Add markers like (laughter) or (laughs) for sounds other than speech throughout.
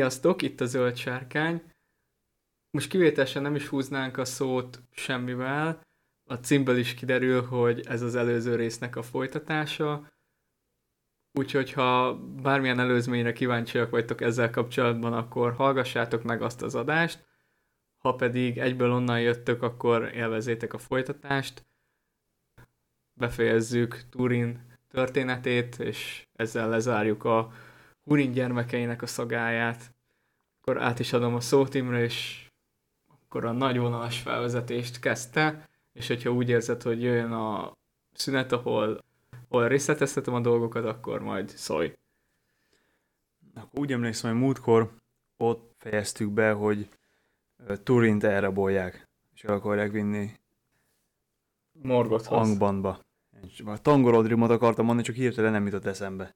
Sziasztok, itt a Zöld Sárkány. Most kivételesen nem is húznánk a szót semmivel. A címből is kiderül, hogy ez az előző résznek a folytatása. Úgyhogy ha bármilyen előzményre kíváncsiak vagytok ezzel kapcsolatban, akkor hallgassátok meg azt az adást. Ha pedig egyből onnan jöttök, akkor élvezétek a folytatást. Befejezzük Turin történetét, és ezzel lezárjuk a Hurin gyermekeinek a szagáját. Akkor át is adom a szót Imre, és akkor a nagy vonalas felvezetést kezdte, és hogyha úgy érzed, hogy jöjjön a szünet, ahol, ahol részleteztetem a dolgokat, akkor majd szólj. Akkor úgy emlékszem, hogy múltkor ott fejeztük be, hogy Turint elrabolják, és el akarják vinni Morgothoz. Angbandba. A Tangorodrimot akartam mondani, csak hirtelen nem jutott eszembe.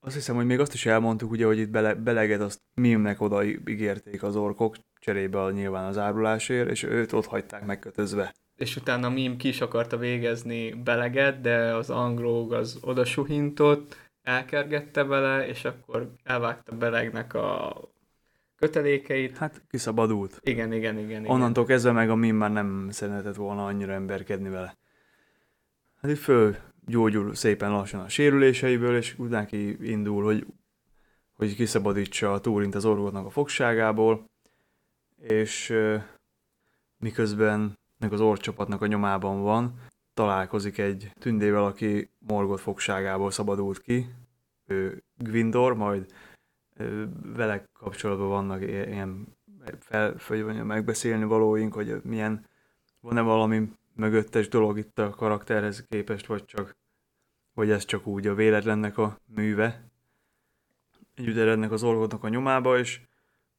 Azt hiszem, hogy még azt is elmondtuk, ugye, hogy itt bele, beleget azt Mimnek oda ígérték az orkok, cserébe a, nyilván az árulásért, és őt ott hagyták megkötözve. És utána Mim ki is akarta végezni beleget, de az angróg az oda suhintott, elkergette bele, és akkor elvágta belegnek a kötelékeit. Hát kiszabadult. Igen, igen, igen. igen. Onnantól kezdve meg a Mim már nem szeretett volna annyira emberkedni vele. Hát itt föl gyógyul szépen lassan a sérüléseiből, és úgy indul, hogy, hogy kiszabadítsa a Túrint az orvotnak a fogságából, és miközben meg az orcsapatnak a nyomában van, találkozik egy tündével, aki Morgot fogságából szabadult ki, ő Gwindor, majd vele kapcsolatban vannak ilyen fel, fel, megbeszélni valóink, hogy milyen, van-e valami mögöttes dolog itt a karakterhez képest, vagy csak, vagy ez csak úgy a véletlennek a műve. Együtt erednek az orvodnak a nyomába, és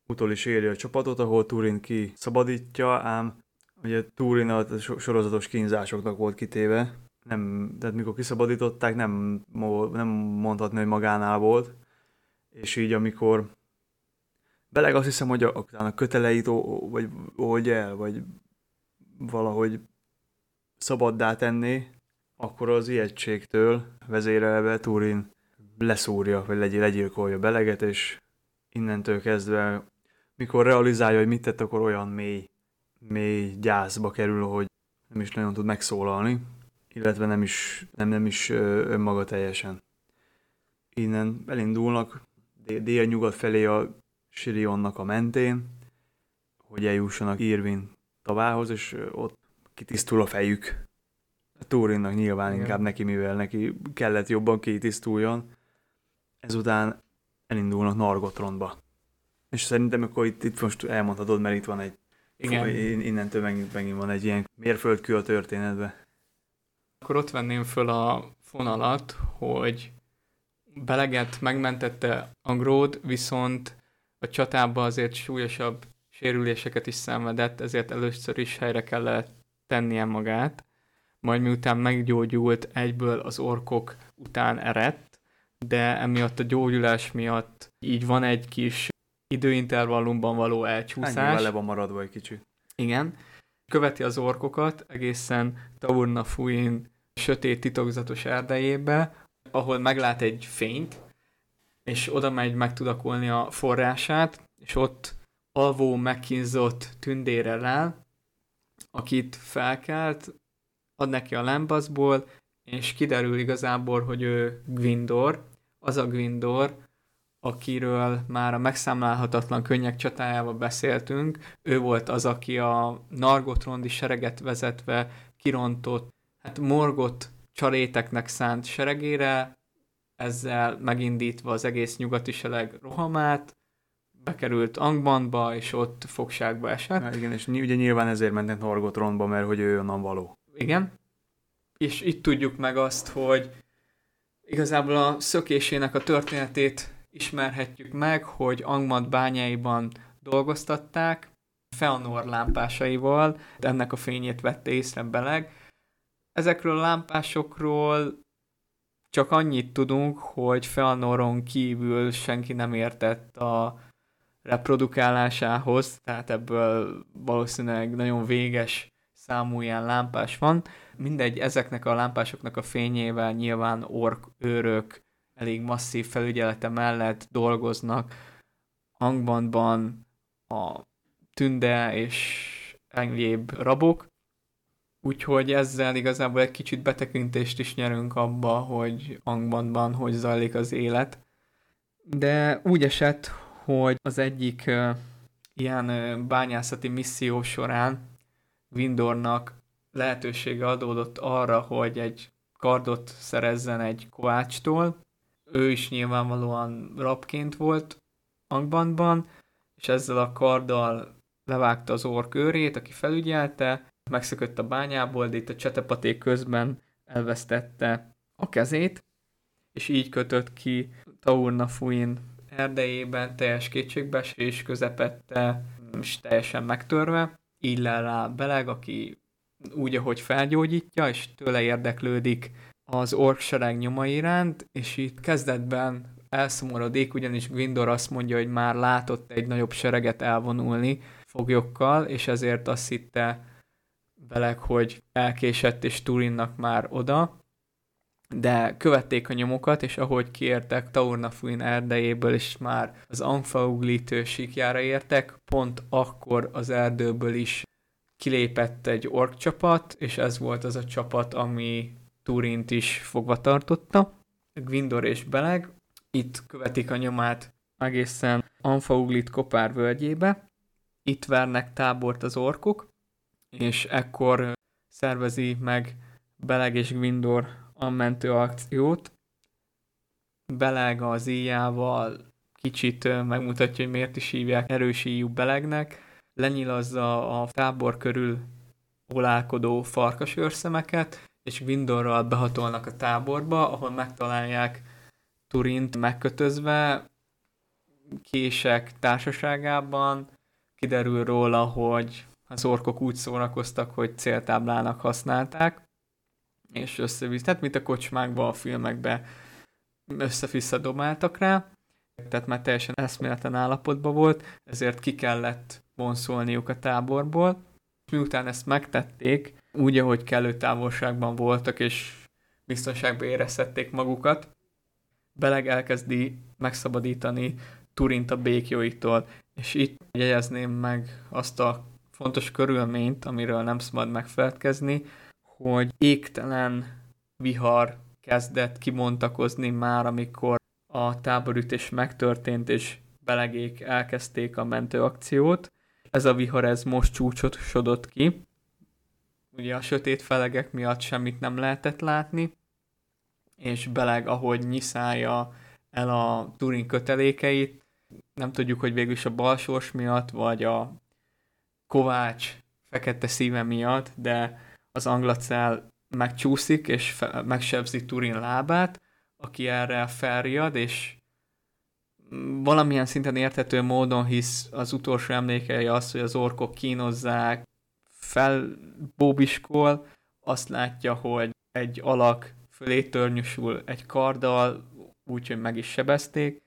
utol is éri a csapatot, ahol Turin ki szabadítja, ám ugye Turin a sorozatos kínzásoknak volt kitéve, nem, tehát mikor kiszabadították, nem, nem mondhatni, hogy magánál volt, és így amikor Beleg azt hiszem, hogy a, a köteleit vagy oldja el, vagy valahogy szabaddá tenni, akkor az ijegységtől vezérelve Turin leszúrja, vagy legy- legyilkolja beleget, és innentől kezdve, mikor realizálja, hogy mit tett, akkor olyan mély, mély gyászba kerül, hogy nem is nagyon tud megszólalni, illetve nem is, nem, nem is önmaga teljesen. Innen elindulnak dél-nyugat felé a Sirionnak a mentén, hogy eljussanak Irvin tavához, és ott kitisztul a fejük. Turinnak nyilván Igen. inkább neki, mivel neki kellett jobban kitisztuljon. Ezután elindulnak Nargotronba. És szerintem akkor itt, itt most elmondhatod, mert itt van egy igen. Innentől megint, megint van egy ilyen mérföldkő a történetben. Akkor ott venném föl a fonalat, hogy Beleget megmentette Angród, viszont a csatában azért súlyosabb sérüléseket is szenvedett, ezért először is helyre kellett tennie magát, majd miután meggyógyult, egyből az orkok után erett, de emiatt a gyógyulás miatt így van egy kis időintervallumban való elcsúszás. Ennyi le van maradva egy kicsit. Igen. Követi az orkokat egészen Taurna Fuin sötét titokzatos erdejébe, ahol meglát egy fényt, és oda megy megtudakolni a forrását, és ott alvó, megkínzott tündérrel áll, akit felkelt, ad neki a lámbaszból, és kiderül igazából, hogy ő Gwindor, az a Gwindor, akiről már a megszámlálhatatlan könnyek csatájával beszéltünk, ő volt az, aki a Nargotrondi sereget vezetve kirontott, hát Morgot csaréteknek szánt seregére, ezzel megindítva az egész nyugati seleg rohamát, bekerült Angbandba, és ott fogságba esett. Ja, igen, és ugye nyilván ezért mentek Norgotronba, mert hogy ő onnan való. Igen. És itt tudjuk meg azt, hogy igazából a szökésének a történetét ismerhetjük meg, hogy Angmad bányáiban dolgoztatták, Feanor lámpásaival, ennek a fényét vette észre Beleg. Ezekről a lámpásokról csak annyit tudunk, hogy Feanoron kívül senki nem értett a reprodukálásához, tehát ebből valószínűleg nagyon véges számú ilyen lámpás van. Mindegy, ezeknek a lámpásoknak a fényével nyilván ork, őrök elég masszív felügyelete mellett dolgoznak Angbandban a tünde és egyéb rabok, úgyhogy ezzel igazából egy kicsit betekintést is nyerünk abba, hogy Angbandban hogy zajlik az élet. De úgy esett, hogy az egyik ilyen bányászati misszió során Windornak lehetősége adódott arra, hogy egy kardot szerezzen egy kovácstól. Ő is nyilvánvalóan rabként volt Angbandban, és ezzel a karddal levágta az ork őrét, aki felügyelte, megszökött a bányából, de itt a csetepaték közben elvesztette a kezét, és így kötött ki Taurna Fuin erdejében teljes kétségbeesés közepette, és teljesen megtörve. Le rá Beleg, aki úgy, ahogy felgyógyítja, és tőle érdeklődik az ork sereg nyoma iránt, és itt kezdetben elszomorodik, ugyanis Gwindor azt mondja, hogy már látott egy nagyobb sereget elvonulni foglyokkal, és ezért azt hitte Beleg, hogy elkésett, és Turinnak már oda, de követték a nyomokat, és ahogy kiértek Taurnafuin erdejéből, és már az Anfauglit síkjára értek, pont akkor az erdőből is kilépett egy ork csapat, és ez volt az a csapat, ami Turint is fogva tartotta. Gwindor és Beleg itt követik a nyomát egészen Anfauglit kopár völgyébe, itt vernek tábort az orkok, és ekkor szervezi meg Beleg és Gwindor a mentő akciót. Beleg az íjával kicsit megmutatja, hogy miért is hívják erős íjú Belegnek, lenyilazza a tábor körül olálkodó farkasőrszemeket, és Windorral behatolnak a táborba, ahol megtalálják Turint megkötözve, kések társaságában, kiderül róla, hogy az orkok úgy szórakoztak, hogy céltáblának használták, és összevisz, tehát mint a kocsmákban, a filmekben össze-vissza dobáltak rá, tehát már teljesen eszméletlen állapotban volt, ezért ki kellett vonszolniuk a táborból. Miután ezt megtették, úgy, ahogy kellő távolságban voltak, és biztonságban érezhették magukat, Beleg elkezdi megszabadítani Turint a békjóitól, és itt jegyezném meg azt a fontos körülményt, amiről nem szabad megfelelkezni, hogy égtelen vihar kezdett kibontakozni már, amikor a táborütés megtörtént, és belegék elkezdték a mentőakciót. Ez a vihar ez most csúcsosodott ki. Ugye a sötét felegek miatt semmit nem lehetett látni, és beleg, ahogy nyiszálja el a Turing kötelékeit, nem tudjuk, hogy végül a balsors miatt, vagy a Kovács fekete szíve miatt, de az anglacel megcsúszik, és fe, megsebzi Turin lábát, aki erre felriad, és valamilyen szinten érthető módon hisz az utolsó emlékei az, hogy az orkok kínozzák, felbóbiskol, azt látja, hogy egy alak fölé törnyösul egy karddal, úgyhogy meg is sebezték,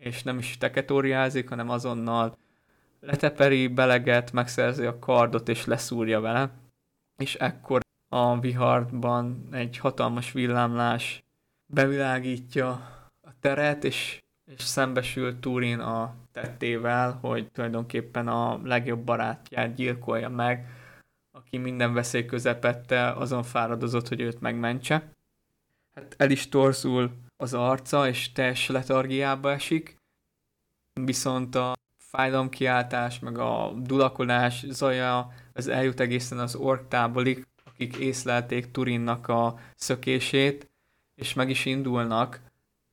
és nem is teketóriázik, hanem azonnal leteperi beleget, megszerzi a kardot és leszúrja vele, és ekkor a viharban egy hatalmas villámlás bevilágítja a teret, és, és szembesül Turin a tettével, hogy tulajdonképpen a legjobb barátját gyilkolja meg, aki minden veszély közepette azon fáradozott, hogy őt megmentse. Hát el is torzul az arca, és teljes letargiába esik, viszont a fájdalomkiáltás, meg a dulakodás zaja, az eljut egészen az orktábolig, akik észlelték Turinnak a szökését, és meg is indulnak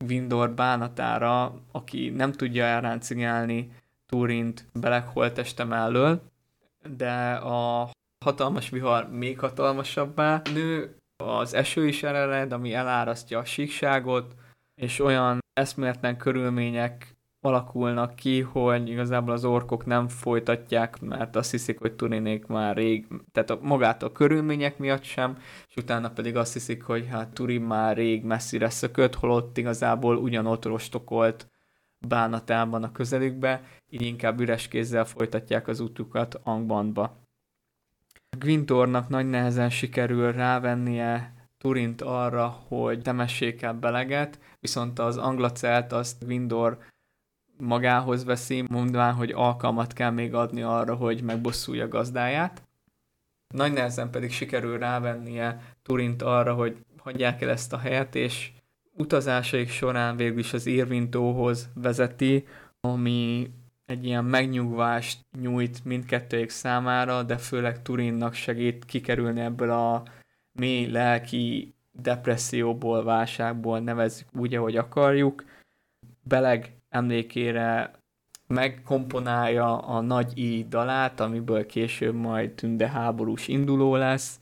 Windor bánatára, aki nem tudja elráncigálni Turint Beleg holteste mellől, de a hatalmas vihar még hatalmasabbá nő, az eső is ered, ami elárasztja a síkságot, és olyan eszméletlen körülmények alakulnak ki, hogy igazából az orkok nem folytatják, mert azt hiszik, hogy Turinék már rég, tehát a, magát a körülmények miatt sem, és utána pedig azt hiszik, hogy hát Turin már rég messzire szökött, holott igazából ugyanott rostokolt bánatában a közelükbe, így inkább üres kézzel folytatják az útukat Angbandba. Gwintornak nagy nehezen sikerül rávennie Turint arra, hogy temessék el beleget, viszont az anglacelt azt Gwindor magához veszi, mondván, hogy alkalmat kell még adni arra, hogy megbosszulja gazdáját. Nagy nehezen pedig sikerül rávennie Turint arra, hogy hagyják el ezt a helyet, és utazásaik során végül is az Irvintóhoz vezeti, ami egy ilyen megnyugvást nyújt mindkettőjük számára, de főleg Turinnak segít kikerülni ebből a mély lelki depresszióból, válságból, nevezzük úgy, ahogy akarjuk. Beleg emlékére megkomponálja a nagy I dalát, amiből később majd tünde háborús induló lesz.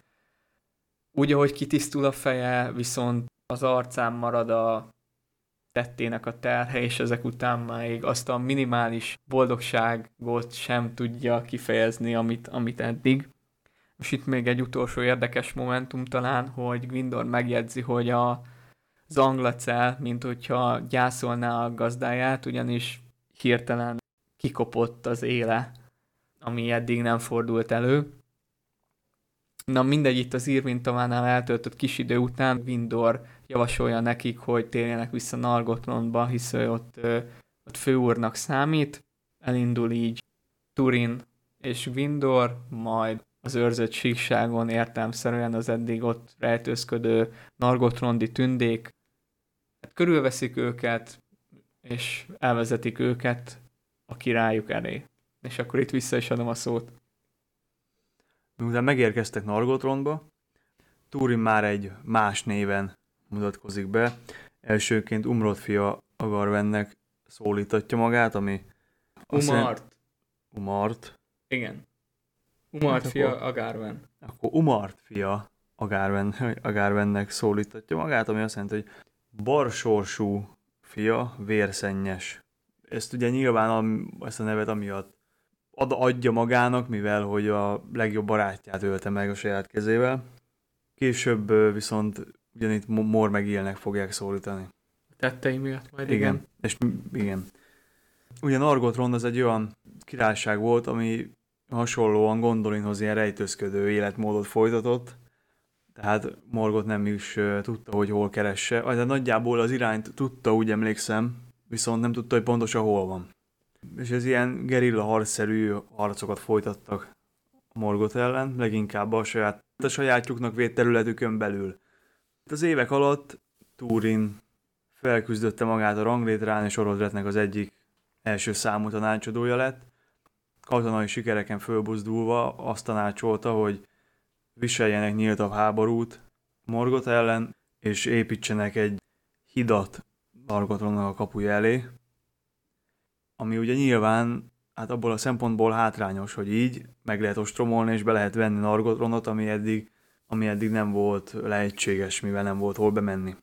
Úgy, ahogy kitisztul a feje, viszont az arcán marad a tettének a terhe, és ezek után még azt a minimális boldogságot sem tudja kifejezni, amit, amit eddig. És itt még egy utolsó érdekes momentum talán, hogy Gwindor megjegyzi, hogy a, az anglacel, mint hogyha gyászolná a gazdáját, ugyanis hirtelen kikopott az éle, ami eddig nem fordult elő. Na mindegy, itt az írmintavánál eltöltött kis idő után Windor javasolja nekik, hogy térjenek vissza Nargothrondba, hisz ő ott, ott főúrnak számít. Elindul így Turin és Windor, majd az őrzött síkságon értelmszerűen az eddig ott rejtőzködő Nargotrondi tündék hát körülveszik őket, és elvezetik őket a királyuk elé. És akkor itt vissza is adom a szót. Miután megérkeztek Nargothrondba, Túrin már egy más néven mutatkozik be. Elsőként Umrot fia Agarvennek szólítatja magát, ami... Umart. Umart. Igen. Umart hát fia akkor, Agárven. Akkor Umart fia Agárven, Agárvennek szólítatja magát, ami azt jelenti, hogy barsorsú fia, vérszennyes. Ezt ugye nyilván a, ezt a nevet amiatt ad, adja magának, mivel hogy a legjobb barátját ölte meg a saját kezével. Később viszont ugyanitt Mor meg ilyenek fogják szólítani. Tettei miatt majd igen. igen. És igen. Ugye Nargothrond az egy olyan királyság volt, ami hasonlóan Gondolinhoz ilyen rejtőzködő életmódot folytatott, tehát Morgot nem is tudta, hogy hol keresse, de nagyjából az irányt tudta, úgy emlékszem, viszont nem tudta, hogy pontosan hol van. És ez ilyen gerilla harcszerű harcokat folytattak Morgot ellen, leginkább a saját, a sajátjuknak védt területükön belül. Az évek alatt Turin felküzdötte magát a ranglétrán, és Orodretnek az egyik első számú tanácsadója lett. Katonai sikereken fölbuzdulva azt tanácsolta, hogy viseljenek nyíltabb háborút Morgot ellen, és építsenek egy hidat Nargotronnak a kapuja elé, ami ugye nyilván hát abból a szempontból hátrányos, hogy így meg lehet ostromolni, és be lehet venni Nargotronot, ami eddig, ami eddig nem volt lehetséges, mivel nem volt hol bemenni.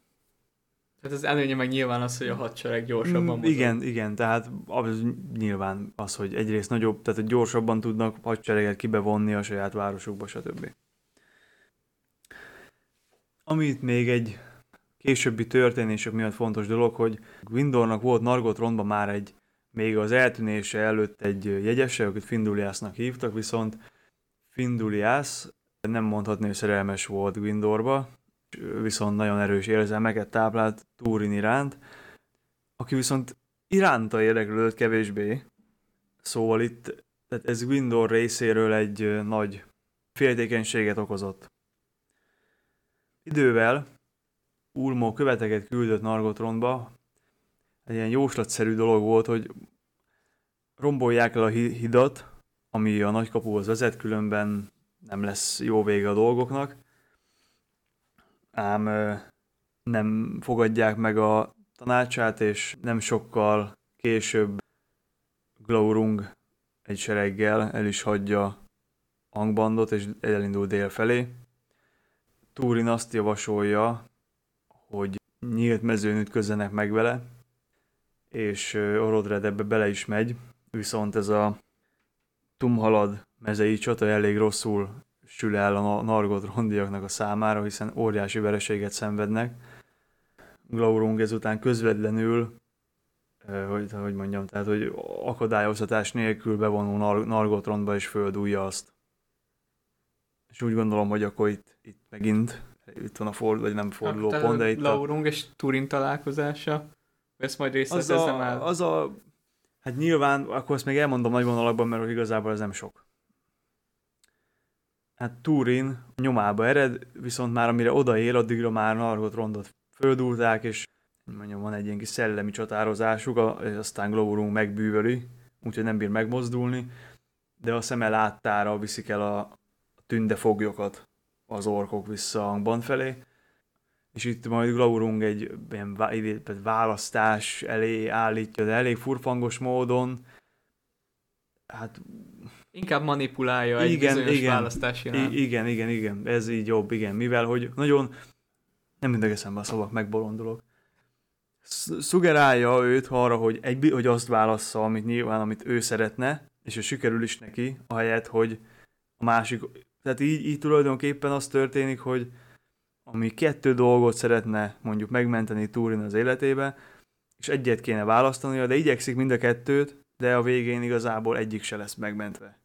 Tehát az előnye meg nyilván az, hogy a hadsereg gyorsabban mm, mozog. Igen, igen, tehát az nyilván az, hogy egyrészt nagyobb, tehát hogy gyorsabban tudnak hadsereget kibevonni a saját városukba, stb. Amit még egy későbbi történések miatt fontos dolog, hogy Windornak volt Nargothrondban már egy még az eltűnése előtt egy jegyese, akit Finduliásznak hívtak, viszont Finduliász nem mondhatni, hogy szerelmes volt Gwindorba, viszont nagyon erős érzelmeket táplált Túrin iránt, aki viszont iránta érdeklődött kevésbé. Szóval itt tehát ez Gwindor részéről egy nagy féltékenységet okozott. Idővel Ulmo követeket küldött Nargotronba, egy ilyen jóslatszerű dolog volt, hogy rombolják el a hidat, ami a nagykapuhoz vezet, különben nem lesz jó vége a dolgoknak. Ám nem fogadják meg a tanácsát, és nem sokkal később Glaurung egy sereggel el is hagyja Angbandot, és elindul dél felé. Túrin azt javasolja, hogy nyílt mezőn ütközzenek meg vele, és Orodred ebbe bele is megy, viszont ez a Tumhalad mezei csata elég rosszul sül el a Nargot rondiaknak a számára, hiszen óriási vereséget szenvednek. Glaurung ezután közvetlenül, hogy, hogy mondjam, tehát hogy akadályoztatás nélkül bevonul Nargotrondba és földújja azt. És úgy gondolom, hogy akkor itt, itt megint itt van a forduló, vagy nem forduló hát, pont, de itt Laurung a... és Turin találkozása ezt majd részletezem el. Az a Hát nyilván, akkor ezt még elmondom nagy vonalakban, mert igazából ez nem sok. Hát Turin nyomába ered, viszont már amire odaér, addigra már Nargot rondot földúrták, és mondjam, van egy ilyen kis szellemi csatározásuk, aztán Glowroom megbűvöli, úgyhogy nem bír megmozdulni, de a szeme láttára viszik el a tündefoglyokat az orkok vissza Angban felé, és itt majd Glaurung egy ilyen választás elé állítja, de elég furfangos módon. Hát... Inkább manipulálja egy igen, bizonyos igen, választási I- igen, igen, igen, ez így jobb, igen, mivel hogy nagyon, nem mindegy eszembe a szavak, megbolondulok. Szugerálja őt arra, hogy, egy, hogy azt válassza, amit nyilván, amit ő szeretne, és ő sikerül is neki, ahelyett, hogy a másik, tehát így, így tulajdonképpen az történik, hogy ami kettő dolgot szeretne mondjuk megmenteni Turin az életébe, és egyet kéne választania, de igyekszik mind a kettőt, de a végén igazából egyik se lesz megmentve.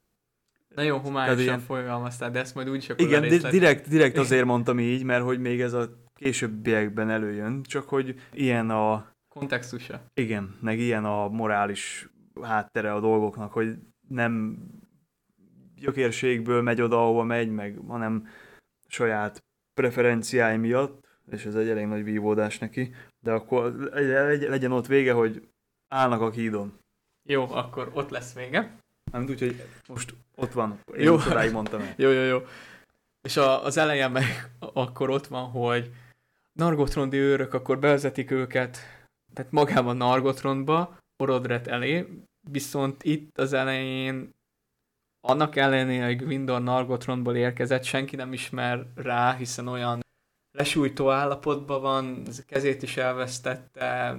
Nagyon humányosan ilyen... fogalmaztál, de ezt majd úgyis akkor Igen, di- direkt, direkt azért mondtam így, mert hogy még ez a későbbiekben előjön, csak hogy ilyen a... Kontextusa. Igen, meg ilyen a morális háttere a dolgoknak, hogy nem gyökérségből megy oda, ahova megy, meg, hanem saját preferenciái miatt, és ez egy elég nagy vívódás neki, de akkor legyen ott vége, hogy állnak a hídon. Jó, akkor ott lesz vége. Nem úgy, hogy most ott van. Én jó. mondtam el. (laughs) jó, jó, jó. És a, az elején meg akkor ott van, hogy Nargotrondi őrök akkor bevezetik őket, tehát magában Nargotrondba, Orodret elé, viszont itt az elején annak ellenére, hogy Gwindor Nargothrondból érkezett, senki nem ismer rá, hiszen olyan lesújtó állapotban van, kezét is elvesztette,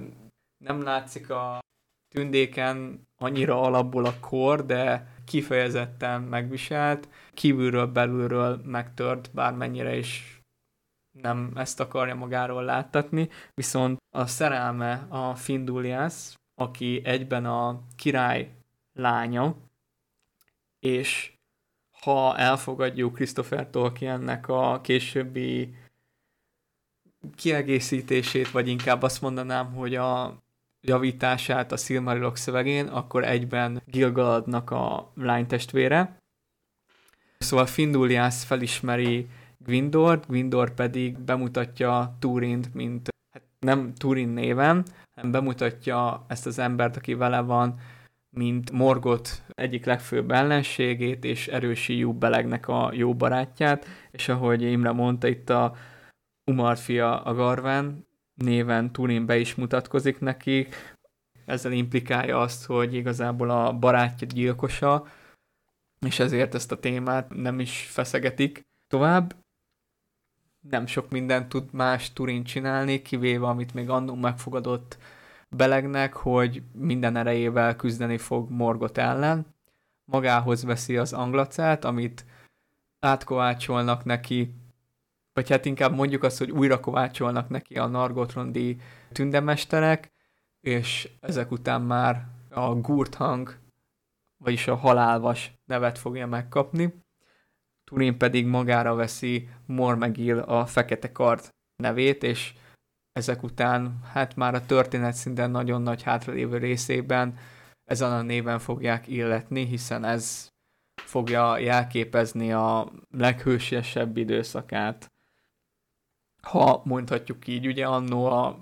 nem látszik a tündéken annyira alapból a kor, de kifejezetten megviselt, kívülről, belülről megtört, bármennyire is nem ezt akarja magáról láttatni, viszont a szerelme a Findulias, aki egyben a király lánya, és ha elfogadjuk Christopher Tolkiennek a későbbi kiegészítését, vagy inkább azt mondanám, hogy a javítását a Silmarilok szövegén, akkor egyben Gilgaladnak a lánytestvére. Szóval Findulias felismeri Gwindort, Gwindor pedig bemutatja Turint, mint hát nem Turin néven, hanem bemutatja ezt az embert, aki vele van, mint Morgot egyik legfőbb ellenségét, és erősi Belegnek a jó barátját, és ahogy Imre mondta, itt a Umar fia a Garván néven Turin be is mutatkozik neki, ezzel implikálja azt, hogy igazából a barátja gyilkosa, és ezért ezt a témát nem is feszegetik tovább. Nem sok mindent tud más Turin csinálni, kivéve amit még annó megfogadott Belegnek, hogy minden erejével küzdeni fog Morgot ellen. Magához veszi az anglacát, amit átkovácsolnak neki, vagy hát inkább mondjuk azt, hogy újra kovácsolnak neki a Nargotrondi tündemesterek, és ezek után már a Gurthang, vagyis a halálvas nevet fogja megkapni. Turin pedig magára veszi Mormegil a fekete kard nevét, és ezek után, hát már a történet szinten nagyon nagy hátralévő részében ezen a néven fogják illetni, hiszen ez fogja jelképezni a leghősiesebb időszakát. Ha mondhatjuk így, ugye annó a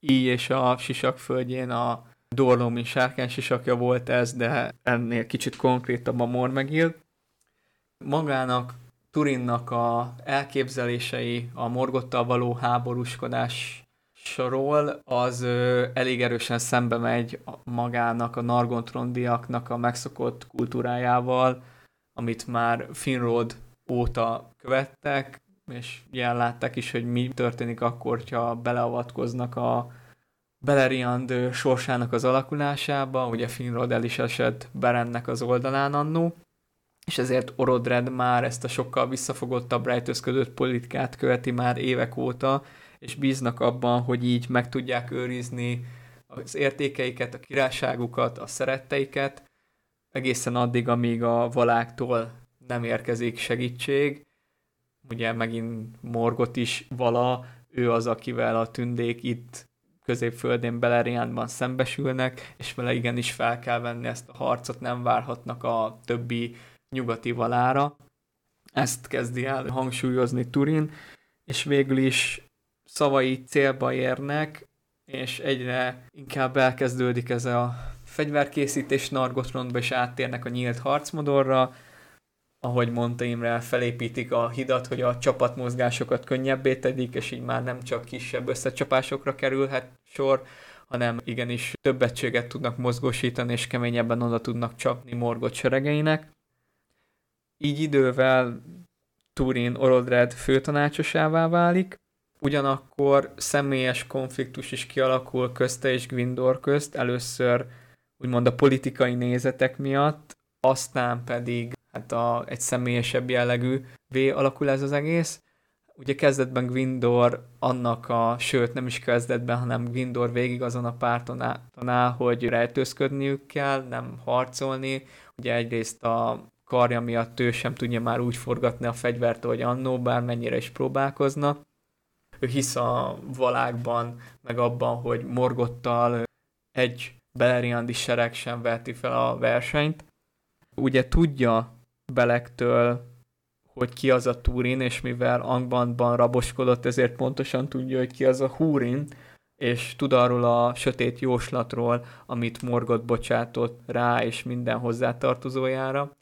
így és a sisak földjén a Dorlomi sárkány sisakja volt ez, de ennél kicsit konkrétabb a Mormegil. Magának Turinnak a elképzelései a Morgottal való háborúskodás sorol, az ö, elég erősen szembe megy magának a Nargontrondiaknak a megszokott kultúrájával, amit már Finrod óta követtek, és ilyen látták is, hogy mi történik akkor, ha beleavatkoznak a Beleriand sorsának az alakulásába, ugye Finrod el is esett Berennek az oldalán annó, és ezért Orodred már ezt a sokkal visszafogottabb rejtőzködött politikát követi már évek óta, és bíznak abban, hogy így meg tudják őrizni az értékeiket, a királyságukat, a szeretteiket, egészen addig, amíg a valáktól nem érkezik segítség. Ugye megint Morgot is vala, ő az, akivel a tündék itt középföldén Beleriandban szembesülnek, és vele igenis fel kell venni ezt a harcot, nem várhatnak a többi nyugati valára. Ezt kezdi el hangsúlyozni Turin, és végül is szavai célba érnek, és egyre inkább elkezdődik ez a fegyverkészítés Nargotrondba, és áttérnek a nyílt harcmodorra, ahogy mondta Imre, felépítik a hidat, hogy a csapatmozgásokat könnyebbé tedik, és így már nem csak kisebb összecsapásokra kerülhet sor, hanem igenis több egységet tudnak mozgósítani, és keményebben oda tudnak csapni morgott seregeinek. Így idővel Turin Orodred főtanácsosává válik, ugyanakkor személyes konfliktus is kialakul közte és Gwindor közt, először úgymond a politikai nézetek miatt, aztán pedig hát a, egy személyesebb jellegű V alakul ez az egész. Ugye kezdetben Gwindor annak a, sőt nem is kezdetben, hanem Gwindor végig azon a párton áll, hogy rejtőzködniük kell, nem harcolni. Ugye egyrészt a karja miatt ő sem tudja már úgy forgatni a fegyvert, ahogy annó, bármennyire is próbálkozna. Ő hisz a valákban, meg abban, hogy Morgottal egy Beleriandi sereg sem veti fel a versenyt. Ugye tudja Belektől, hogy ki az a Turin, és mivel Angbandban raboskodott, ezért pontosan tudja, hogy ki az a Húrin, és tud arról a sötét jóslatról, amit Morgot bocsátott rá és minden hozzátartozójára.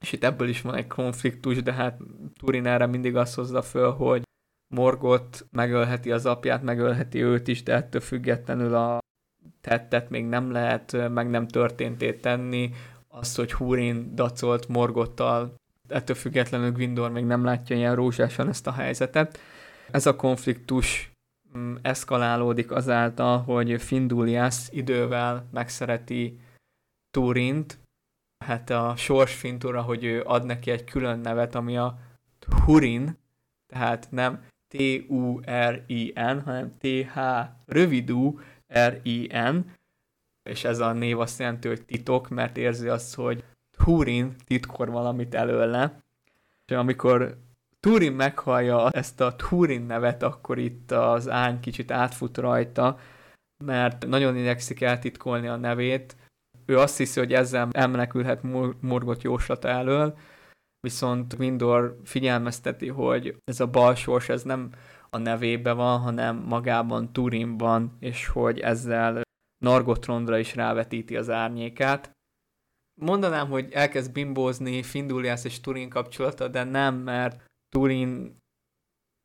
És itt ebből is van egy konfliktus, de hát Turin erre mindig azt hozza föl, hogy Morgot megölheti az apját, megölheti őt is, de ettől függetlenül a tettet még nem lehet meg nem történtét tenni, azt, hogy Húrin dacolt Morgottal, ettől függetlenül Gwindor még nem látja ilyen rózsásan ezt a helyzetet. Ez a konfliktus mm, eszkalálódik azáltal, hogy Findulias idővel megszereti Turint, hát a sorsfintura, hogy ő ad neki egy külön nevet, ami a Hurin, tehát nem T-U-R-I-N, hanem T-H rövidú R-I-N, és ez a név azt jelenti, hogy titok, mert érzi azt, hogy Turin titkor valamit előle. És amikor Turin meghallja ezt a Turin nevet, akkor itt az ány kicsit átfut rajta, mert nagyon igyekszik eltitkolni a nevét. Ő azt hiszi, hogy ezzel elmenekülhet morgott jóslata elől, viszont Windor figyelmezteti, hogy ez a balsors, ez nem a nevébe van, hanem magában Turinban, és hogy ezzel Nargotrondra is rávetíti az árnyékát. Mondanám, hogy elkezd bimbózni Findulias és Turin kapcsolata, de nem, mert Turin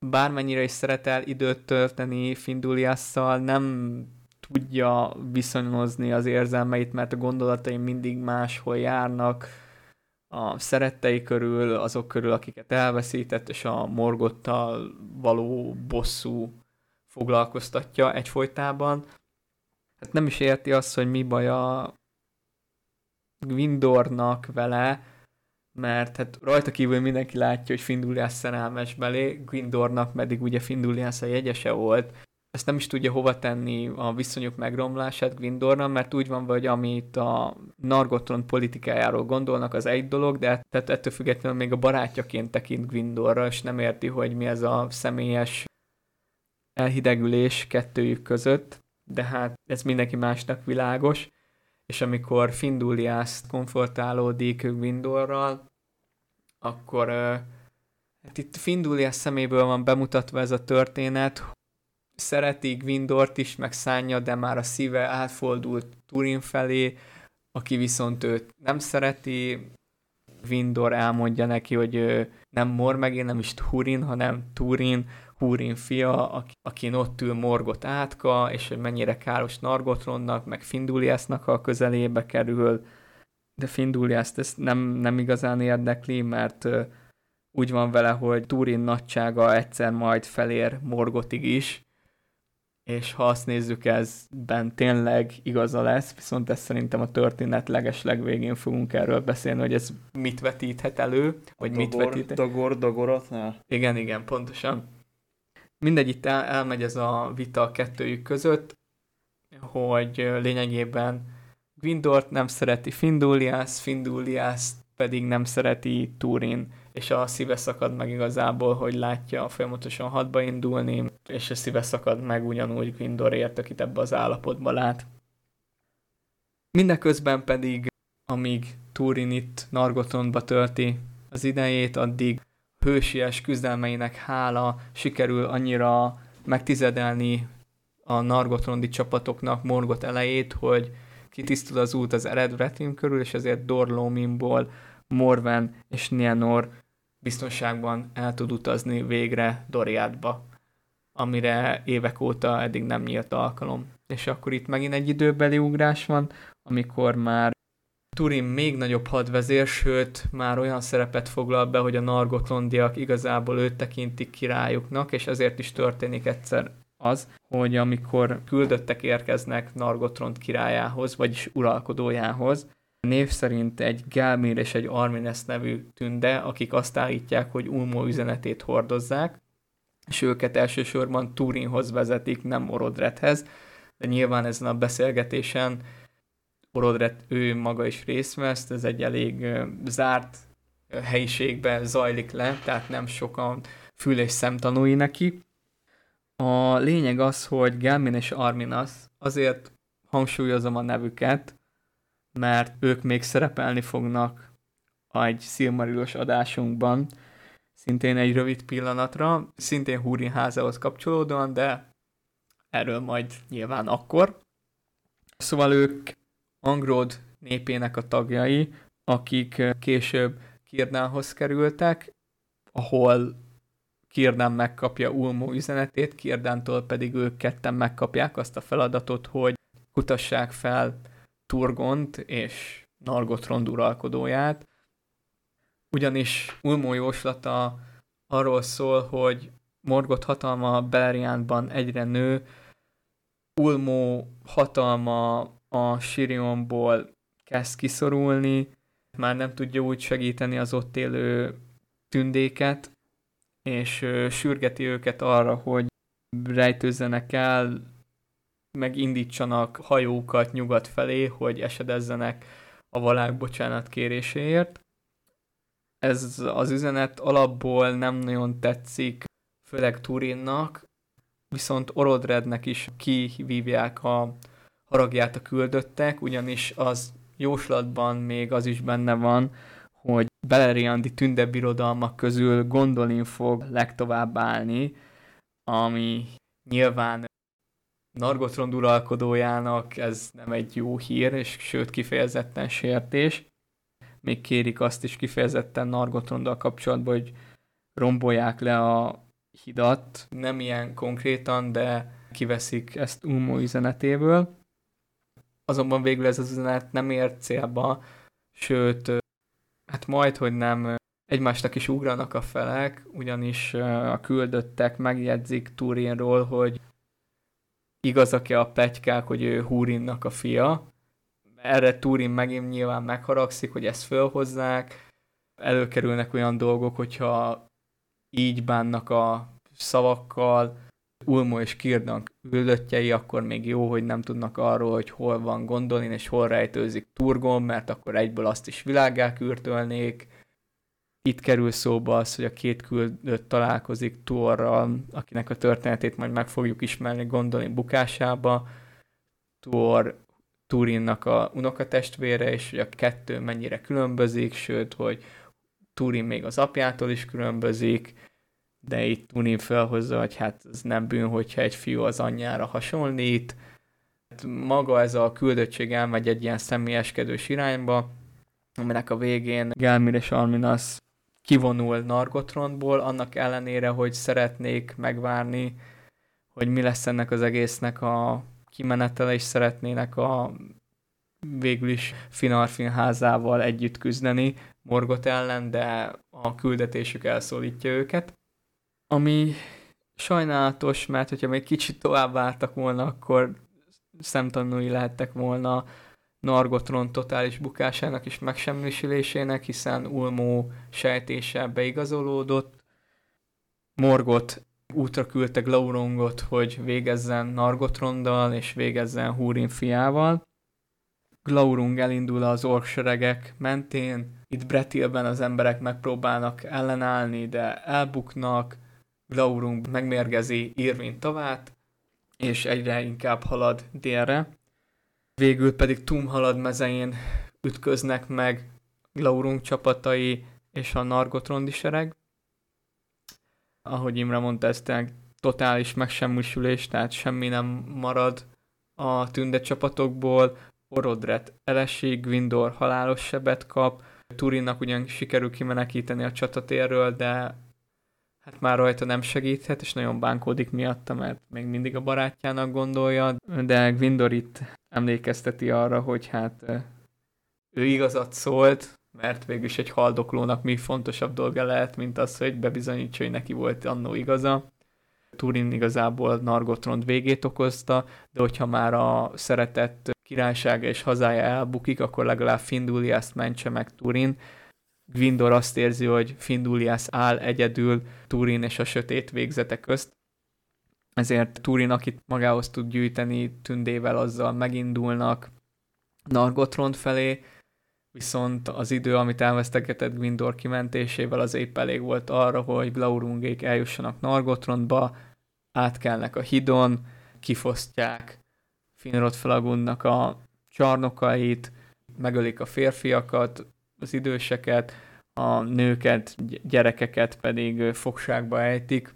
bármennyire is szeretel időt tölteni Finduliasszal, nem tudja viszonyozni az érzelmeit, mert a gondolatai mindig máshol járnak, a szerettei körül, azok körül, akiket elveszített, és a morgottal való bosszú foglalkoztatja egyfolytában. Hát nem is érti azt, hogy mi baj a Gwindornak vele, mert hát rajta kívül mindenki látja, hogy Findulias szerelmes belé, Gwindornak pedig ugye Findulias a jegyese volt, ezt nem is tudja hova tenni a viszonyok megromlását Gwindornak, mert úgy van, hogy amit a Nargotron politikájáról gondolnak, az egy dolog, de tehát ettől függetlenül még a barátjaként tekint Gwindorra, és nem érti, hogy mi ez a személyes elhidegülés kettőjük között de hát ez mindenki másnak világos, és amikor Findulias konfortálódik Gwindorral, akkor hát itt Findulias szeméből van bemutatva ez a történet, szereti Gwindort is, meg szánja, de már a szíve átfordult Turin felé, aki viszont őt nem szereti, Gwindor elmondja neki, hogy nem Mor megint nem is Turin, hanem Turin, Húrin fia, akin ott ül Morgot átka, és hogy mennyire káros Nargotronnak, meg Finduliasnak a közelébe kerül, de Finduliaszt ezt nem, nem igazán érdekli, mert úgy van vele, hogy Turin nagysága egyszer majd felér Morgotig is, és ha azt nézzük, ezben tényleg igaza lesz, viszont ez szerintem a történet leges legvégén fogunk erről beszélni, hogy ez mit vetíthet elő, vagy Dagor, mit vetít. Dagor, Dagoratnál? Igen, igen, pontosan mindegy, itt el, elmegy ez a vita a kettőjük között, hogy lényegében Gwindort nem szereti Findulias, Findulias pedig nem szereti Turin, és a szíve szakad meg igazából, hogy látja folyamatosan hadba indulni, és a szíve szakad meg ugyanúgy Gwyndorért, akit ebbe az állapotba lát. Mindeközben pedig, amíg Turin itt Nargotondba tölti az idejét, addig hősies küzdelmeinek hála sikerül annyira megtizedelni a Nargotrondi csapatoknak Morgot elejét, hogy kitisztul az út az Eredvretim körül, és ezért Dorlóminból Morven és Nienor biztonságban el tud utazni végre Doriátba, amire évek óta eddig nem nyílt alkalom. És akkor itt megint egy időbeli ugrás van, amikor már Turin még nagyobb hadvezér, sőt már olyan szerepet foglal be, hogy a nargotlondiak igazából őt tekintik királyuknak, és ezért is történik egyszer az, hogy amikor küldöttek érkeznek Nargotrond királyához, vagyis uralkodójához, név szerint egy Gelmir és egy Armines nevű tünde, akik azt állítják, hogy Ulmo üzenetét hordozzák, és őket elsősorban Turinhoz vezetik, nem Orodrethez, de nyilván ezen a beszélgetésen Orodret ő maga is részt vesz, ez egy elég zárt helyiségben zajlik le, tehát nem sokan fül és szemtanúi neki. A lényeg az, hogy Gelmin és Arminas azért hangsúlyozom a nevüket, mert ők még szerepelni fognak egy Silmarilos adásunkban, szintén egy rövid pillanatra, szintén Húrin házához kapcsolódóan, de erről majd nyilván akkor. Szóval ők Angrod népének a tagjai, akik később Kirdánhoz kerültek, ahol Kirdán megkapja Ulmó üzenetét, Kirdántól pedig ők ketten megkapják azt a feladatot, hogy kutassák fel Turgont és Nargotrond uralkodóját, ugyanis Ulmó jóslata arról szól, hogy Morgot hatalma Beleriandban egyre nő, Ulmó hatalma a Sirionból kezd kiszorulni, már nem tudja úgy segíteni az ott élő tündéket, és sürgeti őket arra, hogy rejtőzzenek el, meg indítsanak hajókat nyugat felé, hogy esedezzenek a valág bocsánat kéréséért. Ez az üzenet alapból nem nagyon tetszik, főleg Turinnak, viszont Orodrednek is kivívják a haragját a küldöttek, ugyanis az jóslatban még az is benne van, hogy Beleriandi tündebirodalmak közül Gondolin fog legtovább állni, ami nyilván Nargotrond uralkodójának ez nem egy jó hír, és sőt kifejezetten sértés. Még kérik azt is kifejezetten Nargotronddal kapcsolatban, hogy rombolják le a hidat. Nem ilyen konkrétan, de kiveszik ezt Umo üzenetéből. Azonban végül ez az üzenet nem ért célba, sőt, hát majd, hogy nem egymásnak is ugranak a felek, ugyanis a küldöttek megjegyzik Turinról, hogy igazak-e a plegykák, hogy ő Húrinnak a fia. Erre Turin megint nyilván megharagszik, hogy ezt fölhozzák. Előkerülnek olyan dolgok, hogyha így bánnak a szavakkal, Ulmo és Kirdan küldöttjei, akkor még jó, hogy nem tudnak arról, hogy hol van Gondolin és hol rejtőzik Turgon, mert akkor egyből azt is világá kürtölnék. Itt kerül szóba az, hogy a két küldött találkozik Tuorral, akinek a történetét majd meg fogjuk ismerni Gondolin bukásába. Tuor Turinnak a unokatestvére, és hogy a kettő mennyire különbözik, sőt, hogy Turin még az apjától is különbözik, de itt Tunin felhozza, hogy hát ez nem bűn, hogyha egy fiú az anyjára hasonlít. Hát maga ez a küldöttség elmegy egy ilyen személyeskedős irányba, aminek a végén Gelmir és Arminas kivonul Nargotrondból, annak ellenére, hogy szeretnék megvárni, hogy mi lesz ennek az egésznek a kimenetele, és szeretnének a végül is Finarfin házával együtt küzdeni Morgot ellen, de a küldetésük elszólítja őket. Ami sajnálatos, mert hogyha még kicsit tovább vártak volna, akkor szemtanúi lehettek volna Nargotron totális bukásának és megsemmisülésének, hiszen Ulmó sejtése beigazolódott. Morgot útra küldte Glaurongot, hogy végezzen Nargotrondal és végezzen Húrin fiával. Glaurung elindul az orkseregek mentén, itt Bretilben az emberek megpróbálnak ellenállni, de elbuknak, Glaurung megmérgezi Irvin tavát, és egyre inkább halad délre. Végül pedig Tum halad mezején ütköznek meg Glaurung csapatai és a Nargotrondi sereg. Ahogy Imre mondta, ez totális megsemmisülés, tehát semmi nem marad a tünde csapatokból. Orodret elesik, Gwindor halálos sebet kap, Turinnak ugyan sikerül kimenekíteni a csatatérről, de hát már rajta nem segíthet, és nagyon bánkódik miatta, mert még mindig a barátjának gondolja, de Gwindor itt emlékezteti arra, hogy hát ő igazat szólt, mert végülis egy haldoklónak mi fontosabb dolga lehet, mint az, hogy bebizonyítsa, hogy neki volt annó igaza. Turin igazából Nargotrond végét okozta, de hogyha már a szeretett királysága és hazája elbukik, akkor legalább Findulias mentse meg Turin. Gwindor azt érzi, hogy Findulias áll egyedül Turin és a sötét végzete közt, ezért Turin, akit magához tud gyűjteni, tündével azzal megindulnak Nargotrond felé, viszont az idő, amit elvesztegetett Gwindor kimentésével, az épp elég volt arra, hogy Glaurungék eljussanak Nargotrondba, átkelnek a hidon, kifosztják Finrod Flagunnak a csarnokait, megölik a férfiakat, az időseket, a nőket, gyerekeket pedig fogságba ejtik,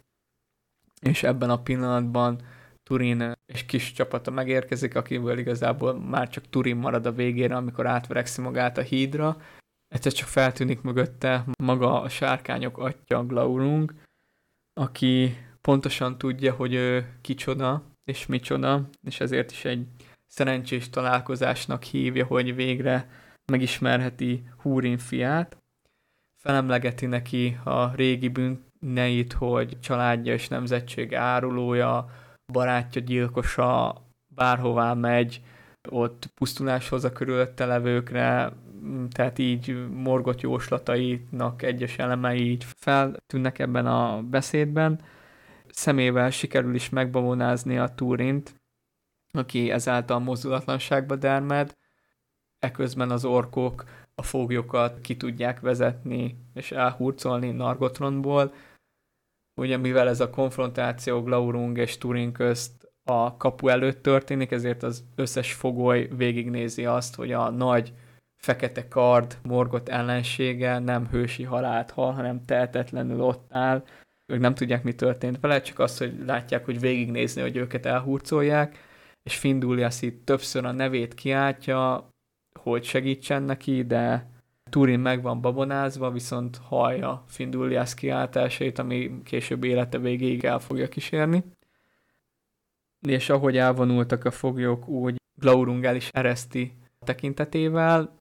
és ebben a pillanatban Turin és kis csapata megérkezik, akiből igazából már csak Turin marad a végére, amikor átverekszi magát a hídra. Egyszer csak feltűnik mögötte maga a sárkányok atya Glaurung, aki pontosan tudja, hogy ő kicsoda és micsoda, és ezért is egy szerencsés találkozásnak hívja, hogy végre megismerheti Húrin fiát. Felemlegeti neki a régi bűneit, hogy családja és nemzetsége árulója, barátja gyilkosa, bárhová megy, ott pusztuláshoz a körülötte levőkre, tehát így morgott jóslatainak egyes elemei így feltűnnek ebben a beszédben. Szemével sikerül is megbabonázni a Túrint, aki ezáltal mozdulatlanságba dermed, eközben az orkok a foglyokat ki tudják vezetni és elhurcolni Nargotronból, ugye mivel ez a konfrontáció Glaurung és Turin közt a kapu előtt történik, ezért az összes fogoly végignézi azt, hogy a nagy fekete kard morgott ellensége nem hősi halált hal, hanem tehetetlenül ott áll. Ők nem tudják, mi történt vele, csak azt, hogy látják, hogy végignézni, hogy őket elhurcolják, és Findulias itt többször a nevét kiáltja, hogy segítsen neki, de Turin meg van babonázva, viszont hallja Findulias kiáltásait, ami később élete végéig el fogja kísérni. És ahogy elvonultak a foglyok, úgy Glaurung el is ereszti tekintetével.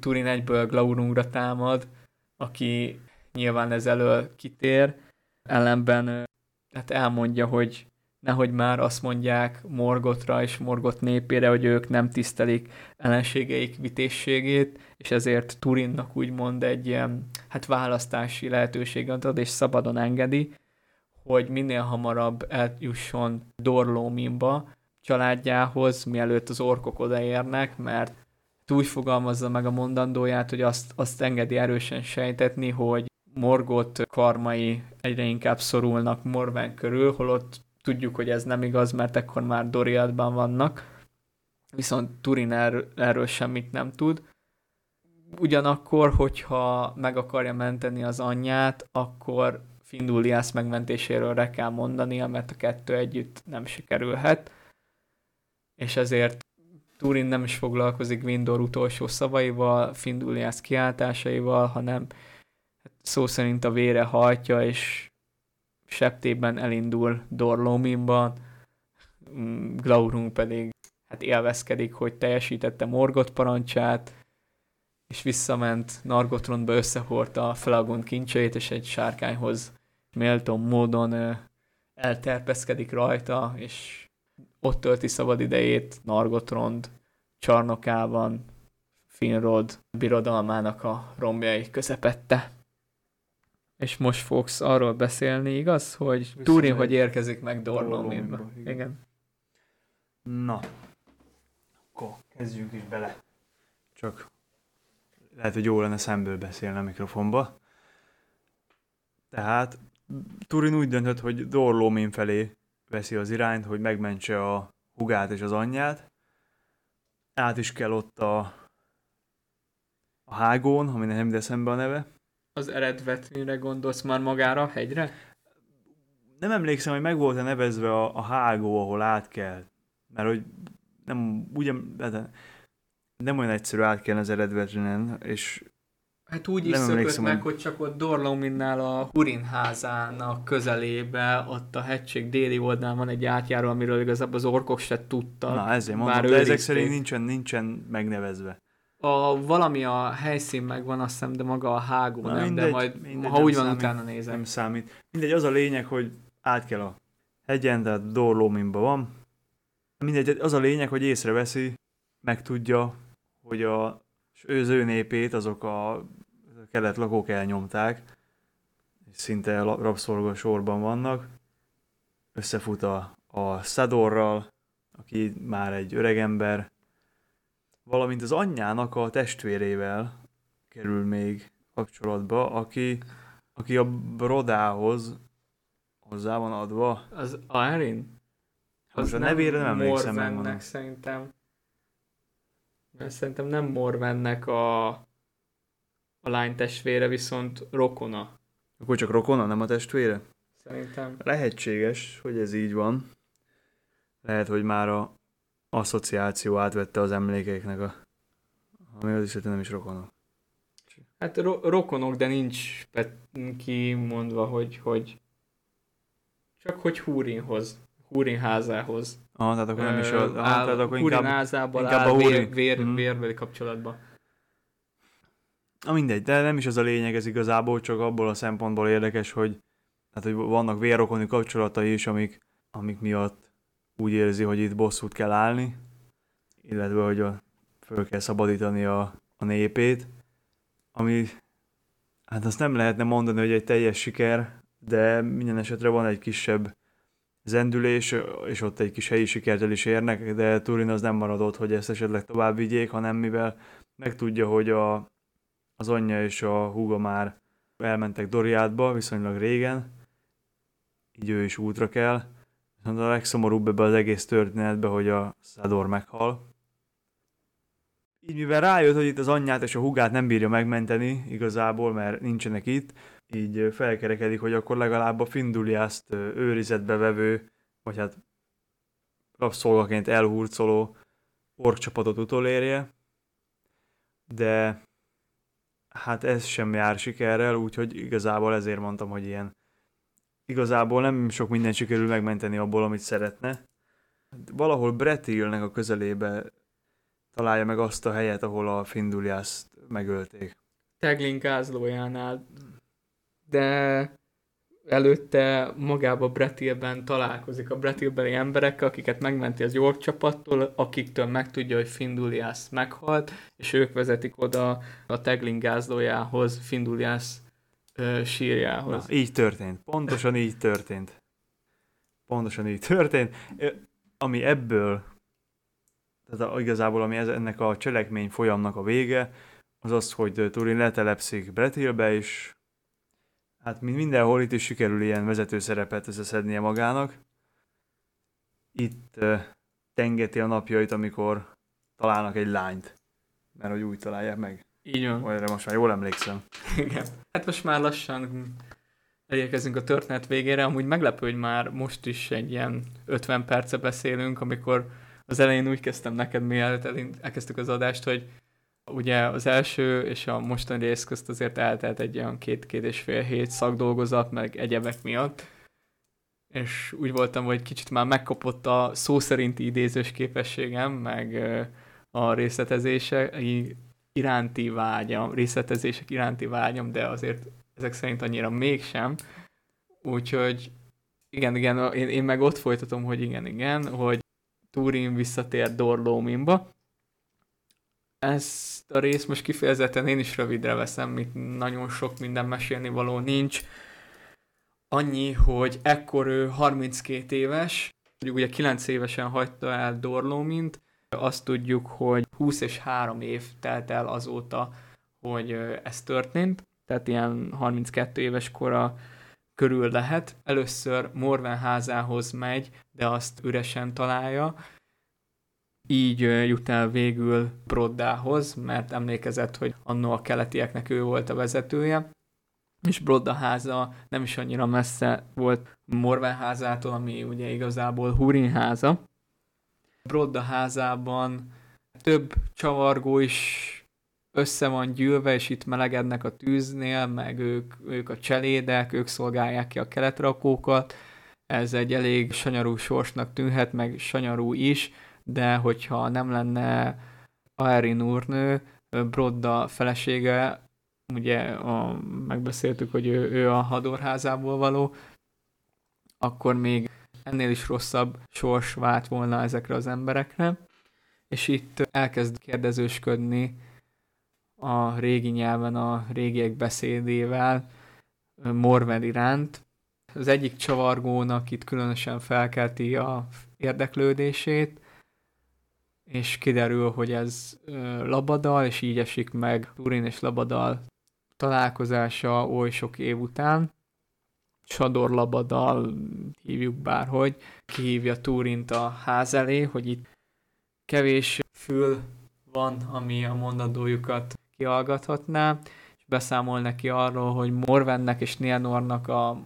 Turin egyből Glaurungra támad, aki nyilván ez elől kitér, ellenben hát elmondja, hogy nehogy már azt mondják Morgotra és Morgot népére, hogy ők nem tisztelik ellenségeik vitészségét, és ezért Turinnak úgymond egy ilyen hát választási lehetőséget ad, és szabadon engedi, hogy minél hamarabb eljusson Dorlóminba családjához, mielőtt az orkok odaérnek, mert úgy fogalmazza meg a mondandóját, hogy azt, azt engedi erősen sejtetni, hogy Morgot karmai egyre inkább szorulnak Morven körül, holott tudjuk, hogy ez nem igaz, mert ekkor már Doriadban vannak, viszont Turin erről, erről semmit nem tud. Ugyanakkor, hogyha meg akarja menteni az anyját, akkor Findulias megmentéséről re kell mondania, mert a kettő együtt nem sikerülhet, és ezért Turin nem is foglalkozik Windor utolsó szavaival, Findulias kiáltásaival, hanem szó szerint a vére hajtja, és septében elindul Dorlominba, mm, Glaurung pedig hát élvezkedik, hogy teljesítette Morgot parancsát, és visszament Nargotronba összehordta a Felagont kincseit, és egy sárkányhoz méltó módon elterpeszkedik rajta, és ott tölti szabad idejét Nargotrond csarnokában, Finrod birodalmának a romjai közepette. És most fogsz arról beszélni, igaz, hogy Turin, hogy érkezik meg Dorlominba. Igen. Na, akkor kezdjünk is bele. csak lehet, hogy jó lenne szemből beszélni a mikrofonba. Tehát Turin úgy döntött, hogy Dorlómin felé veszi az irányt, hogy megmentse a hugát és az anyját. Át is kell ott a, a hágón, aminek nem eszembe a neve. Az eredvetményre gondolsz már magára a hegyre? Nem emlékszem, hogy meg volt-e nevezve a, a hágó, ahol át kell. Mert hogy nem, ugyan, hát nem olyan egyszerű át kell az eredvetrinen, és Hát úgy is Nem szökött meg, hogy- csak ott Dorlominnál a Hurin házának közelébe, ott a hegység déli oldalán van egy átjáró, amiről igazából az orkok se tudtak. na ezért mondom, de ezek szerint nincsen, nincsen megnevezve. A, valami a helyszín megvan, azt hiszem, de maga a hágó Na, nem, mindegy, de majd, mindegy, ha úgy van, számít. utána nézek. Nem számít. Mindegy, az a lényeg, hogy át kell a hegyen, tehát Dorlóminban van. Mindegy, az a lényeg, hogy észreveszi, megtudja, hogy a, az ő népét azok a kelet lakók elnyomták, és szinte rabszolga sorban vannak. Összefut a, a Szadorral, aki már egy öregember, valamint az anyjának a testvérével kerül még kapcsolatba, aki, aki a Brodához hozzá van adva. Az Aerin? Most a nevére nem emlékszem. Morvennek szerintem. Mert szerintem nem Morvennek a, a lány testvére, viszont rokona. Akkor csak rokona, nem a testvére? Szerintem. Lehetséges, hogy ez így van. Lehet, hogy már a asszociáció átvette az emlékeiknek a... Ami az is, hogy nem is rokona. Hát ro- rokonok, de nincs pet- kimondva, hogy, hogy csak hogy Húrinhoz, Húrin házához. Ah, tehát akkor nem is a... Ö, Ah, áll, tehát akkor inkább... inkább áll a vér, Húrin. vér, Mhm. vérbeli kapcsolatban. Na mindegy, de nem is az a lényeg ez igazából, csak abból a szempontból érdekes, hogy, hát, hogy vannak vérrokoni kapcsolatai is, amik, amik miatt úgy érzi, hogy itt bosszút kell állni, illetve hogy a, föl kell szabadítani a, a népét, ami, hát azt nem lehetne mondani, hogy egy teljes siker, de minden esetre van egy kisebb zendülés, és ott egy kis helyi sikert el is érnek, de Turin az nem maradott, hogy ezt esetleg tovább vigyék, hanem mivel megtudja, hogy a, az anyja és a húga már elmentek Doriátba viszonylag régen, így ő is útra kell. Viszont a legszomorúbb ebbe az egész történetbe, hogy a Szador meghal. Így mivel rájött, hogy itt az anyját és a húgát nem bírja megmenteni igazából, mert nincsenek itt, így felkerekedik, hogy akkor legalább a Finduliászt őrizetbe vevő, vagy hát rabszolgaként elhurcoló orkcsapatot utolérje. De hát ez sem jár sikerrel, úgyhogy igazából ezért mondtam, hogy ilyen igazából nem sok minden sikerül megmenteni abból, amit szeretne. Valahol Bretilnek a közelébe találja meg azt a helyet, ahol a Finduliászt megölték. Teglin gázlójánál, de előtte magába Bretilben találkozik a Bretilbeli emberekkel, akiket megmenti az York csapattól, akiktől megtudja, hogy Finduliász meghalt, és ők vezetik oda a Teglin gázlójához, Finduliász sírjához. Na, így történt. Pontosan így történt. Pontosan így történt. Ami ebből, tehát igazából ami ez, ennek a cselekmény folyamnak a vége, az az, hogy Turin letelepszik Bretilbe, és hát mindenhol itt is sikerül ilyen vezető szerepet összeszednie magának. Itt ö, tengeti a napjait, amikor találnak egy lányt, mert hogy úgy találják meg. Így van. Vagy most már jól emlékszem. (laughs) Igen. Hát most már lassan elérkezünk a történet végére. Amúgy meglepő, hogy már most is egy ilyen 50 perce beszélünk, amikor az elején úgy kezdtem neked, mielőtt elkezdtük az adást, hogy ugye az első és a mostani rész közt azért eltelt egy olyan két-két és fél hét szakdolgozat, meg egyebek miatt. És úgy voltam, hogy kicsit már megkapott a szó szerinti idézős képességem, meg a részletezése iránti vágyam, részletezések iránti vágyam, de azért ezek szerint annyira mégsem. Úgyhogy igen, igen, én, én meg ott folytatom, hogy igen, igen, hogy Turin visszatér Dorlóminba. Ezt a részt most kifejezetten én is rövidre veszem, itt nagyon sok minden mesélni való nincs. Annyi, hogy ekkor ő 32 éves, ugye 9 évesen hagyta el Dorlómint, Azt tudjuk, hogy 20 és 3 év telt el azóta, hogy ez történt, tehát ilyen 32 éves kora körül lehet. Először Morven házához megy, de azt üresen találja, így jut el végül Broddához, mert emlékezett, hogy annó a keletieknek ő volt a vezetője, és Brodda háza nem is annyira messze volt Morven házától, ami ugye igazából Hurin háza. Brodda házában több csavargó is össze van gyűlve, és itt melegednek a tűznél, meg ők, ők a cselédek, ők szolgálják ki a keletrakókat. Ez egy elég sanyarú sorsnak tűnhet, meg sanyarú is, de hogyha nem lenne Aerin úrnő, Brodda felesége, ugye a, megbeszéltük, hogy ő, ő a hadorházából való, akkor még ennél is rosszabb sors vált volna ezekre az emberekre, és itt elkezd kérdezősködni a régi nyelven a régiek beszédével Morven iránt. Az egyik csavargónak itt különösen felkelti a érdeklődését, és kiderül, hogy ez Labadal, és így esik meg Turin és Labadal találkozása oly sok év után. Sador Labadal hívjuk bárhogy, kihívja Turint a ház elé, hogy itt kevés fül van, ami a mondandójukat kihallgathatná, és beszámol neki arról, hogy Morvennek és Nianornak a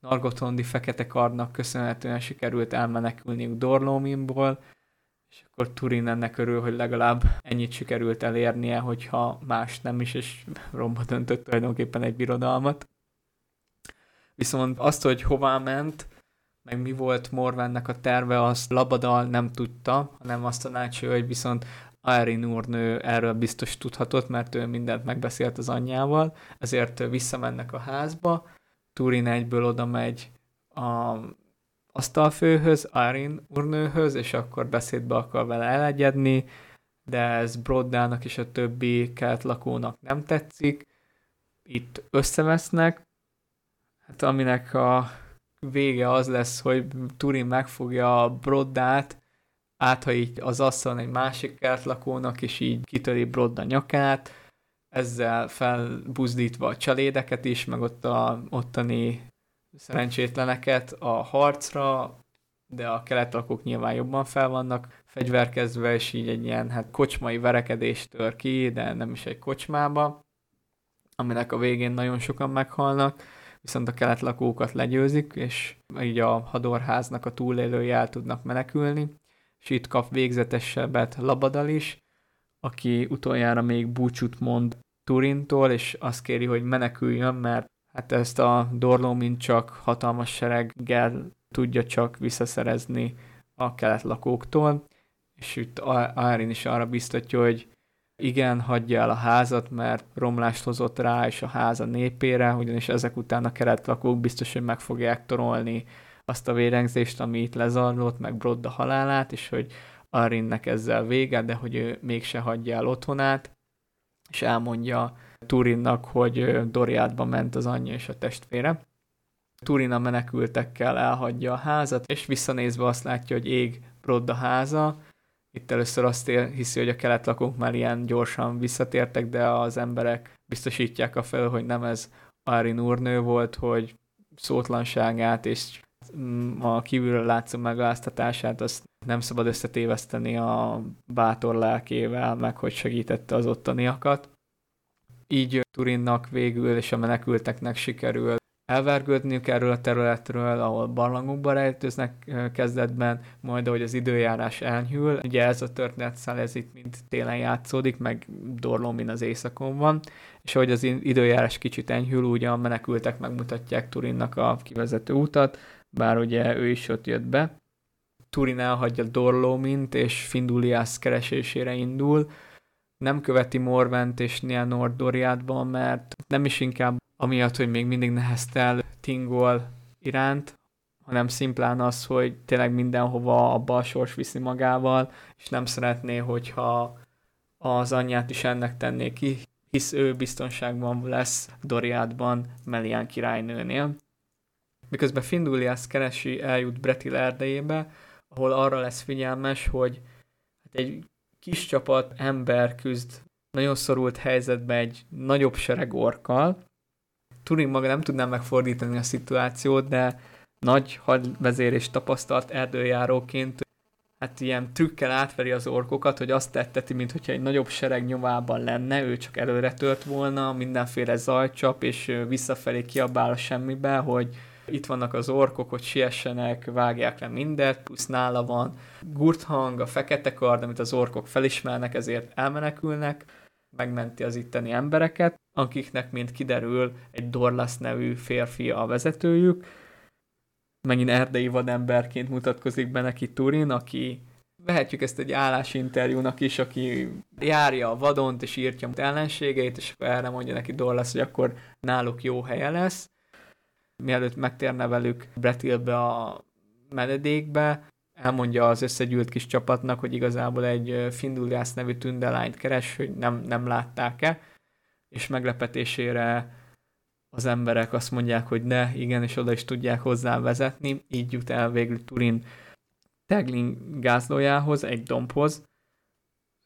Nargotondi fekete kardnak köszönhetően sikerült elmenekülniük Dorlominból, és akkor Turin ennek örül, hogy legalább ennyit sikerült elérnie, hogyha más nem is, és romba döntött tulajdonképpen egy birodalmat. Viszont azt, hogy hová ment, meg mi volt Morvennek a terve, azt Labadal nem tudta, hanem azt tanácsolja, hogy viszont Aerin úrnő erről biztos tudhatott, mert ő mindent megbeszélt az anyjával, ezért visszamennek a házba, Turin egyből oda megy a asztalfőhöz, Aerin úrnőhöz, és akkor beszédbe akar vele elegyedni, de ez Broddának és a többi kelt lakónak nem tetszik. Itt összevesznek, aminek a vége az lesz, hogy Turin megfogja a Broddát, áthajít az asztalon egy másik kertlakónak, és így kitöri Brodda nyakát, ezzel felbuzdítva a csalédeket is, meg ott a ottani szerencsétleneket a harcra, de a keletlakók nyilván jobban fel vannak fegyverkezve, és így egy ilyen hát kocsmai verekedés tör ki, de nem is egy kocsmába, aminek a végén nagyon sokan meghalnak, viszont a keletlakókat legyőzik, és így a hadorháznak a túlélői el tudnak menekülni. És itt kap végzetesebbet Labadal is, aki utoljára még búcsút mond Turintól, és azt kéri, hogy meneküljön, mert hát ezt a Dorló csak hatalmas sereggel tudja csak visszaszerezni a kelet lakóktól, és itt Aerin is arra biztatja, hogy igen, hagyja el a házat, mert romlást hozott rá és a háza népére, ugyanis ezek után a kelet lakók biztos, hogy meg fogják torolni azt a vérengzést, ami itt lezajlott, meg Brodda halálát, és hogy Arinnek ezzel vége, de hogy ő mégse hagyja el otthonát, és elmondja Turinnak, hogy Doriátba ment az anyja és a testvére. Turin a menekültekkel elhagyja a házat, és visszanézve azt látja, hogy ég Brodda háza. Itt először azt hiszi, hogy a keletlakók már ilyen gyorsan visszatértek, de az emberek biztosítják a fel, hogy nem ez Arin úrnő volt, hogy szótlanságát és a kívülről látszó megaláztatását, azt nem szabad összetéveszteni a bátor lelkével, meg hogy segítette az ottaniakat. Így Turinnak végül és a menekülteknek sikerül elvergődniük erről a területről, ahol barlangokba rejtőznek kezdetben, majd ahogy az időjárás elnyúl. Ugye ez a történetszál, ez itt mind télen játszódik, meg Dorlón, az éjszakon van, és ahogy az időjárás kicsit enyhül, ugye a menekültek megmutatják Turinnak a kivezető utat, bár ugye ő is ott jött be. Turin elhagyja Dorlómint, és Finduliász keresésére indul. Nem követi Morvent és Nianor Doriátban, mert nem is inkább amiatt, hogy még mindig neheztel Tingol iránt, hanem szimplán az, hogy tényleg mindenhova abba a sors viszi magával, és nem szeretné, hogyha az anyját is ennek tenné ki, hisz ő biztonságban lesz Doriátban Melian királynőnél miközben Findulias keresi, eljut Bretil erdejébe, ahol arra lesz figyelmes, hogy egy kis csapat ember küzd nagyon szorult helyzetben egy nagyobb sereg orkkal. Turing maga nem tudná megfordítani a szituációt, de nagy hadvezér és tapasztalt erdőjáróként hát ilyen trükkel átveri az orkokat, hogy azt tetteti, mint hogyha egy nagyobb sereg nyomában lenne, ő csak előre tört volna, mindenféle zajcsap, és visszafelé kiabál a semmibe, hogy itt vannak az orkok, hogy siessenek, vágják le mindet, plusz nála van gurthang, a fekete kard, amit az orkok felismernek, ezért elmenekülnek, megmenti az itteni embereket, akiknek, mint kiderül, egy Dorlas nevű férfi a vezetőjük, megint erdei vademberként mutatkozik be neki Turin, aki vehetjük ezt egy állásinterjúnak is, aki járja a vadont és írtja ellenségeit, és akkor erre mondja neki Dorlas, hogy akkor náluk jó helye lesz. Mielőtt megtérne velük Bretilbe a menedékbe, elmondja az összegyűlt kis csapatnak, hogy igazából egy Finduliász nevű tündelányt keres, hogy nem, nem látták-e, és meglepetésére az emberek azt mondják, hogy ne, igen, és oda is tudják hozzá vezetni, így jut el végül Turin Teglin gázlójához, egy dombhoz,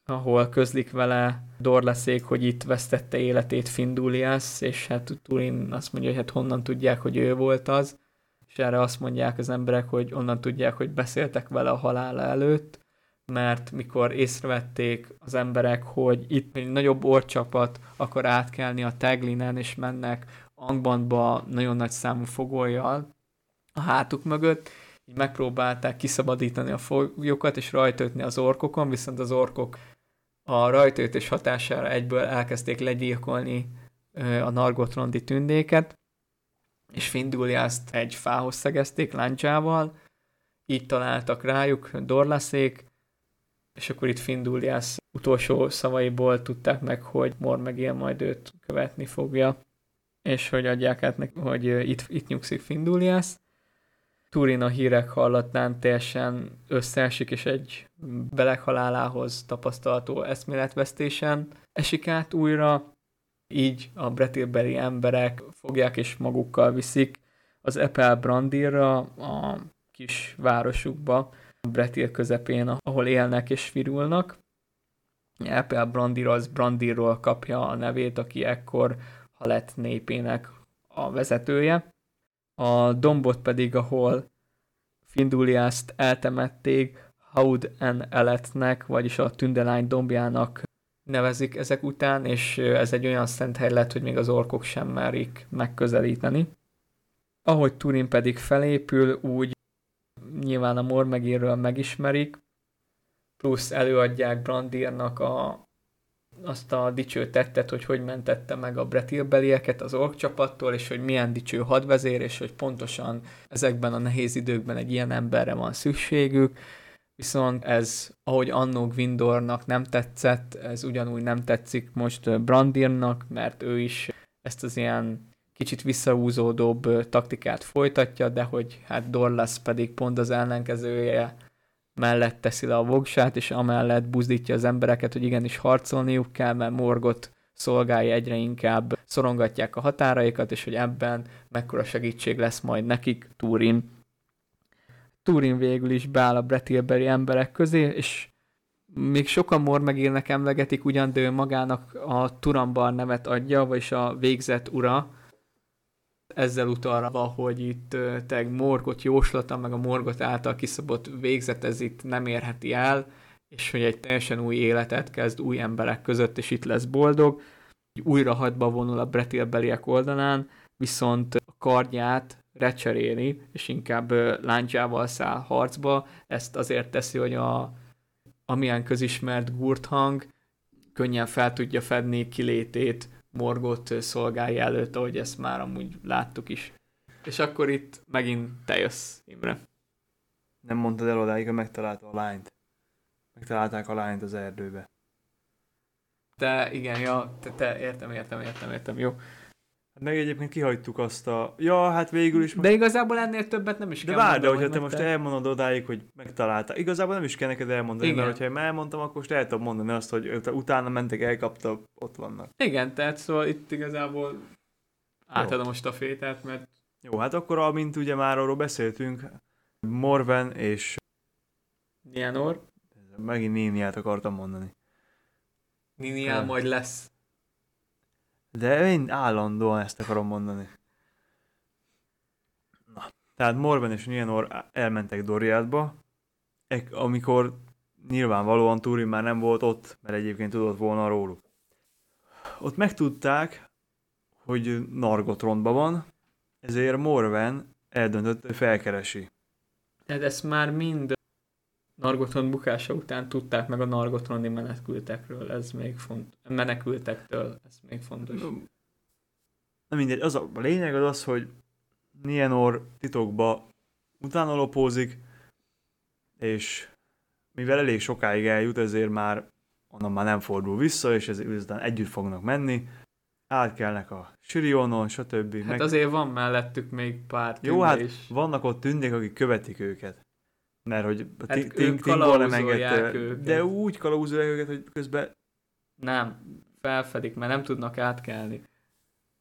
ahol közlik vele Dorleszék, hogy itt vesztette életét Findulias, és hát Turin azt mondja, hogy hát honnan tudják, hogy ő volt az, és erre azt mondják az emberek, hogy onnan tudják, hogy beszéltek vele a halála előtt, mert mikor észrevették az emberek, hogy itt egy nagyobb orcsapat akar átkelni a Teglinen, és mennek Angbandba nagyon nagy számú fogolyjal a hátuk mögött, így megpróbálták kiszabadítani a foglyokat és rajtőtni az orkokon, viszont az orkok a rajtőtés hatására egyből elkezdték legyilkolni a Nargotrondi tündéket, és Finduliászt egy fához szegezték láncsával, így találtak rájuk Dorlaszék, és akkor itt Finduliász utolsó szavaiból tudták meg, hogy Mor megél majd őt követni fogja és hogy adják át neki, hogy itt, itt nyugszik Finduliász. Turin a hírek hallatán teljesen összeesik, és egy beleghalálához tapasztalható eszméletvesztésen esik át újra, így a bretilbeli emberek fogják és magukkal viszik az Epel Brandirra, a kis városukba, Bretil közepén, ahol élnek és virulnak. Epel Brandir az Brandirról kapja a nevét, aki ekkor Halett népének a vezetője. A dombot pedig, ahol Finduliászt eltemették, Haud en Eletnek, vagyis a Tündelány dombjának nevezik ezek után, és ez egy olyan szent hely lett, hogy még az orkok sem merik megközelíteni. Ahogy Turin pedig felépül, úgy nyilván a Mormegéről megismerik, plusz előadják Brandirnak a azt a dicső tettet, hogy hogy mentette meg a bretilbelieket az ork csapattól, és hogy milyen dicső hadvezér, és hogy pontosan ezekben a nehéz időkben egy ilyen emberre van szükségük. Viszont ez, ahogy annó Gwindornak nem tetszett, ez ugyanúgy nem tetszik most Brandirnak, mert ő is ezt az ilyen kicsit visszahúzódóbb taktikát folytatja, de hogy hát Dorlas pedig pont az ellenkezője mellett teszi le a vogsát, és amellett buzdítja az embereket, hogy igenis harcolniuk kell, mert Morgot szolgálja egyre inkább szorongatják a határaikat, és hogy ebben mekkora segítség lesz majd nekik Turin. Turin végül is beáll a Bretilberi emberek közé, és még sokan mor megírnek emlegetik, ugyan de ő magának a Turambar nevet adja, vagyis a végzett ura, ezzel utalva, hogy itt teg morgot jóslata, meg a morgot által kiszabott végzet ez itt nem érheti el, és hogy egy teljesen új életet kezd új emberek között, és itt lesz boldog. Újra hadba vonul a bretilbeliek oldalán, viszont a kardját recseréli, és inkább láncsával száll harcba. Ezt azért teszi, hogy a amilyen közismert Gurthang könnyen fel tudja fedni kilétét Morgot szolgálja előtt, ahogy ezt már amúgy láttuk is. És akkor itt megint te jössz, Imre. Nem mondtad el odáig, hogy megtalálta a lányt. Megtalálták a lányt az erdőbe. Te, igen, ja, te, te értem, értem, értem, értem, jó. Hát meg egyébként kihagytuk azt a... Ja, hát végül is... De igazából ennél többet nem is de kell várj, de hogyha te most te... elmondod odáig, hogy megtalálta. Igazából nem is kell neked elmondani, Igen. mert hogyha én elmondtam, akkor most el tudom mondani azt, hogy utána mentek, elkapta, ott vannak. Igen, tehát szóval itt igazából átadom most a fétát, mert... Jó, hát akkor amint ugye már arról beszéltünk, Morven és... Nianor. Megint Níniát akartam mondani. Niniel Ö. majd lesz. De én állandóan ezt akarom mondani. Na, tehát Morven és Nienor elmentek Doriátba, amikor nyilvánvalóan Turin már nem volt ott, mert egyébként tudott volna róluk. Ott megtudták, hogy Nargotrondban van, ezért Morven eldöntött, hogy felkeresi. Tehát ezt már mind Nargotron bukása után tudták meg a Nargotroni menekültekről, ez még fontos. Menekültektől, ez még fontos. Na mindegy, az a, a lényeg az az, hogy Nienor titokba utána lopózik, és mivel elég sokáig eljut, ezért már onnan már nem fordul vissza, és ezért aztán együtt fognak menni, átkelnek a Sirionon, stb. Hát meg azért van mellettük még pár Jó, hát vannak ott tündék, akik követik őket. Mert hogy a Hát Tingol nem engedte, de úgy kalauzolják őket, hogy közben Nem, felfedik, mert nem tudnak átkelni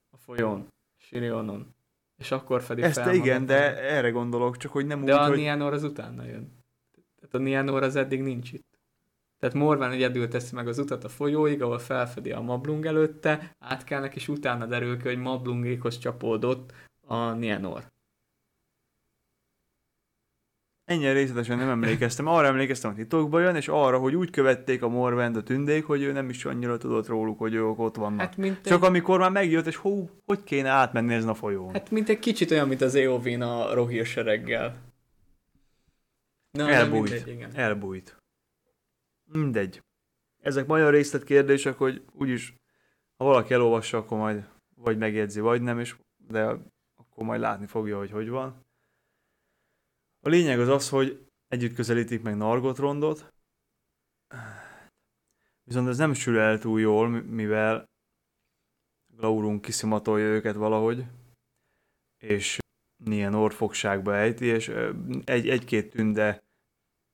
a folyón, Sirionon. És akkor fedik ezt fel igen, de erre gondolok, csak hogy nem De úgy, a hogy... Nienor az utána jön. Tehát a Nienor az eddig nincs itt. Tehát Morván egyedül teszi meg az utat a folyóig, ahol felfedi a Mablung előtte, átkelnek, és utána derül ki, hogy Mablungékhoz csapódott a Nienor. Ennyire részletesen nem emlékeztem. Arra emlékeztem, hogy titokba jön, és arra, hogy úgy követték a Morvend a tündék, hogy ő nem is annyira tudott róluk, hogy ők ott vannak. Hát mint, Csak egy, amikor már megjött, és hú, hogy kéne átmenni ezen a folyón. hát mint egy kicsit olyan, mint az Eowyn a Rohir sereggel. Na, Elbújt. mindegy, igen. Elbújt. Mindegy. Ezek olyan részletkérdések, hogy úgyis, ha valaki elolvassa, akkor majd vagy megjegyzi, vagy nem, és de akkor majd látni fogja, hogy hogy van. A lényeg az az, hogy együtt közelítik meg Nargotrondot, viszont ez nem sül el túl jól, mi- mivel Glaurung kiszimatolja őket valahogy, és Nienor fogságba ejti, és egy, egy-két tünde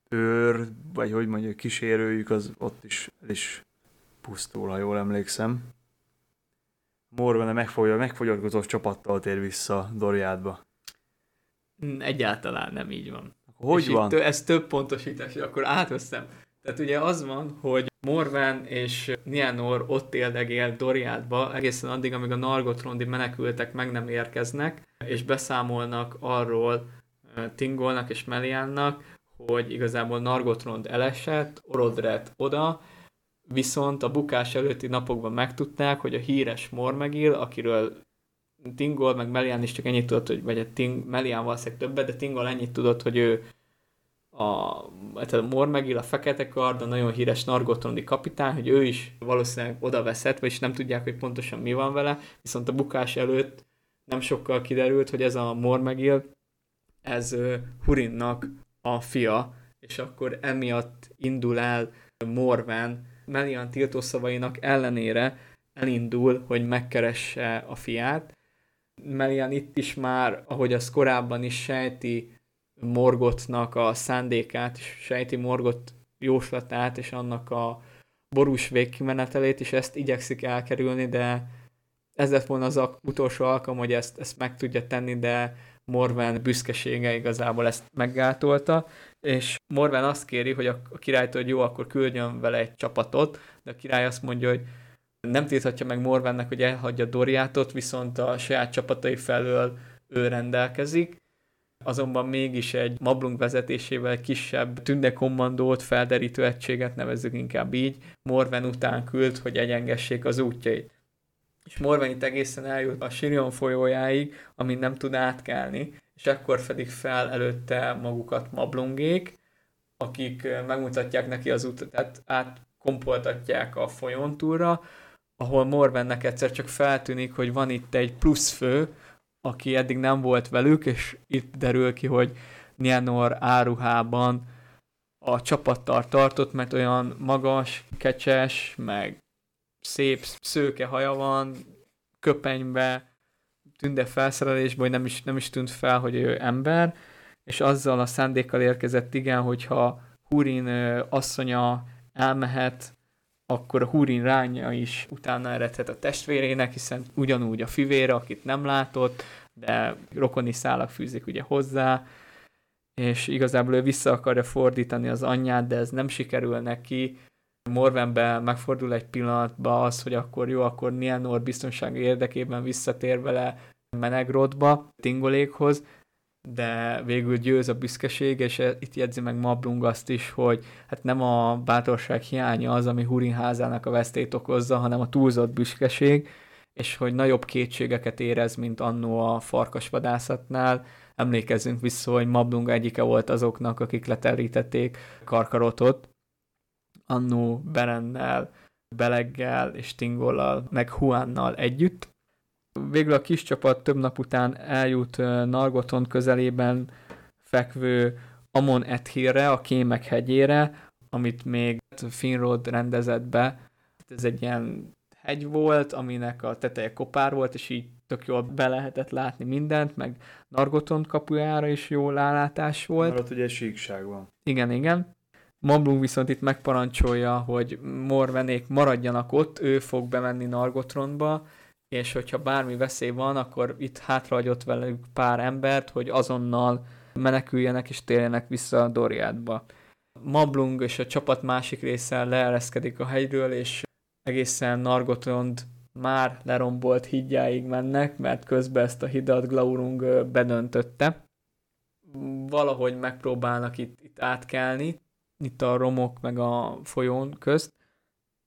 őr, vagy hogy mondja, kísérőjük, az ott is, is pusztul, ha jól emlékszem. Morvene megfogja, megfogyatkozott csapattal tér vissza Doriádba. Egyáltalán nem így van. Hogy és itt van? tö- ez több pontosítás, akkor átveszem. Tehát ugye az van, hogy Morven és Nienor ott éldegél Doriádba egészen addig, amíg a Nargotrondi menekültek meg nem érkeznek, és beszámolnak arról Tingolnak és Meliánnak, hogy igazából Nargotrond elesett, Orodret oda, viszont a bukás előtti napokban megtudták, hogy a híres Mormegil, akiről Tingol meg Melian is csak ennyit tudott, hogy, vagy a Ting, Melian valószínűleg többet, de Tingol ennyit tudott, hogy ő a, hát a Mormegil, a Fekete Kard, a nagyon híres Nargotrondi kapitány, hogy ő is valószínűleg oda veszett, vagyis nem tudják, hogy pontosan mi van vele, viszont a bukás előtt nem sokkal kiderült, hogy ez a Mormegil, ez Hurinnak a fia, és akkor emiatt indul el Morven Melian tiltószavainak ellenére elindul, hogy megkeresse a fiát. Melian itt is már, ahogy az korábban is sejti Morgotnak a szándékát, és sejti Morgot jóslatát, és annak a borús végkimenetelét, és ezt igyekszik elkerülni, de ez lett volna az a utolsó alkalom, hogy ezt, ezt meg tudja tenni, de Morven büszkesége igazából ezt meggátolta, és Morven azt kéri, hogy a, királytól, hogy jó, akkor küldjön vele egy csapatot, de a király azt mondja, hogy nem tilthatja meg Morvennek, hogy elhagyja Doriátot, viszont a saját csapatai felől ő rendelkezik, azonban mégis egy Mablung vezetésével kisebb tündekommandót, felderítő egységet nevezzük inkább így, Morven után küld, hogy egyengessék az útjait. És Morven itt egészen eljut a Sirion folyójáig, amin nem tud átkelni, és ekkor fedik fel előtte magukat Mablungék, akik megmutatják neki az utat, tehát átkompoltatják a folyón túlra, ahol Morvennek egyszer csak feltűnik, hogy van itt egy pluszfő, aki eddig nem volt velük, és itt derül ki, hogy Nienor áruhában a csapattal tartott, mert olyan magas, kecses, meg szép szőke haja van, köpenybe, tünde felszerelésben, hogy nem is, nem is tűnt fel, hogy ő ember, és azzal a szándékkal érkezett, igen, hogyha Hurin asszonya elmehet, akkor a Hurin ránya is utána eredhet a testvérének, hiszen ugyanúgy a fivére, akit nem látott, de rokoni szálak fűzik ugye hozzá, és igazából ő vissza akarja fordítani az anyját, de ez nem sikerül neki. Morvenben megfordul egy pillanatba az, hogy akkor jó, akkor Nienor biztonsági érdekében visszatér vele Menegrodba, Tingolékhoz, de végül győz a büszkeség, és itt jegyzi meg Mablung azt is, hogy hát nem a bátorság hiánya az, ami Hurin házának a vesztét okozza, hanem a túlzott büszkeség, és hogy nagyobb kétségeket érez, mint annó a farkasvadászatnál. Emlékezzünk vissza, hogy Mablung egyike volt azoknak, akik leterítették Karkarotot, annó Berennel, Beleggel és Tingollal, meg Huánnal együtt. Végül a kis csapat több nap után eljut Nargoton közelében fekvő Amon Ethirre, a Kémek hegyére, amit még Finrod rendezett be. Ez egy ilyen hegy volt, aminek a teteje kopár volt, és így tök jól be lehetett látni mindent, meg Nargoton kapujára is jó lálátás volt. Mert ott ugye egy síkság van. Igen, igen. Mamblung viszont itt megparancsolja, hogy Morvenék maradjanak ott, ő fog bemenni Nargotronba, és hogyha bármi veszély van, akkor itt hátrahagyott velük pár embert, hogy azonnal meneküljenek és térjenek vissza a Doriádba. Mablung és a csapat másik része leereszkedik a hegyről, és egészen Nargotrond már lerombolt hídjáig mennek, mert közben ezt a hidat Glaurung bedöntötte. Valahogy megpróbálnak itt, itt átkelni, itt a romok meg a folyón közt.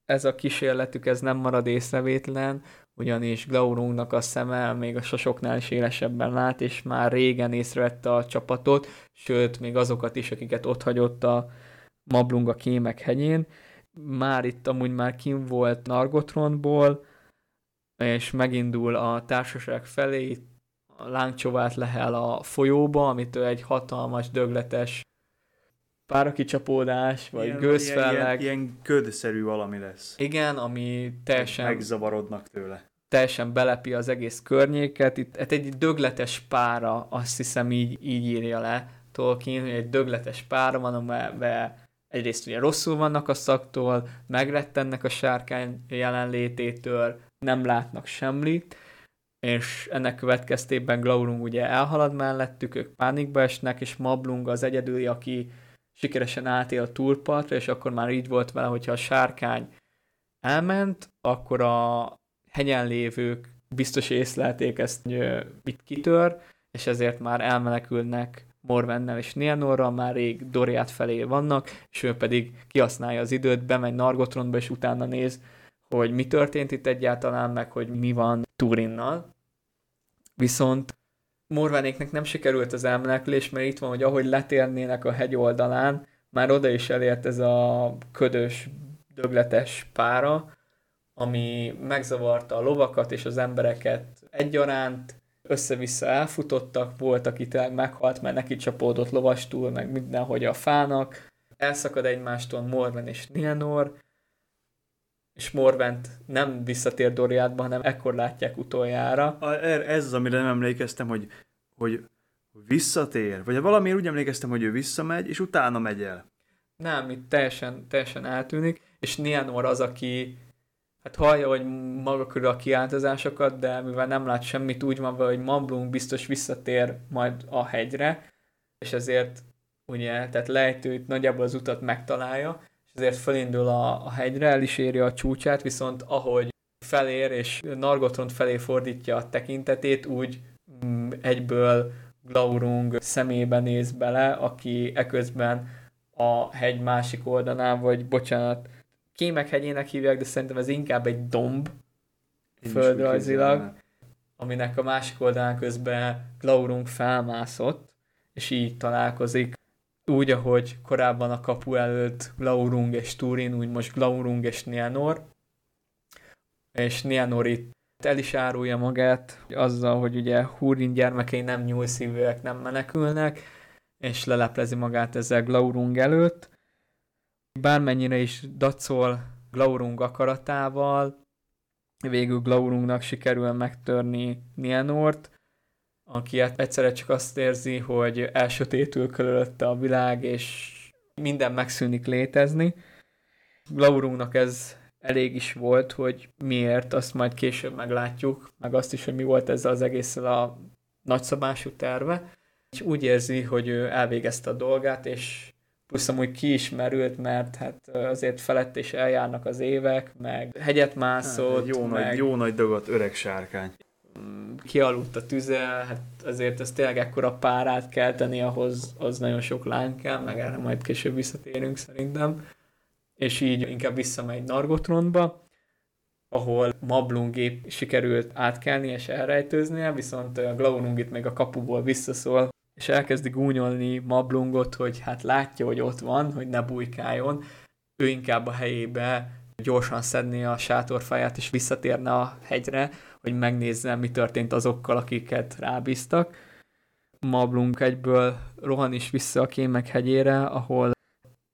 Ez a kísérletük, ez nem marad észrevétlen, ugyanis Glaurungnak a szeme még a sosoknál is élesebben lát, és már régen észrevette a csapatot, sőt, még azokat is, akiket ott hagyott a Mablung a Kémek hegyén. Már itt amúgy már kim volt Nargotronból, és megindul a társaság felé, a lángcsovát lehel a folyóba, amitől egy hatalmas, dögletes párakicsapódás, vagy ilyen, gőzfelleg. Ilyen, ilyen, ilyen ködszerű valami lesz. Igen, ami teljesen... Megzavarodnak tőle. Teljesen belepi az egész környéket. Itt hát egy dögletes pára, azt hiszem így, így írja le Tolkien, hogy egy dögletes pára van, amiben egyrészt ugye rosszul vannak a szaktól, megrettennek a sárkány jelenlététől, nem látnak semmit, és ennek következtében Glaurung ugye elhalad mellettük, ők pánikba esnek, és Mablung az egyedüli, aki sikeresen átél a túlpartra, és akkor már így volt vele, hogyha a sárkány elment, akkor a hegyen lévők biztos észlelték ezt, hogy mit kitör, és ezért már elmenekülnek Morvennel és Nianorral, már rég Doriát felé vannak, és ő pedig kihasználja az időt, bemegy Nargotronba, és utána néz, hogy mi történt itt egyáltalán, meg hogy mi van Turinnal. Viszont Morvánéknek nem sikerült az elmenekülés, mert itt van, hogy ahogy letérnének a hegy oldalán, már oda is elért ez a ködös, dögletes pára, ami megzavarta a lovakat és az embereket egyaránt, össze-vissza elfutottak, volt, aki meghalt, mert neki csapódott lovastúl, meg mindenhogy a fának, elszakad egymástól Morven és Nienor, és Morvent nem visszatér Doriátba, hanem ekkor látják utoljára. A, er, ez az, amire nem emlékeztem, hogy, hogy visszatér, vagy valamiért úgy emlékeztem, hogy ő visszamegy, és utána megy el. Nem, itt teljesen, teljesen eltűnik, és Nianor az, aki hát hallja, hogy maga körül a kiáltozásokat, de mivel nem lát semmit, úgy van vele, hogy Mamblung biztos visszatér majd a hegyre, és ezért ugye, tehát lejtő itt nagyjából az utat megtalálja, ezért felindul a, a hegyre, el is éri a csúcsát, viszont ahogy felér és Nargotrond felé fordítja a tekintetét, úgy mm, egyből Glaurung szemébe néz bele, aki eközben a hegy másik oldalán, vagy bocsánat, Kémek hegyének hívják, de szerintem ez inkább egy domb Én földrajzilag, aminek a másik oldalán közben Glaurung felmászott, és így találkozik úgy, ahogy korábban a kapu előtt Glaurung és Turin, úgy most Glaurung és Nianor, és Nianor itt el is árulja magát azzal, hogy ugye Húrin gyermekei nem nyúlszívűek, nem menekülnek, és leleplezi magát ezzel Glaurung előtt. Bármennyire is dacol Glaurung akaratával, végül Glaurungnak sikerül megtörni Nienort, aki egyszerre csak azt érzi, hogy elsötétül körülötte a világ, és minden megszűnik létezni. Glaurungnak ez elég is volt, hogy miért, azt majd később meglátjuk, meg azt is, hogy mi volt ezzel az egésszel a nagyszabású terve. és úgy érzi, hogy ő elvégezte a dolgát, és plusz amúgy kiismerült, mert hát azért felett is eljárnak az évek, meg hegyet mászott, hát, jó, meg... nagy, jó nagy dagat öreg sárkány. Kialudt a tüze, hát azért ez tényleg ekkora párát kell tenni, ahhoz az nagyon sok láng kell, meg erre majd később visszatérünk szerintem. És így inkább visszamegy Nargotronba, ahol Mablungét sikerült átkelni és elrejtőznie, viszont a Glaurungit még a kapuból visszaszól, és elkezdi gúnyolni Mablungot, hogy hát látja, hogy ott van, hogy ne bujkáljon, ő inkább a helyébe gyorsan szedné a sátorfáját, és visszatérne a hegyre, hogy megnézze, mi történt azokkal, akiket rábíztak. Mablung egyből rohan is vissza a Kémek hegyére, ahol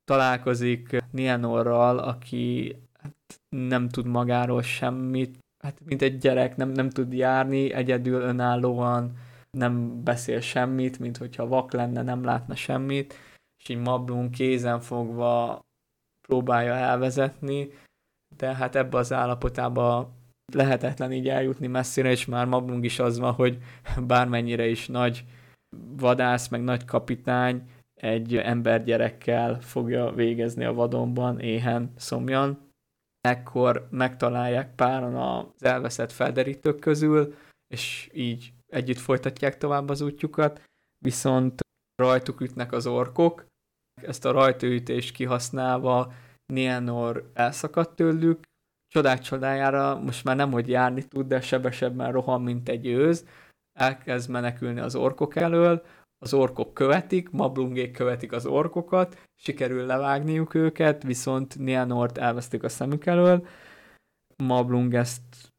találkozik Nianorral, aki hát nem tud magáról semmit, hát mint egy gyerek, nem, nem tud járni, egyedül önállóan nem beszél semmit, mint hogyha vak lenne, nem látna semmit, és így Mablung kézen fogva próbálja elvezetni, de hát ebbe az állapotába lehetetlen így eljutni messzire, és már Mablung is az van, hogy bármennyire is nagy vadász, meg nagy kapitány, egy embergyerekkel fogja végezni a vadonban, éhen, szomjan. Ekkor megtalálják páran az elveszett felderítők közül, és így együtt folytatják tovább az útjukat, viszont rajtuk ütnek az orkok, ezt a rajtaütést kihasználva Nienor elszakadt tőlük, csodák csodájára most már nem, hogy járni tud, de sebesebben rohan, mint egy őz, elkezd menekülni az orkok elől, az orkok követik, Mablungék követik az orkokat, sikerül levágniuk őket, viszont Nienort elvesztik a szemük elől, Mablung ezt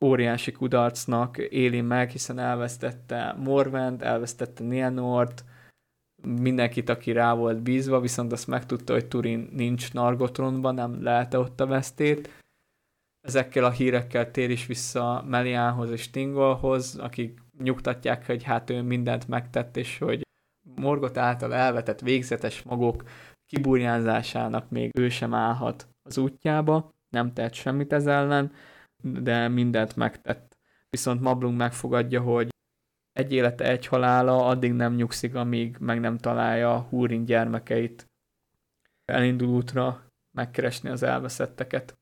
óriási kudarcnak éli meg, hiszen elvesztette Morvent, elvesztette Nienort, mindenkit, aki rá volt bízva, viszont azt megtudta, hogy Turin nincs Nargotronban, nem lehet ott a vesztét. Ezekkel a hírekkel tér is vissza Meliához és Tingolhoz, akik nyugtatják, hogy hát ő mindent megtett, és hogy Morgot által elvetett végzetes magok kiburjánzásának még ő sem állhat az útjába, nem tett semmit ez ellen, de mindent megtett. Viszont Mablung megfogadja, hogy egy élete, egy halála, addig nem nyugszik, amíg meg nem találja Húrin gyermekeit. Elindul útra megkeresni az elveszetteket.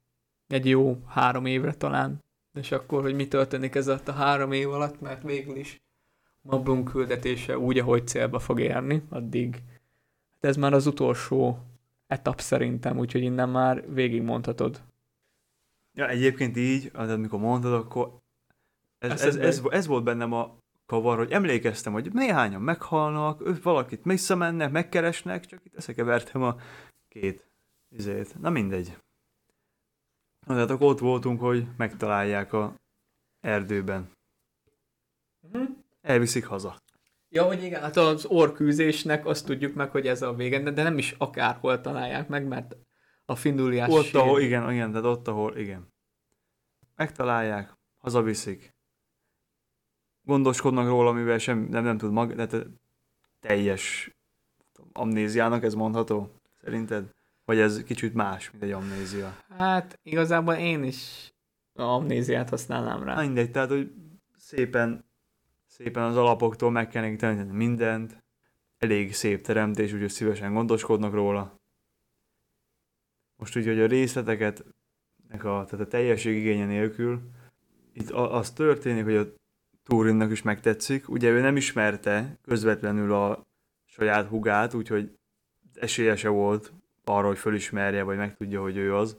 Egy jó három évre talán. És akkor, hogy mi történik ez alatt a három év alatt, mert végül is Mablung küldetése úgy, ahogy célba fog érni, addig hát ez már az utolsó etap szerintem, úgyhogy innen már végigmondhatod Ja, egyébként így, amikor mondtad, akkor ez, ez, ez, ez, ez volt bennem a kavar, hogy emlékeztem, hogy néhányan meghalnak, ők valakit visszamennek, megkeresnek, csak itt összekevertem a két izét. Na mindegy. Tehát akkor ott voltunk, hogy megtalálják a erdőben. Uh-huh. Elviszik haza. Ja, hogy igen, hát az orkűzésnek azt tudjuk meg, hogy ez a vége, de nem is akárhol találják meg, mert a finduliás Ott, sír. ahol, igen, igen, tehát ott, ahol, igen. Megtalálják, hazaviszik. Gondoskodnak róla, mivel sem nem, nem tud mag, de teljes amnéziának ez mondható, szerinted? Vagy ez kicsit más, mint egy amnézia? Hát igazából én is amnéziát használnám rá. Mindegy, tehát hogy szépen, szépen az alapoktól meg kell mindent, elég szép teremtés, úgyhogy szívesen gondoskodnak róla. Most úgy, hogy a részleteket, a, tehát a teljesség igénye nélkül, itt az történik, hogy a Turinnak is megtetszik. Ugye ő nem ismerte közvetlenül a saját hugát, úgyhogy esélye se volt arra, hogy fölismerje, vagy megtudja, hogy ő az.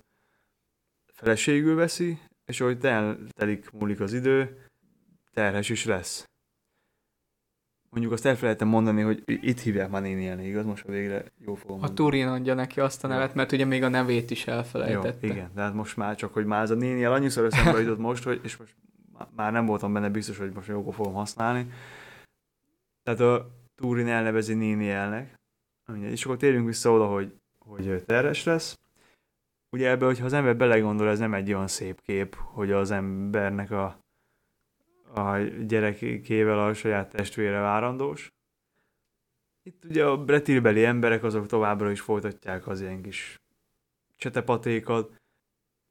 Feleségül veszi, és ahogy tel, telik múlik az idő, terhes is lesz mondjuk azt elfelejtem mondani, hogy itt hívják már néni igaz? Most a végre jó fogom A Turin adja neki azt a nevet, mert ugye még a nevét is elfelejtette. Jó, igen, de hát most már csak, hogy már ez a néni annyiszor eszembe jutott (laughs) most, hogy, és most már nem voltam benne biztos, hogy most jókor fogom használni. Tehát a Turin elnevezi néni elnek, és akkor térjünk vissza oda, hogy, hogy terhes lesz. Ugye ebbe, hogyha az ember belegondol, ez nem egy olyan szép kép, hogy az embernek a a gyerekével a saját testvére várandós. Itt ugye a bretilbeli emberek azok továbbra is folytatják az ilyen kis csetepatékat.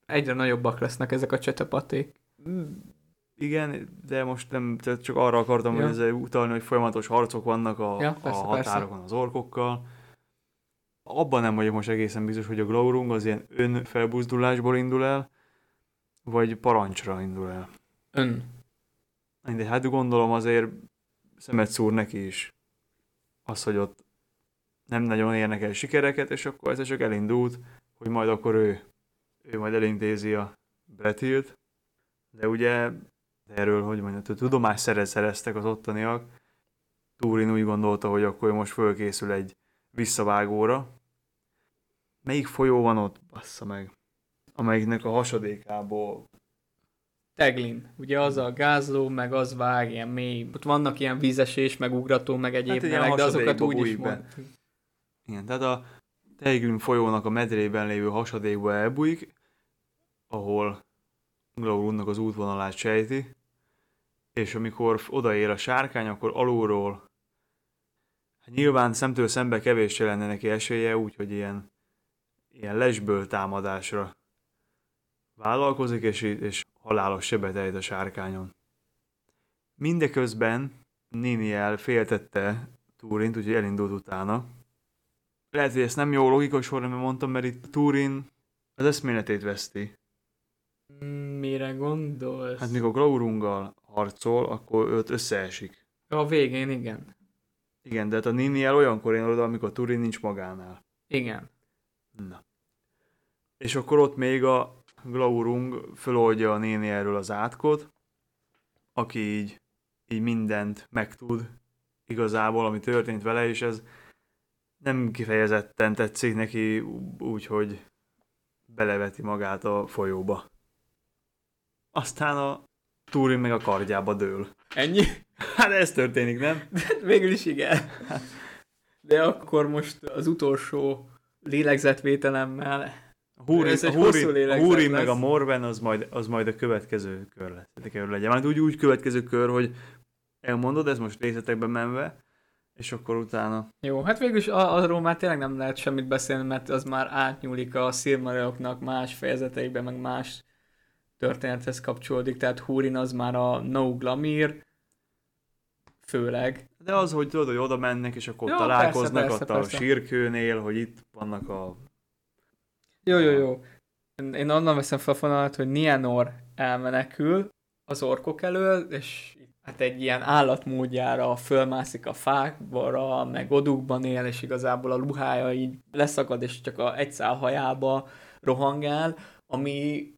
Egyre nagyobbak lesznek ezek a csetepaték. igen, de most nem, csak arra akartam Ja. ezzel utalni, hogy folyamatos harcok vannak a, Ja, persze, a határokon az orkokkal. Abban nem vagyok most egészen biztos, hogy a Glaurung az ilyen önfelbuzdulásból indul el, vagy parancsra indul el. Ön. De hát gondolom azért szemet szúr neki is az, hogy ott nem nagyon érnek el sikereket, és akkor ez csak elindult, hogy majd akkor ő, ő majd elintézi a Bretilt. De ugye erről, hogy mondjam, tudomást szerez, szereztek az ottaniak. Túrin úgy gondolta, hogy akkor most fölkészül egy visszavágóra. Melyik folyó van ott, bassza meg? Amelyiknek a hasadékából Teglin. Ugye az a gázló, meg az vág ilyen mély. Ott vannak ilyen vízesés, meg ugrató, meg egyéb Hát hát, de azokat úgy is bújik be. mond. Igen, tehát a Teigrün folyónak a medrében lévő hasadékba elbújik, ahol Glaurunnak az útvonalát sejti, és amikor odaér a sárkány, akkor alulról hát nyilván szemtől szembe kevés lenne neki esélye, úgyhogy ilyen, ilyen lesből támadásra vállalkozik, és, és halálos sebet ejt a sárkányon. Mindeközben Niniel féltette Túrint, úgyhogy elindult utána, lehet, hogy ezt nem jó logikus sorra mondtam, mert itt Turin az eszméletét veszti. Mire gondolsz? Hát mikor Glaurunggal harcol, akkor őt összeesik. A végén igen. Igen, de hát a Niniel olyankor jön oda, amikor Turin nincs magánál. Igen. Na. És akkor ott még a Glaurung föloldja a Ninielről az átkot, aki így, így mindent megtud igazából, ami történt vele, és ez nem kifejezetten tetszik neki úgy, hogy beleveti magát a folyóba. Aztán a Túrin meg a kardjába dől. Ennyi? Hát ez történik, nem? Végül is igen. De akkor most az utolsó lélegzetvételemmel Húri, Ez egy Húri, hosszú a Húri meg a Morven az majd, az majd a következő kör lesz. Tehát kell legyen. Majd úgy, úgy következő kör, hogy elmondod, ez most részletekben menve, és akkor utána Jó, hát végül is a- arról már tényleg nem lehet semmit beszélni, mert az már átnyúlik a Silmarilloknak más fejezeteikbe, meg más történethez kapcsolódik, tehát Húrin az már a No Glamir, főleg. De az, hogy tudod, hogy oda mennek, és akkor Jó, találkoznak persze, ott persze, a persze. sírkőnél, hogy itt vannak a... Jó, jó, jó. Én onnan veszem fel a fonalat, hogy Nienor elmenekül az orkok elől, és hát egy ilyen állatmódjára fölmászik a fákba, meg odukban él, és igazából a ruhája így leszakad, és csak a egy szál hajába rohangál, ami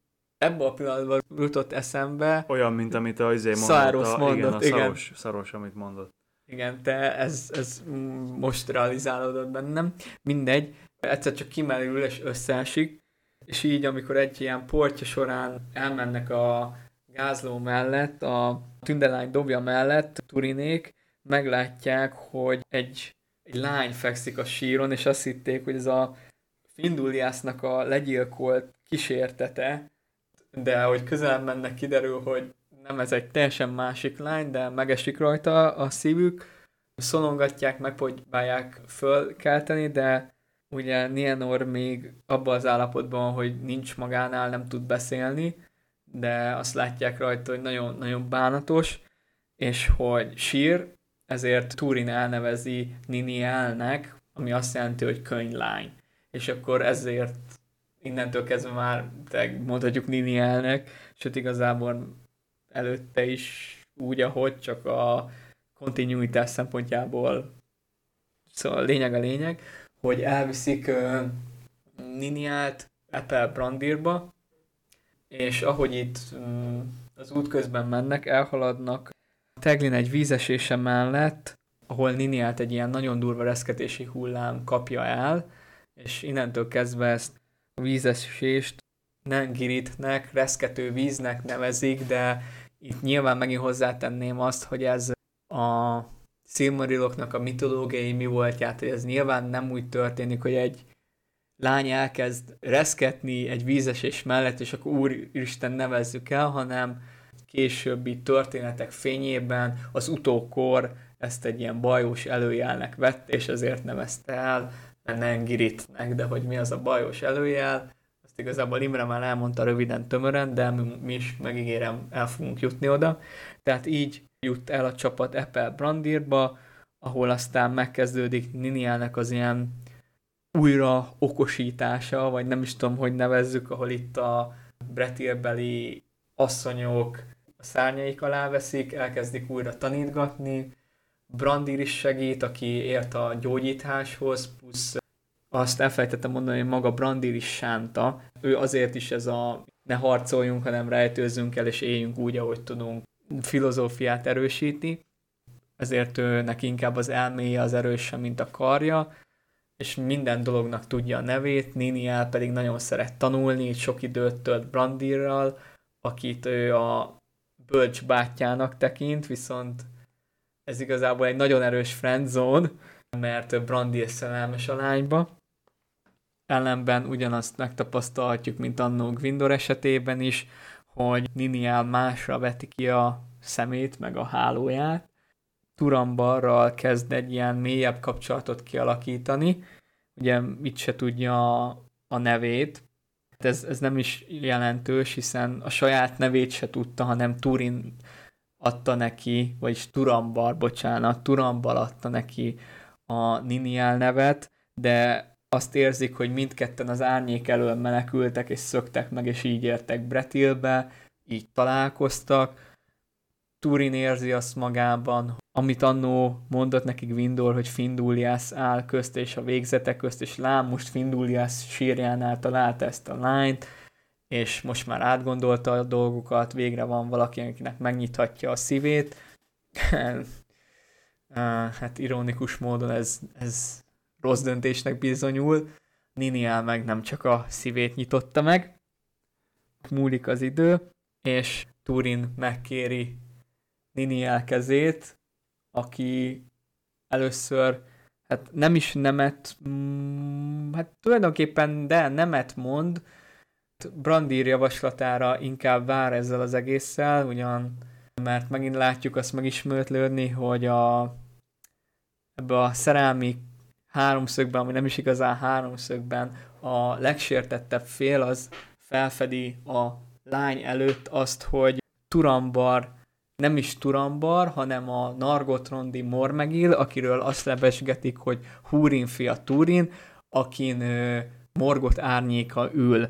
ebben a pillanatban jutott eszembe, Olyan, mint amit a izé mondott. Száros mondott, igen, a igen. szaros, szaros, amit mondott. Igen, de ez, ez most realizálódott bennem. Mindegy, egyszer csak kimerül és összeesik, és így, amikor egy ilyen portja során elmennek a gázló mellett, a tündelány dobja mellett, Turinék meglátják, hogy egy, egy lány fekszik a síron, és azt hitték, hogy ez a Finduliásznak a legyilkolt kísértete, de hogy közel mennek, kiderül, hogy nem ez egy teljesen másik lány, de megesik rajta a szívük, szolongatják, megpróbálják fölkelteni, de ugye Nienor még abban az állapotban, hogy nincs magánál, nem tud beszélni, de azt látják rajta, hogy nagyon, nagyon bánatos, és hogy sír, ezért Turin elnevezi Ninielnek, ami azt jelenti, hogy könyvlány. És akkor ezért innentől kezdve már mondhatjuk Ninielnek, sőt igazából előtte is úgy, ahogy csak a kontinuitás szempontjából. Szóval lényeg a lényeg, hogy elviszik uh, Niniát Apple Brandirba, és ahogy itt um, az út közben mennek, elhaladnak. Teglin egy vízesése mellett, ahol Niniát egy ilyen nagyon durva reszketési hullám kapja el, és innentől kezdve ezt vízesést Nengiritnek, reszkető víznek nevezik, de itt nyilván megint hozzátenném azt, hogy ez a Silmarilloknak a mitológiai mi voltját, hogy ez nyilván nem úgy történik, hogy egy lány elkezd reszketni egy vízesés mellett, és akkor úristen nevezzük el, hanem későbbi történetek fényében az utókor ezt egy ilyen bajós előjelnek vett, és ezért nevezte el Nengiritnek, de hogy mi az a bajós előjel, azt igazából Imre már elmondta röviden, tömören, de mi, mi is megígérem, el fogunk jutni oda. Tehát így jut el a csapat Apple Brandirba, ahol aztán megkezdődik Ninielnek az ilyen újra okosítása, vagy nem is tudom, hogy nevezzük, ahol itt a bretilbeli asszonyok a szárnyaik alá veszik, elkezdik újra tanítgatni, Brandir is segít, aki ért a gyógyításhoz, plusz azt elfelejtettem mondani, hogy maga Brandir is sánta. Ő azért is ez a ne harcoljunk, hanem rejtőzzünk el, és éljünk úgy, ahogy tudunk filozófiát erősíti. Ezért ő neki inkább az elméje az erősebb, mint a karja, és minden dolognak tudja a nevét, Niniel pedig nagyon szeret tanulni, sok időt tölt Brandirral, akit ő a bölcs bátyjának tekint, viszont ez igazából egy nagyon erős friendzone, mert Brandir szerelmes a lányba. Ellenben ugyanazt megtapasztalhatjuk, mint annó Gwindor esetében is, hogy Niniel másra veti ki a szemét, meg a hálóját. Turambarral kezd egy ilyen mélyebb kapcsolatot kialakítani. Ugye itt se tudja a, nevét, ez, ez nem is jelentős, hiszen a saját nevét se tudta, hanem Turin adta neki, vagyis Turambar, bocsánat, Turambar adta neki a Niniel nevet, de azt érzik, hogy mindketten az árnyék elől menekültek, és szöktek meg, és így értek Bretilbe, így találkoztak. Turin érzi azt magában, amit annó mondott nekik Vindor, hogy Findulias áll közt és a végzetek közt, és lám, most Findulias sírjánál találta ezt a lányt, és most már átgondolta a dolgokat, végre van valaki, akinek megnyithatja a szívét. (laughs) hát ironikus módon ez, ez rossz döntésnek bizonyul. Niniel meg nem csak a szívét nyitotta meg. Múlik az idő, és Turin megkéri Niniel kezét, aki először hát nem is nemet, mm, hát tulajdonképpen de nemet mond, Brandir javaslatára inkább vár ezzel az egésszel, ugyan mert megint látjuk azt megismertlődni, hogy a, ebbe a szerelmi háromszögben, ami nem is igazán háromszögben, a legsértettebb fél az felfedi a lány előtt azt, hogy Turambar nem is Turambar, hanem a Nargotrondi Mormegil, akiről azt lebesgetik, hogy Húrin fia Turin, akin ö, Morgot árnyéka ül.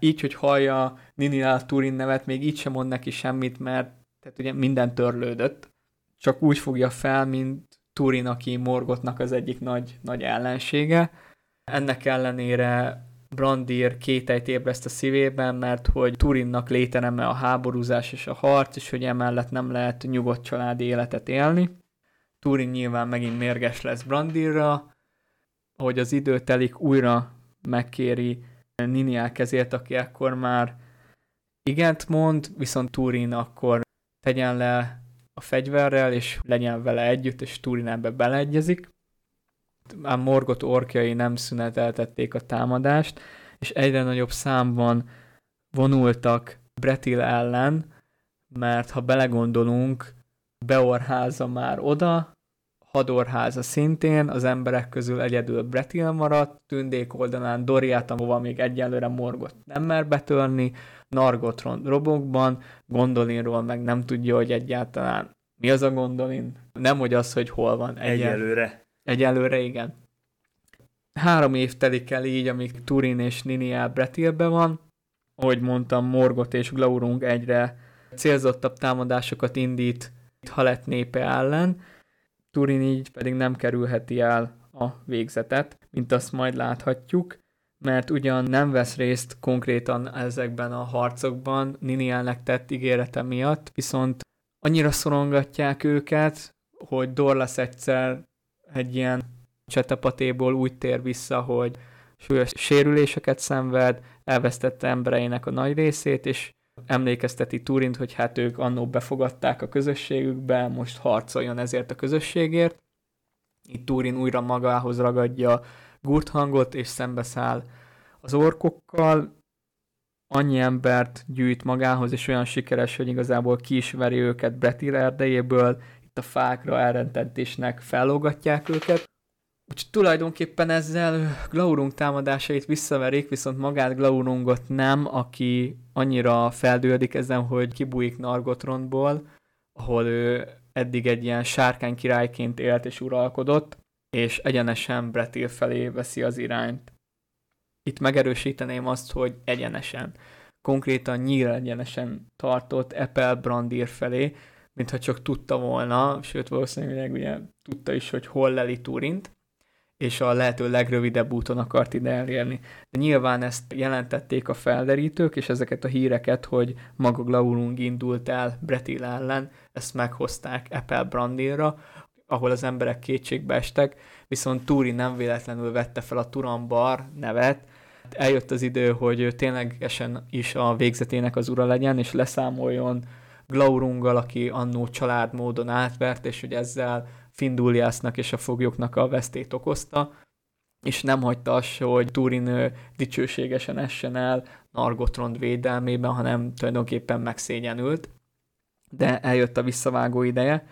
Így, hogy hallja Ninilál Turin nevet, még így sem mond neki semmit, mert tehát ugye minden törlődött. Csak úgy fogja fel, mint Turin, aki Morgotnak az egyik nagy, nagy ellensége. Ennek ellenére Brandir kételyt ébreszt a szívében, mert hogy Turinnak léteneme a háborúzás és a harc, és hogy emellett nem lehet nyugodt családi életet élni. Turin nyilván megint mérges lesz Brandirra, ahogy az idő telik, újra megkéri Niniel kezét, aki akkor már igent mond, viszont Turin akkor tegyen le a fegyverrel, és legyen vele együtt, és Turin ebbe beleegyezik. A Morgot orkjai nem szüneteltették a támadást, és egyre nagyobb számban vonultak Bretil ellen, mert ha belegondolunk, Beorháza már oda, Hadorháza szintén, az emberek közül egyedül Bretil maradt, tündék oldalán Doriát, ahova még egyelőre Morgot nem mer betörni, Nargotron robokban, Gondolinról meg nem tudja, hogy egyáltalán mi az a Gondolin. Nem, hogy az, hogy hol van. Egyel... Egyelőre. Egyelőre, igen. Három év telik el így, amíg Turin és Niniel Bretilbe van. Ahogy mondtam, Morgot és Glaurung egyre célzottabb támadásokat indít Halet népe ellen. Turin így pedig nem kerülheti el a végzetet, mint azt majd láthatjuk mert ugyan nem vesz részt konkrétan ezekben a harcokban Ninielnek tett ígérete miatt, viszont annyira szorongatják őket, hogy Dorlas egyszer egy ilyen csetepatéból úgy tér vissza, hogy súlyos sérüléseket szenved, elvesztette embereinek a nagy részét, és emlékezteti Turint, hogy hát ők annó befogadták a közösségükbe, most harcoljon ezért a közösségért. Itt Turin újra magához ragadja hangot, és szembeszáll az orkokkal, annyi embert gyűjt magához, és olyan sikeres, hogy igazából ki is veri őket Bretil erdejéből, itt a fákra elrentettésnek fellógatják őket. Úgyhogy tulajdonképpen ezzel Glaurung támadásait visszaverik, viszont magát Glaurungot nem, aki annyira feldődik ezen, hogy kibújik Nargotrondból, ahol ő eddig egy ilyen sárkány királyként élt és uralkodott, és egyenesen Bretil felé veszi az irányt. Itt megerősíteném azt, hogy egyenesen. Konkrétan nyíl egyenesen tartott Epel Brandir felé, mintha csak tudta volna, sőt valószínűleg ugye tudta is, hogy hol leli Turint, és a lehető legrövidebb úton akart ide elérni. De nyilván ezt jelentették a felderítők, és ezeket a híreket, hogy maga Glaurung indult el Bretil ellen, ezt meghozták Epel Brandilra, ahol az emberek kétségbe estek, viszont Túri nem véletlenül vette fel a Turambar nevet, eljött az idő, hogy ténylegesen is a végzetének az ura legyen, és leszámoljon Glaurunggal, aki annó családmódon átvert, és hogy ezzel Finduliásznak és a foglyoknak a vesztét okozta, és nem hagyta azt, hogy Turin dicsőségesen essen el Nargotrond védelmében, hanem tulajdonképpen megszégyenült. De eljött a visszavágó ideje,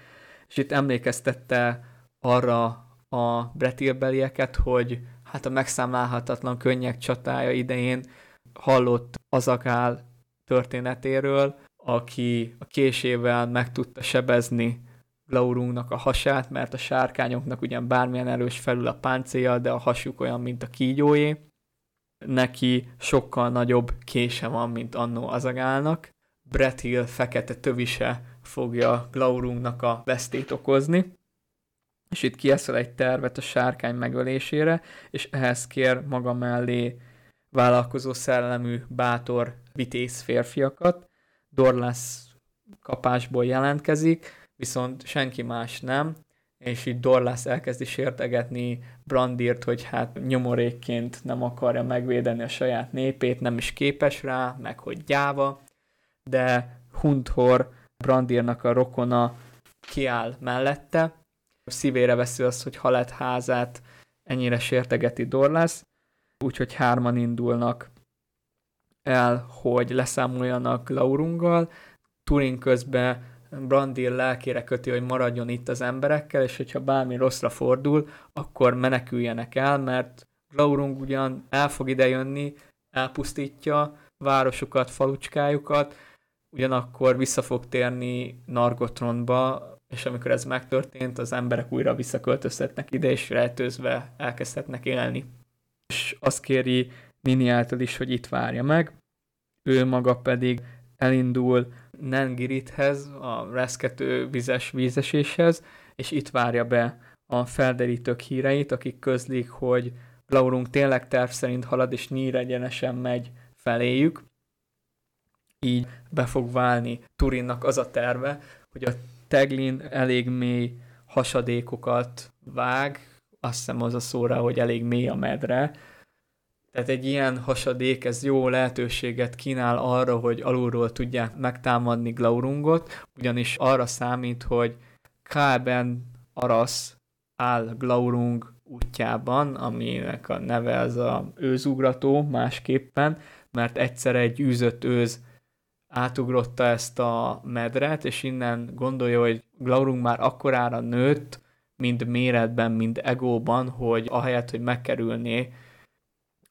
és itt emlékeztette arra a bretilbelieket, hogy hát a megszámlálhatatlan könnyek csatája idején hallott Azagál történetéről, aki a késével meg tudta sebezni Glaurungnak a hasát, mert a sárkányoknak ugyan bármilyen erős felül a páncéja, de a hasuk olyan, mint a kígyóé. Neki sokkal nagyobb kése van, mint annó Azagálnak. Brett Hill fekete tövise fogja Glaurungnak a vesztét okozni, és itt kieszel egy tervet a sárkány megölésére, és ehhez kér maga mellé vállalkozó szellemű, bátor, vitéz férfiakat. Dorlász kapásból jelentkezik, viszont senki más nem, és így Dorlász elkezdi sértegetni Brandirt, hogy hát nyomorékként nem akarja megvédeni a saját népét, nem is képes rá, meg hogy gyáva, de Hunthor Brandirnak a rokona kiáll mellette, szívére veszi azt, hogy Halett házát ennyire sértegeti Dorlász, úgyhogy hárman indulnak el, hogy leszámoljanak Laurunggal, Turin közben Brandir lelkére köti, hogy maradjon itt az emberekkel, és hogyha bármi rosszra fordul, akkor meneküljenek el, mert Glaurung ugyan el fog idejönni, elpusztítja városukat, falucskájukat, ugyanakkor vissza fog térni Nargotronba, és amikor ez megtörtént, az emberek újra visszaköltözhetnek ide, és rejtőzve elkezdhetnek élni. És azt kéri Nini által is, hogy itt várja meg, ő maga pedig elindul Nengirithez, a reszkető vizes vízeséshez, és itt várja be a felderítők híreit, akik közlik, hogy Laurunk tényleg terv szerint halad, és nyír egyenesen megy feléjük. Így be fog válni Turinnak az a terve, hogy a Teglin elég mély hasadékokat vág, azt hiszem az a szóra, hogy elég mély a medre, tehát egy ilyen hasadék, ez jó lehetőséget kínál arra, hogy alulról tudják megtámadni Glaurungot, ugyanis arra számít, hogy Kálben Arasz áll Glaurung útjában, aminek a neve az a őzugrató másképpen, mert egyszer egy űzött őz átugrotta ezt a medret, és innen gondolja, hogy Glaurung már akkorára nőtt, mind méretben, mind egóban, hogy ahelyett, hogy megkerülné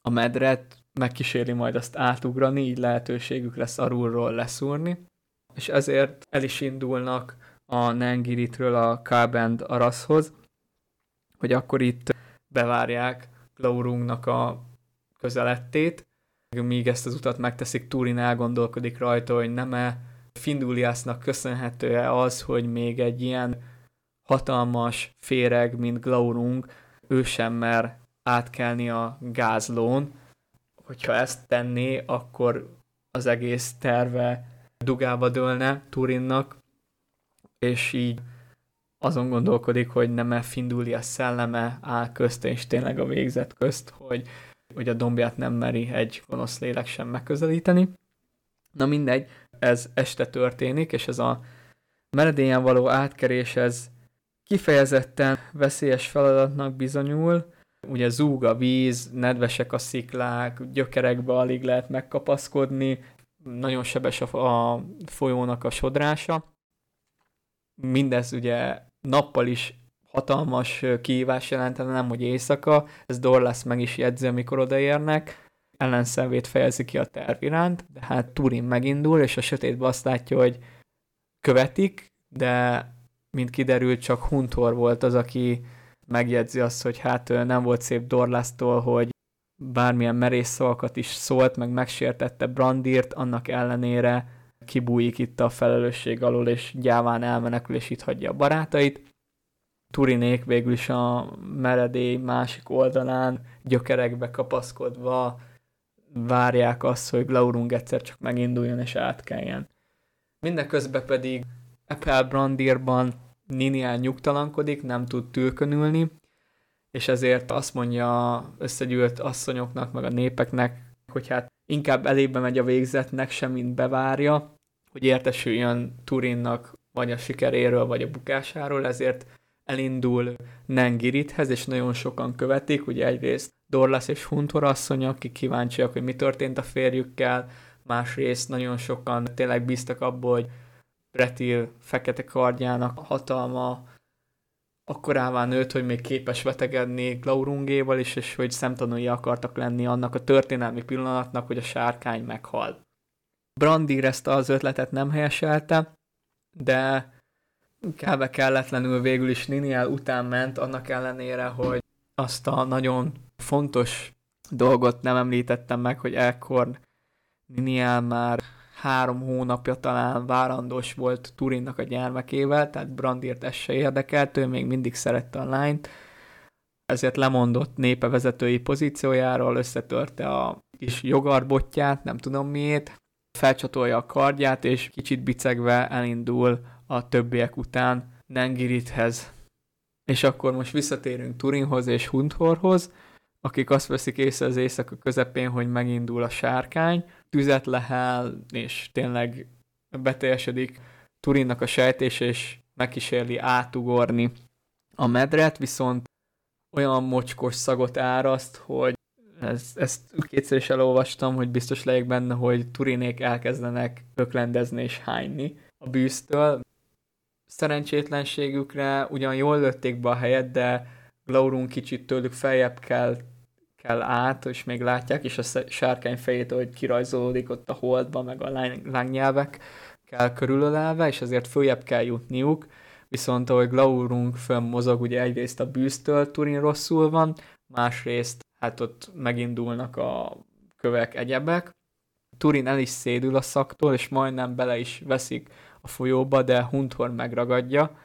a medret, megkíséri majd azt átugrani, így lehetőségük lesz arulról leszúrni, és ezért el is indulnak a Nengiritről a Kábend Araszhoz, hogy akkor itt bevárják Glaurungnak a közelettét, míg ezt az utat megteszik, Turin elgondolkodik rajta, hogy nem-e. Finduliasnak köszönhető-e az, hogy még egy ilyen hatalmas féreg, mint Glaurung, ő sem mer átkelni a gázlón. Hogyha ezt tenné, akkor az egész terve dugába dőlne Turinnak, és így azon gondolkodik, hogy nem-e Findulia szelleme áll közt, és tényleg a végzet közt, hogy, hogy a dombját nem meri egy gonosz lélek sem megközelíteni. Na mindegy, ez este történik, és ez a meredélyen való átkerés, ez kifejezetten veszélyes feladatnak bizonyul, ugye zúg a víz, nedvesek a sziklák, gyökerekbe alig lehet megkapaszkodni, nagyon sebes a, a folyónak a sodrása. Mindez ugye nappal is hatalmas kihívás jelentene, nem hogy éjszaka, ez Dorlas meg is jegyzi, amikor odaérnek, ellenszenvét fejezi ki a terv iránt, de hát Turin megindul, és a sötétbe azt látja, hogy követik, de mint kiderült, csak Huntor volt az, aki megjegyzi azt, hogy hát nem volt szép Dorlásztól, hogy bármilyen merész szavakat is szólt, meg megsértette Brandírt, annak ellenére kibújik itt a felelősség alól, és gyáván elmenekül, és itt hagyja a barátait. Turinék végül is a meredély másik oldalán, gyökerekbe kapaszkodva várják azt, hogy Glaurung egyszer csak meginduljon és átkeljen. Mindeközben pedig Epel Brandírban Niniel nyugtalankodik, nem tud tülkönülni, és ezért azt mondja összegyűlt asszonyoknak, meg a népeknek, hogy hát inkább elébe megy a végzetnek, semmint bevárja, hogy értesüljön Turinnak vagy a sikeréről, vagy a bukásáról, ezért elindul Nengirithez, és nagyon sokan követik, ugye egyrészt Dorlas és Huntor asszony, akik kíváncsiak, hogy mi történt a férjükkel, másrészt nagyon sokan tényleg bíztak abból, hogy Pretil fekete kardjának hatalma akkorává nőtt, hogy még képes vetegedni Glaurungéval is, és hogy szemtanúi akartak lenni annak a történelmi pillanatnak, hogy a sárkány meghal. Brandir ezt az ötletet nem helyeselte, de kb. kelletlenül végül is Niniel után ment, annak ellenére, hogy azt a nagyon fontos dolgot nem említettem meg, hogy ekkor Niniel már három hónapja talán várandós volt Turinnak a gyermekével, tehát Brandirt ez se érdekelt, ő még mindig szerette a lányt, ezért lemondott népe vezetői pozíciójáról, összetörte a kis jogarbotját, nem tudom miért, felcsatolja a kardját, és kicsit bicegve elindul a többiek után Nengirithez. És akkor most visszatérünk Turinhoz és Hunthorhoz, akik azt veszik észre az éjszaka közepén, hogy megindul a sárkány, tüzet lehel, és tényleg beteljesedik Turinnak a sejtés, és megkísérli átugorni a medret, viszont olyan mocskos szagot áraszt, hogy ez, ezt kétszer is elolvastam, hogy biztos legyek benne, hogy Turinék elkezdenek öklendezni és hányni a bűztől. Szerencsétlenségükre ugyan jól lőtték be a helyet, de Glaurung kicsit tőlük feljebb kell kell át, és még látják, és a sárkány fejét, hogy kirajzolódik ott a holdba, meg a lángnyelvek kell körülölelve, és azért följebb kell jutniuk, viszont ahogy Glaurung mozog, ugye egyrészt a bűztől Turin rosszul van, másrészt hát ott megindulnak a kövek, egyebek. Turin el is szédül a szaktól, és majdnem bele is veszik a folyóba, de Hunthor megragadja,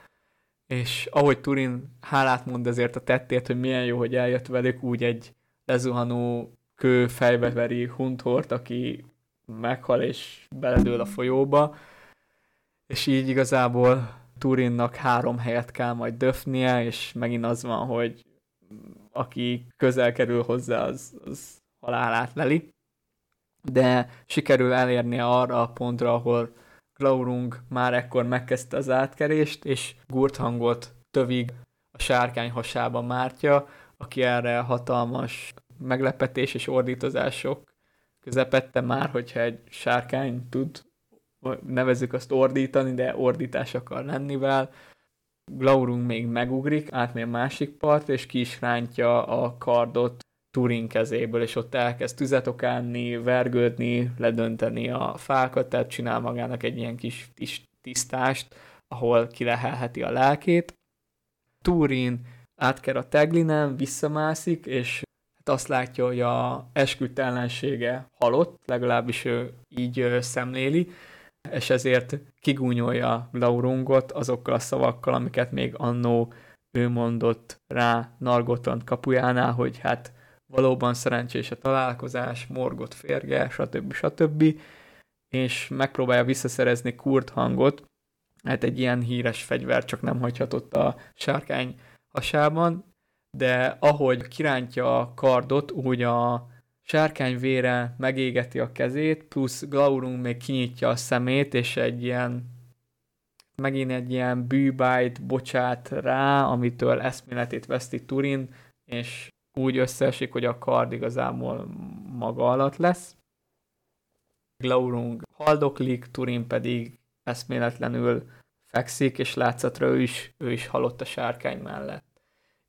és ahogy Turin hálát mond ezért a tettért, hogy milyen jó, hogy eljött velük, úgy egy lezuhanó kő fejbe veri Hunthort, aki meghal és beledől a folyóba, és így igazából Turinnak három helyet kell majd döfnie, és megint az van, hogy aki közel kerül hozzá, az, az halálát leli. De sikerül elérnie arra a pontra, ahol Glaurung már ekkor megkezdte az átkerést, és Gurthangot tövig a sárkány hasába mártja, aki erre hatalmas meglepetés és ordítozások közepette már, hogyha egy sárkány tud, nevezük azt ordítani, de ordítás akar lennivel, Glaurung még megugrik, átmegy másik part, és ki is rántja a kardot Turin kezéből, és ott elkezd tüzet okánni, vergődni, ledönteni a fákat, tehát csinál magának egy ilyen kis tisztást, ahol kilehelheti a lelkét. Turin átker a teglinen, visszamászik, és hát azt látja, hogy a esküdt ellensége halott, legalábbis ő így szemléli, és ezért kigúnyolja Glaurungot azokkal a szavakkal, amiket még annó ő mondott rá Nargoton kapujánál, hogy hát valóban szerencsés a találkozás, morgott férge, stb. stb. És megpróbálja visszaszerezni Kurt hangot, hát egy ilyen híres fegyver csak nem hagyhatott a sárkány hasában, de ahogy kirántja a kardot, úgy a sárkány vére megégeti a kezét, plusz Glaurung még kinyitja a szemét, és egy ilyen megint egy ilyen bűbájt bocsát rá, amitől eszméletét veszti Turin, és úgy összeesik, hogy a kard igazából maga alatt lesz. Glaurung haldoklik, Turin pedig eszméletlenül fekszik, és látszatra ő is, ő is halott a sárkány mellett.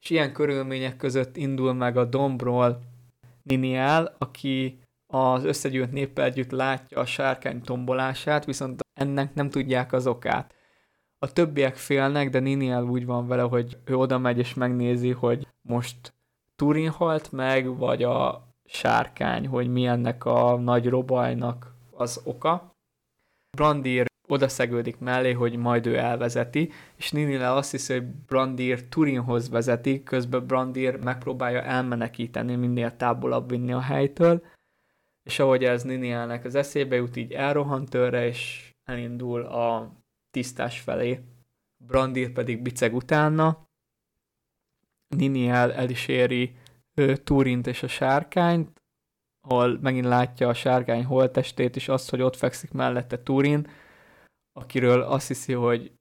És ilyen körülmények között indul meg a dombról Niniel, aki az összegyűlt néppel együtt látja a sárkány tombolását, viszont ennek nem tudják az okát. A többiek félnek, de Niniel úgy van vele, hogy ő oda megy és megnézi, hogy most Turin halt meg, vagy a sárkány, hogy mi ennek a nagy robajnak az oka. Brandir odaszegődik mellé, hogy majd ő elvezeti, és Ninile azt hiszi, hogy Brandir Turinhoz vezeti, közben Brandir megpróbálja elmenekíteni, minél távolabb vinni a helytől, és ahogy ez Ninielnek az eszébe jut, így elrohan tőle, és elindul a tisztás felé. Brandir pedig biceg utána, Niniel el is éri Turint és a sárkányt, ahol megint látja a sárkány holtestét, és azt, hogy ott fekszik mellette Turin, akiről azt hiszi, hogy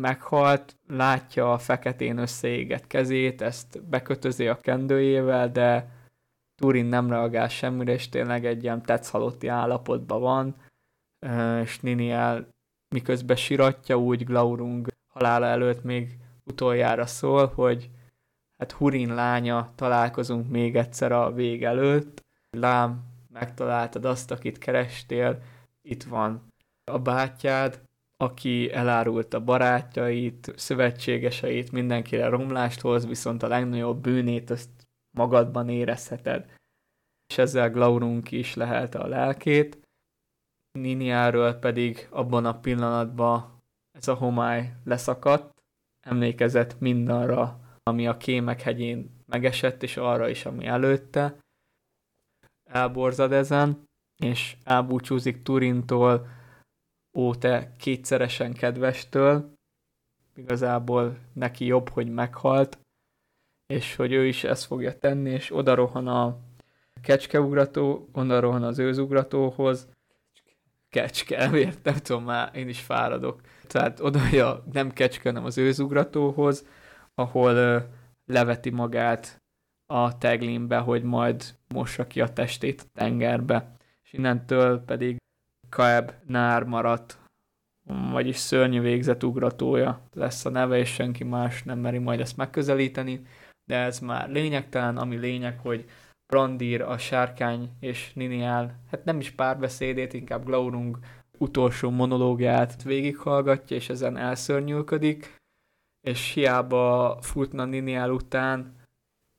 meghalt, látja a feketén összeégett kezét, ezt bekötözi a kendőjével, de Turin nem reagál semmire, és tényleg egy ilyen tetszhalotti állapotban van, és Niniel miközben siratja, úgy Glaurung halála előtt még utoljára szól, hogy hát Hurin lánya, találkozunk még egyszer a vég előtt, lám, megtaláltad azt, akit kerestél, itt van a bátyád, aki elárult a barátjait, szövetségeseit, mindenkire romlást hoz, viszont a legnagyobb bűnét azt magadban érezheted. És ezzel Glaurunk is lehelte a lelkét. Niniáról pedig abban a pillanatban ez a homály leszakadt, emlékezett mindarra, ami a Kémek hegyén megesett, és arra is, ami előtte. Elborzad ezen, és elbúcsúzik Turintól, ó, te kétszeresen kedvestől, igazából neki jobb, hogy meghalt, és hogy ő is ezt fogja tenni, és oda rohan a kecskeugrató, onnan az őzugratóhoz, kecske, miért nem tudom már, én is fáradok. Tehát oda, nem kecske, hanem az őzugratóhoz, ahol ö, leveti magát a teglinbe, hogy majd mossa ki a testét a tengerbe. És innentől pedig Kaeb Nár maradt, vagyis szörnyű végzet ugratója lesz a neve, és senki más nem meri majd ezt megközelíteni, de ez már lényegtelen, ami lényeg, hogy Brandir, a sárkány és Niniel, hát nem is párbeszédét, inkább Glaurung utolsó monológiát végighallgatja, és ezen elszörnyülködik, és hiába futna Niniel után,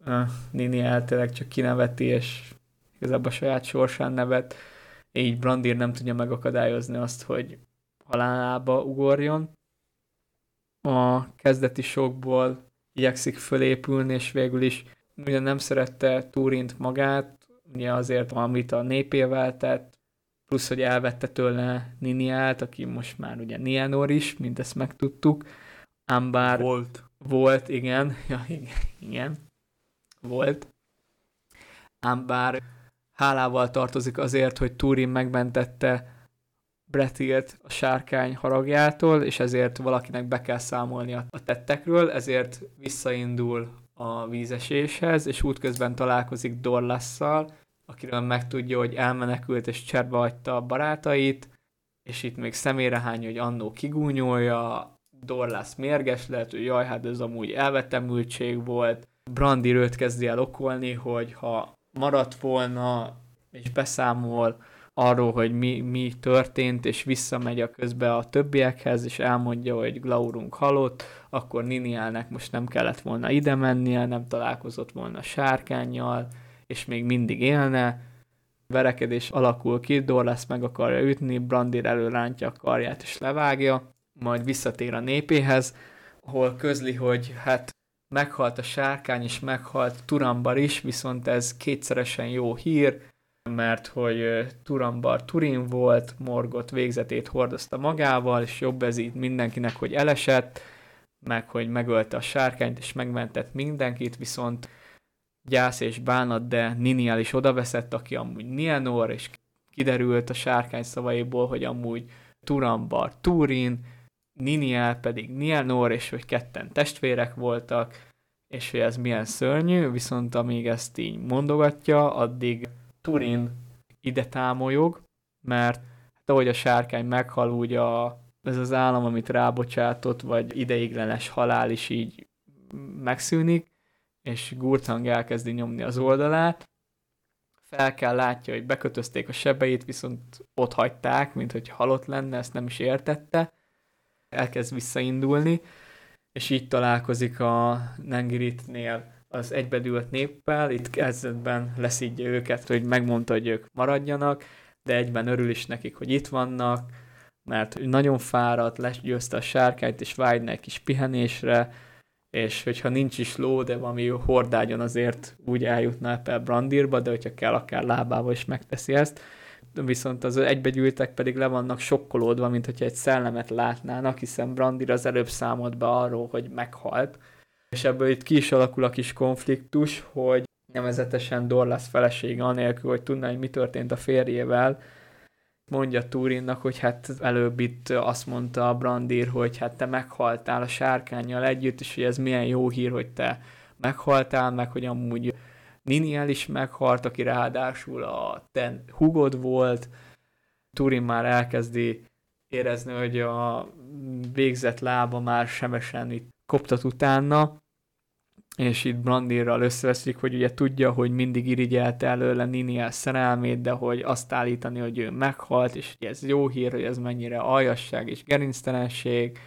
uh, Niniel tényleg csak kineveti, és igazából a saját sorsán nevet, így Brandir nem tudja megakadályozni azt, hogy halálába ugorjon. A kezdeti sokból igyekszik fölépülni, és végül is ugye nem szerette Túrint magát, ugye azért, amit a népével tett, plusz, hogy elvette tőle Niniát, aki most már ugye Nienor is, mint ezt megtudtuk, ám bár Volt. volt, igen, (laughs) ja, igen, igen, volt, ám bár hálával tartozik azért, hogy Turin megmentette Bretilt a sárkány haragjától, és ezért valakinek be kell számolni a tettekről, ezért visszaindul a vízeséshez, és útközben találkozik Dorlasszal, akiről megtudja, hogy elmenekült és cserbe hagyta a barátait, és itt még szemére hány, hogy annó kigúnyolja, Dorlasz mérges lett, hogy jaj, hát ez amúgy elvetemültség volt. Brandi őt kezdi el okolni, hogy ha maradt volna, és beszámol arról, hogy mi, mi történt, és visszamegy a közbe a többiekhez, és elmondja, hogy Glaurunk halott, akkor Ninielnek most nem kellett volna ide mennie, nem találkozott volna sárkányjal, és még mindig élne. Verekedés alakul ki, Dorlasz meg akarja ütni, Brandir előrántja a karját és levágja, majd visszatér a népéhez, ahol közli, hogy hát meghalt a sárkány, és meghalt Turambar is, viszont ez kétszeresen jó hír, mert hogy Turambar Turin volt, Morgot végzetét hordozta magával, és jobb ez így mindenkinek, hogy elesett, meg hogy megölte a sárkányt, és megmentett mindenkit, viszont gyász és bánat, de Niniel is odaveszett, aki amúgy Nienor, és kiderült a sárkány szavaiból, hogy amúgy Turambar Turin, Niniel pedig Nienor, és hogy ketten testvérek voltak, és hogy ez milyen szörnyű, viszont amíg ezt így mondogatja, addig Turin. ide támolyog, mert hát ahogy a sárkány meghal, úgy a ez az állam, amit rábocsátott, vagy ideiglenes halál is így megszűnik, és Gurtang elkezdi nyomni az oldalát, fel kell látja, hogy bekötözték a sebeit, viszont ott hagyták, mint hogy halott lenne, ezt nem is értette, elkezd visszaindulni, és így találkozik a Nengiritnél az egybedült néppel, itt kezdetben leszídja őket, hogy megmondta, hogy ők maradjanak, de egyben örül is nekik, hogy itt vannak, mert nagyon fáradt, legyőzte a sárkányt, és vágyna egy kis pihenésre, és hogyha nincs is ló, de valami hordágyon azért úgy eljutna Apple Brandirba, de hogyha kell, akár lábával is megteszi ezt. Viszont az egybegyűltek pedig le vannak sokkolódva, mint hogyha egy szellemet látnának, hiszen Brandir az előbb számolt be arról, hogy meghalt. És ebből itt ki is alakul a kis konfliktus, hogy nevezetesen Dorlas felesége anélkül, hogy tudná, hogy mi történt a férjével, mondja Turinnak, hogy hát előbb itt azt mondta a Brandir, hogy hát te meghaltál a sárkányjal együtt, és hogy ez milyen jó hír, hogy te meghaltál, meg hogy amúgy Niniel is meghalt, aki ráadásul a ten hugod volt. Turin már elkezdi érezni, hogy a végzett lába már semesen itt koptat utána, és itt Brandirral összeveszik, hogy ugye tudja, hogy mindig irigyelte előle Niniel szerelmét, de hogy azt állítani, hogy ő meghalt, és ez jó hír, hogy ez mennyire aljasság és gerinctelenség.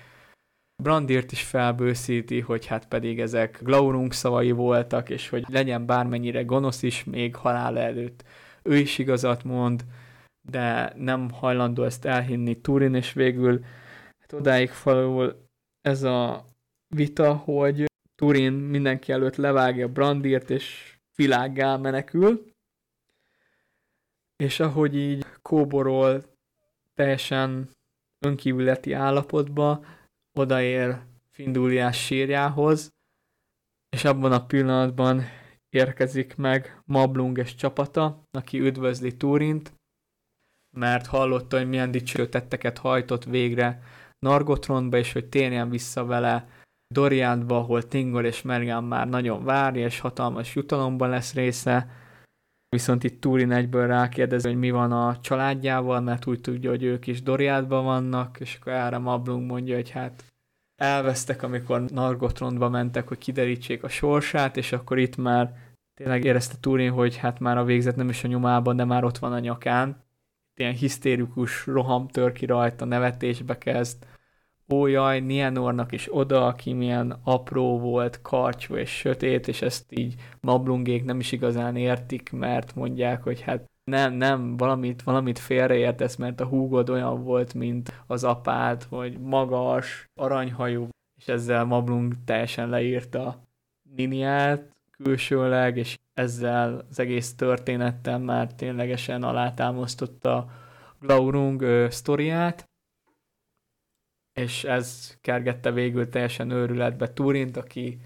Brandirt is felbőszíti, hogy hát pedig ezek Glaurung szavai voltak, és hogy legyen bármennyire gonosz is, még halál előtt ő is igazat mond, de nem hajlandó ezt elhinni Turin, és végül hát odáig falul ez a vita, hogy Turin mindenki előtt levágja Brandirt, és világgá menekül. És ahogy így kóborol teljesen önkívületi állapotba, odaér Finduliás sírjához, és abban a pillanatban érkezik meg Mablung és csapata, aki üdvözli Turint, mert hallotta, hogy milyen dicső tetteket hajtott végre Nargotronba, és hogy térjen vissza vele Dorianba, ahol Tingol és Mergan már nagyon várja, és hatalmas jutalomban lesz része, viszont itt Turin egyből rákérdez, hogy mi van a családjával, mert úgy tudja, hogy ők is Doriádban vannak, és akkor erre Mablung mondja, hogy hát elvesztek, amikor Nargothrondba mentek, hogy kiderítsék a sorsát, és akkor itt már tényleg érezte Turin, hogy hát már a végzet nem is a nyomában, de már ott van a nyakán. Ilyen hisztérikus roham tör ki rajta, nevetésbe kezd, ó jaj, Nianornak is oda, aki milyen apró volt, karcsú és sötét, és ezt így mablungék nem is igazán értik, mert mondják, hogy hát nem, nem, valamit, valamit félreértesz, mert a húgod olyan volt, mint az apád, hogy magas, aranyhajú, és ezzel Mablung teljesen leírta Niniát külsőleg, és ezzel az egész történettel már ténylegesen alátámasztotta Glaurung ö, sztoriát, és ez kergette végül teljesen őrületbe Turint, aki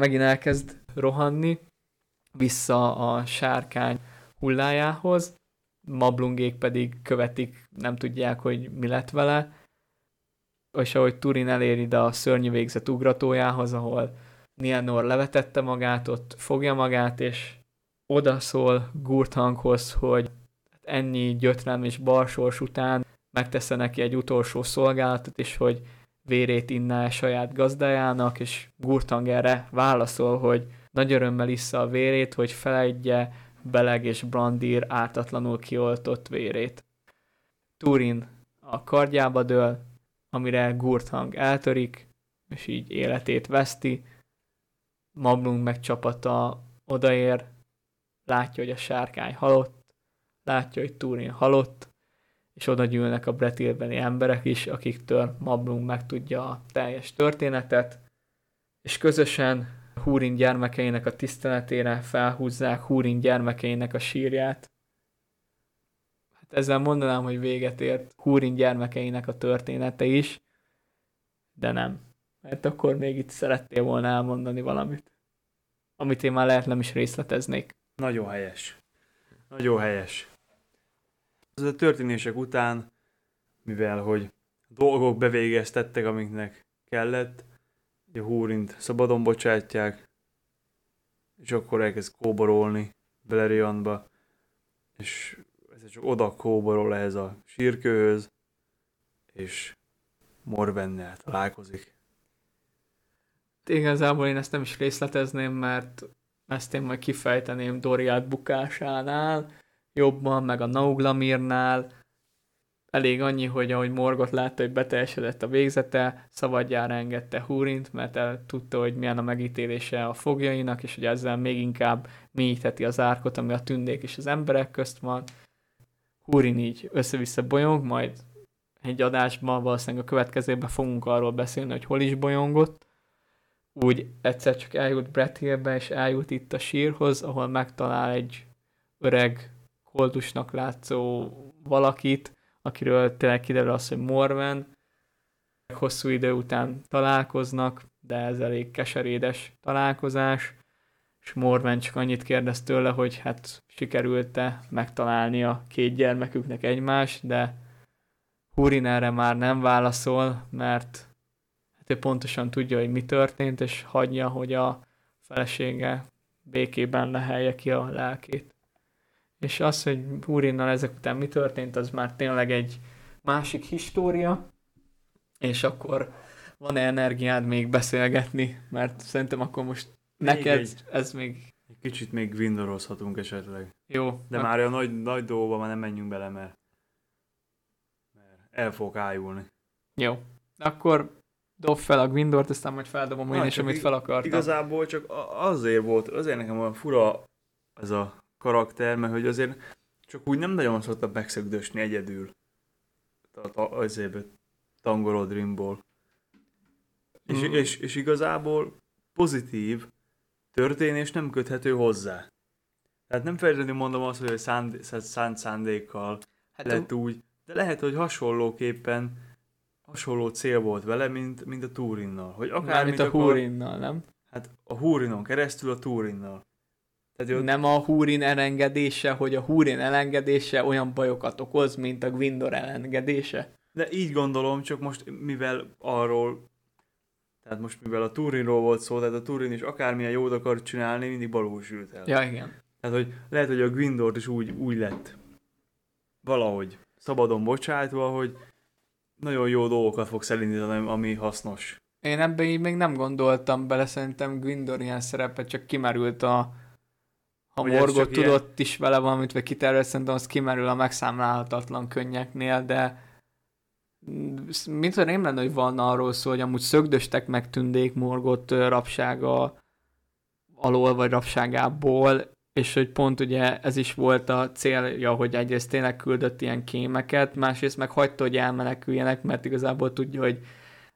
megint elkezd rohanni vissza a sárkány hullájához, Mablungék pedig követik, nem tudják, hogy mi lett vele, és ahogy Turin elér ide a szörnyű végzet ugratójához, ahol Nienor levetette magát, ott fogja magát, és odaszól Gurthanghoz, hogy ennyi gyötrelm és balsors után megtesze neki egy utolsó szolgálatot is, hogy vérét inná saját gazdájának, és Gurtang erre válaszol, hogy nagy örömmel issza a vérét, hogy felejtje Beleg és Brandir ártatlanul kioltott vérét. Turin a kardjába dől, amire Gurthang eltörik, és így életét veszti. Mablung meg csapata odaér, látja, hogy a sárkány halott, látja, hogy Turin halott, és oda gyűlnek a Bretilbeni emberek is, akiktől Mablung megtudja a teljes történetet, és közösen Húrin gyermekeinek a tiszteletére felhúzzák Húrin gyermekeinek a sírját. Hát ezzel mondanám, hogy véget ért Húrin gyermekeinek a története is, de nem. Mert akkor még itt szerettél volna elmondani valamit, amit én már lehet nem is részleteznék. Nagyon helyes. Nagyon helyes. Az a történések után, mivel hogy dolgok bevégeztettek, amiknek kellett, a húrint szabadon bocsátják, és akkor elkezd kóborolni Beleriandba, és ez csak oda kóborol ehhez a sírkőhöz, és Morvennel találkozik. Igazából én ezt nem is részletezném, mert ezt én majd kifejteném Doriát bukásánál, jobban, meg a Nauglamirnál. Elég annyi, hogy ahogy Morgot látta, hogy beteljesedett a végzete, szabadjára engedte Húrint, mert el tudta, hogy milyen a megítélése a fogjainak, és hogy ezzel még inkább mélyítheti az árkot, ami a tündék és az emberek közt van. Húrin így össze-vissza bolyong, majd egy adásban, valószínűleg a következőben fogunk arról beszélni, hogy hol is bolyongott. Úgy egyszer csak eljut Brett Hillbe, és eljut itt a sírhoz, ahol megtalál egy öreg, koldusnak látszó valakit, akiről tényleg kiderül az, hogy Morven. Hosszú idő után találkoznak, de ez elég keserédes találkozás, és Morven csak annyit kérdez tőle, hogy hát sikerült-e megtalálni a két gyermeküknek egymást, de Hurin erre már nem válaszol, mert hát ő pontosan tudja, hogy mi történt, és hagyja, hogy a felesége békében lehelje ki a lelkét. És az, hogy Hurinnal ezek után mi történt, az már tényleg egy másik história, és akkor van -e energiád még beszélgetni, mert szerintem akkor most még neked egy, ez még... Egy kicsit még windorozhatunk esetleg. Jó. De ak- már a nagy, nagy dolgokban már nem menjünk bele, mert el fogok ájulni. Jó. Akkor dob fel a Gwindort, aztán majd feldobom én is, amit fel akartam. Igazából csak azért volt, azért nekem olyan fura ez a karakter, mert hogy azért csak úgy nem nagyon szoktam megszögdösni egyedül. Azért Tangorodrimból. És, mm. és, és igazából pozitív történés nem köthető hozzá. Tehát nem feltétlenül mondom azt, hogy szánd, szánd szándékkal hát lett úgy, de lehet, hogy hasonlóképpen hasonló cél volt vele, mint, mint a Túrinnal. Hogy akár mint a Húrinnal, nem? Hát a Húrinon keresztül a Túrinnal. Tehát ott... Nem a Húrin elengedése, hogy a Húrin elengedése olyan bajokat okoz, mint a Gwindor elengedése? De így gondolom, csak most mivel arról, tehát most mivel a Turinról volt szó, tehát a Turin is akármilyen jót akar csinálni, mindig balósült el. Ja, igen. Tehát, hogy lehet, hogy a Gwindor is úgy, úgy lett. Valahogy szabadon bocsátva, hogy nagyon jó dolgokat fogsz elindítani, ami hasznos. Én ebbe így még nem gondoltam bele, szerintem Gwindor ilyen szerepe csak kimerült a ha Ugye Morgot tudott ilyen... is vele valamit, vagy kitervez, szerintem az kimerül a megszámlálhatatlan könnyeknél, de mint hogy nem lenne, hogy van arról szó, hogy amúgy szögdöstek meg tündék Morgot rabsága alól, vagy rabságából, és hogy pont ugye ez is volt a célja, hogy egyrészt tényleg küldött ilyen kémeket, másrészt meg hagyta, hogy elmeneküljenek, mert igazából tudja, hogy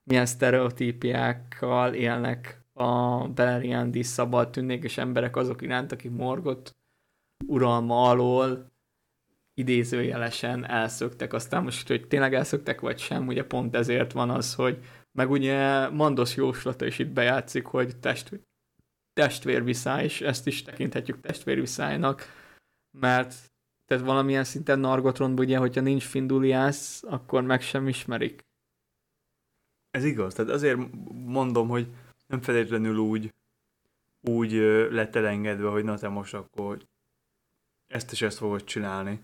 milyen sztereotípiákkal élnek a Beleriandi szabad tűnnékes emberek azok iránt, akik morgott uralma alól idézőjelesen elszöktek. Aztán most, hogy tényleg elszöktek vagy sem, ugye pont ezért van az, hogy meg ugye Mandos jóslata is itt bejátszik, hogy test, testvérviszály, és ezt is tekinthetjük testvérviszálynak, mert tehát valamilyen szinten Nargotronban ugye, hogyha nincs Finduliász, akkor meg sem ismerik. Ez igaz, tehát azért mondom, hogy nem feltétlenül úgy, úgy lett elengedve, hogy na te most akkor ezt és ezt fogod csinálni,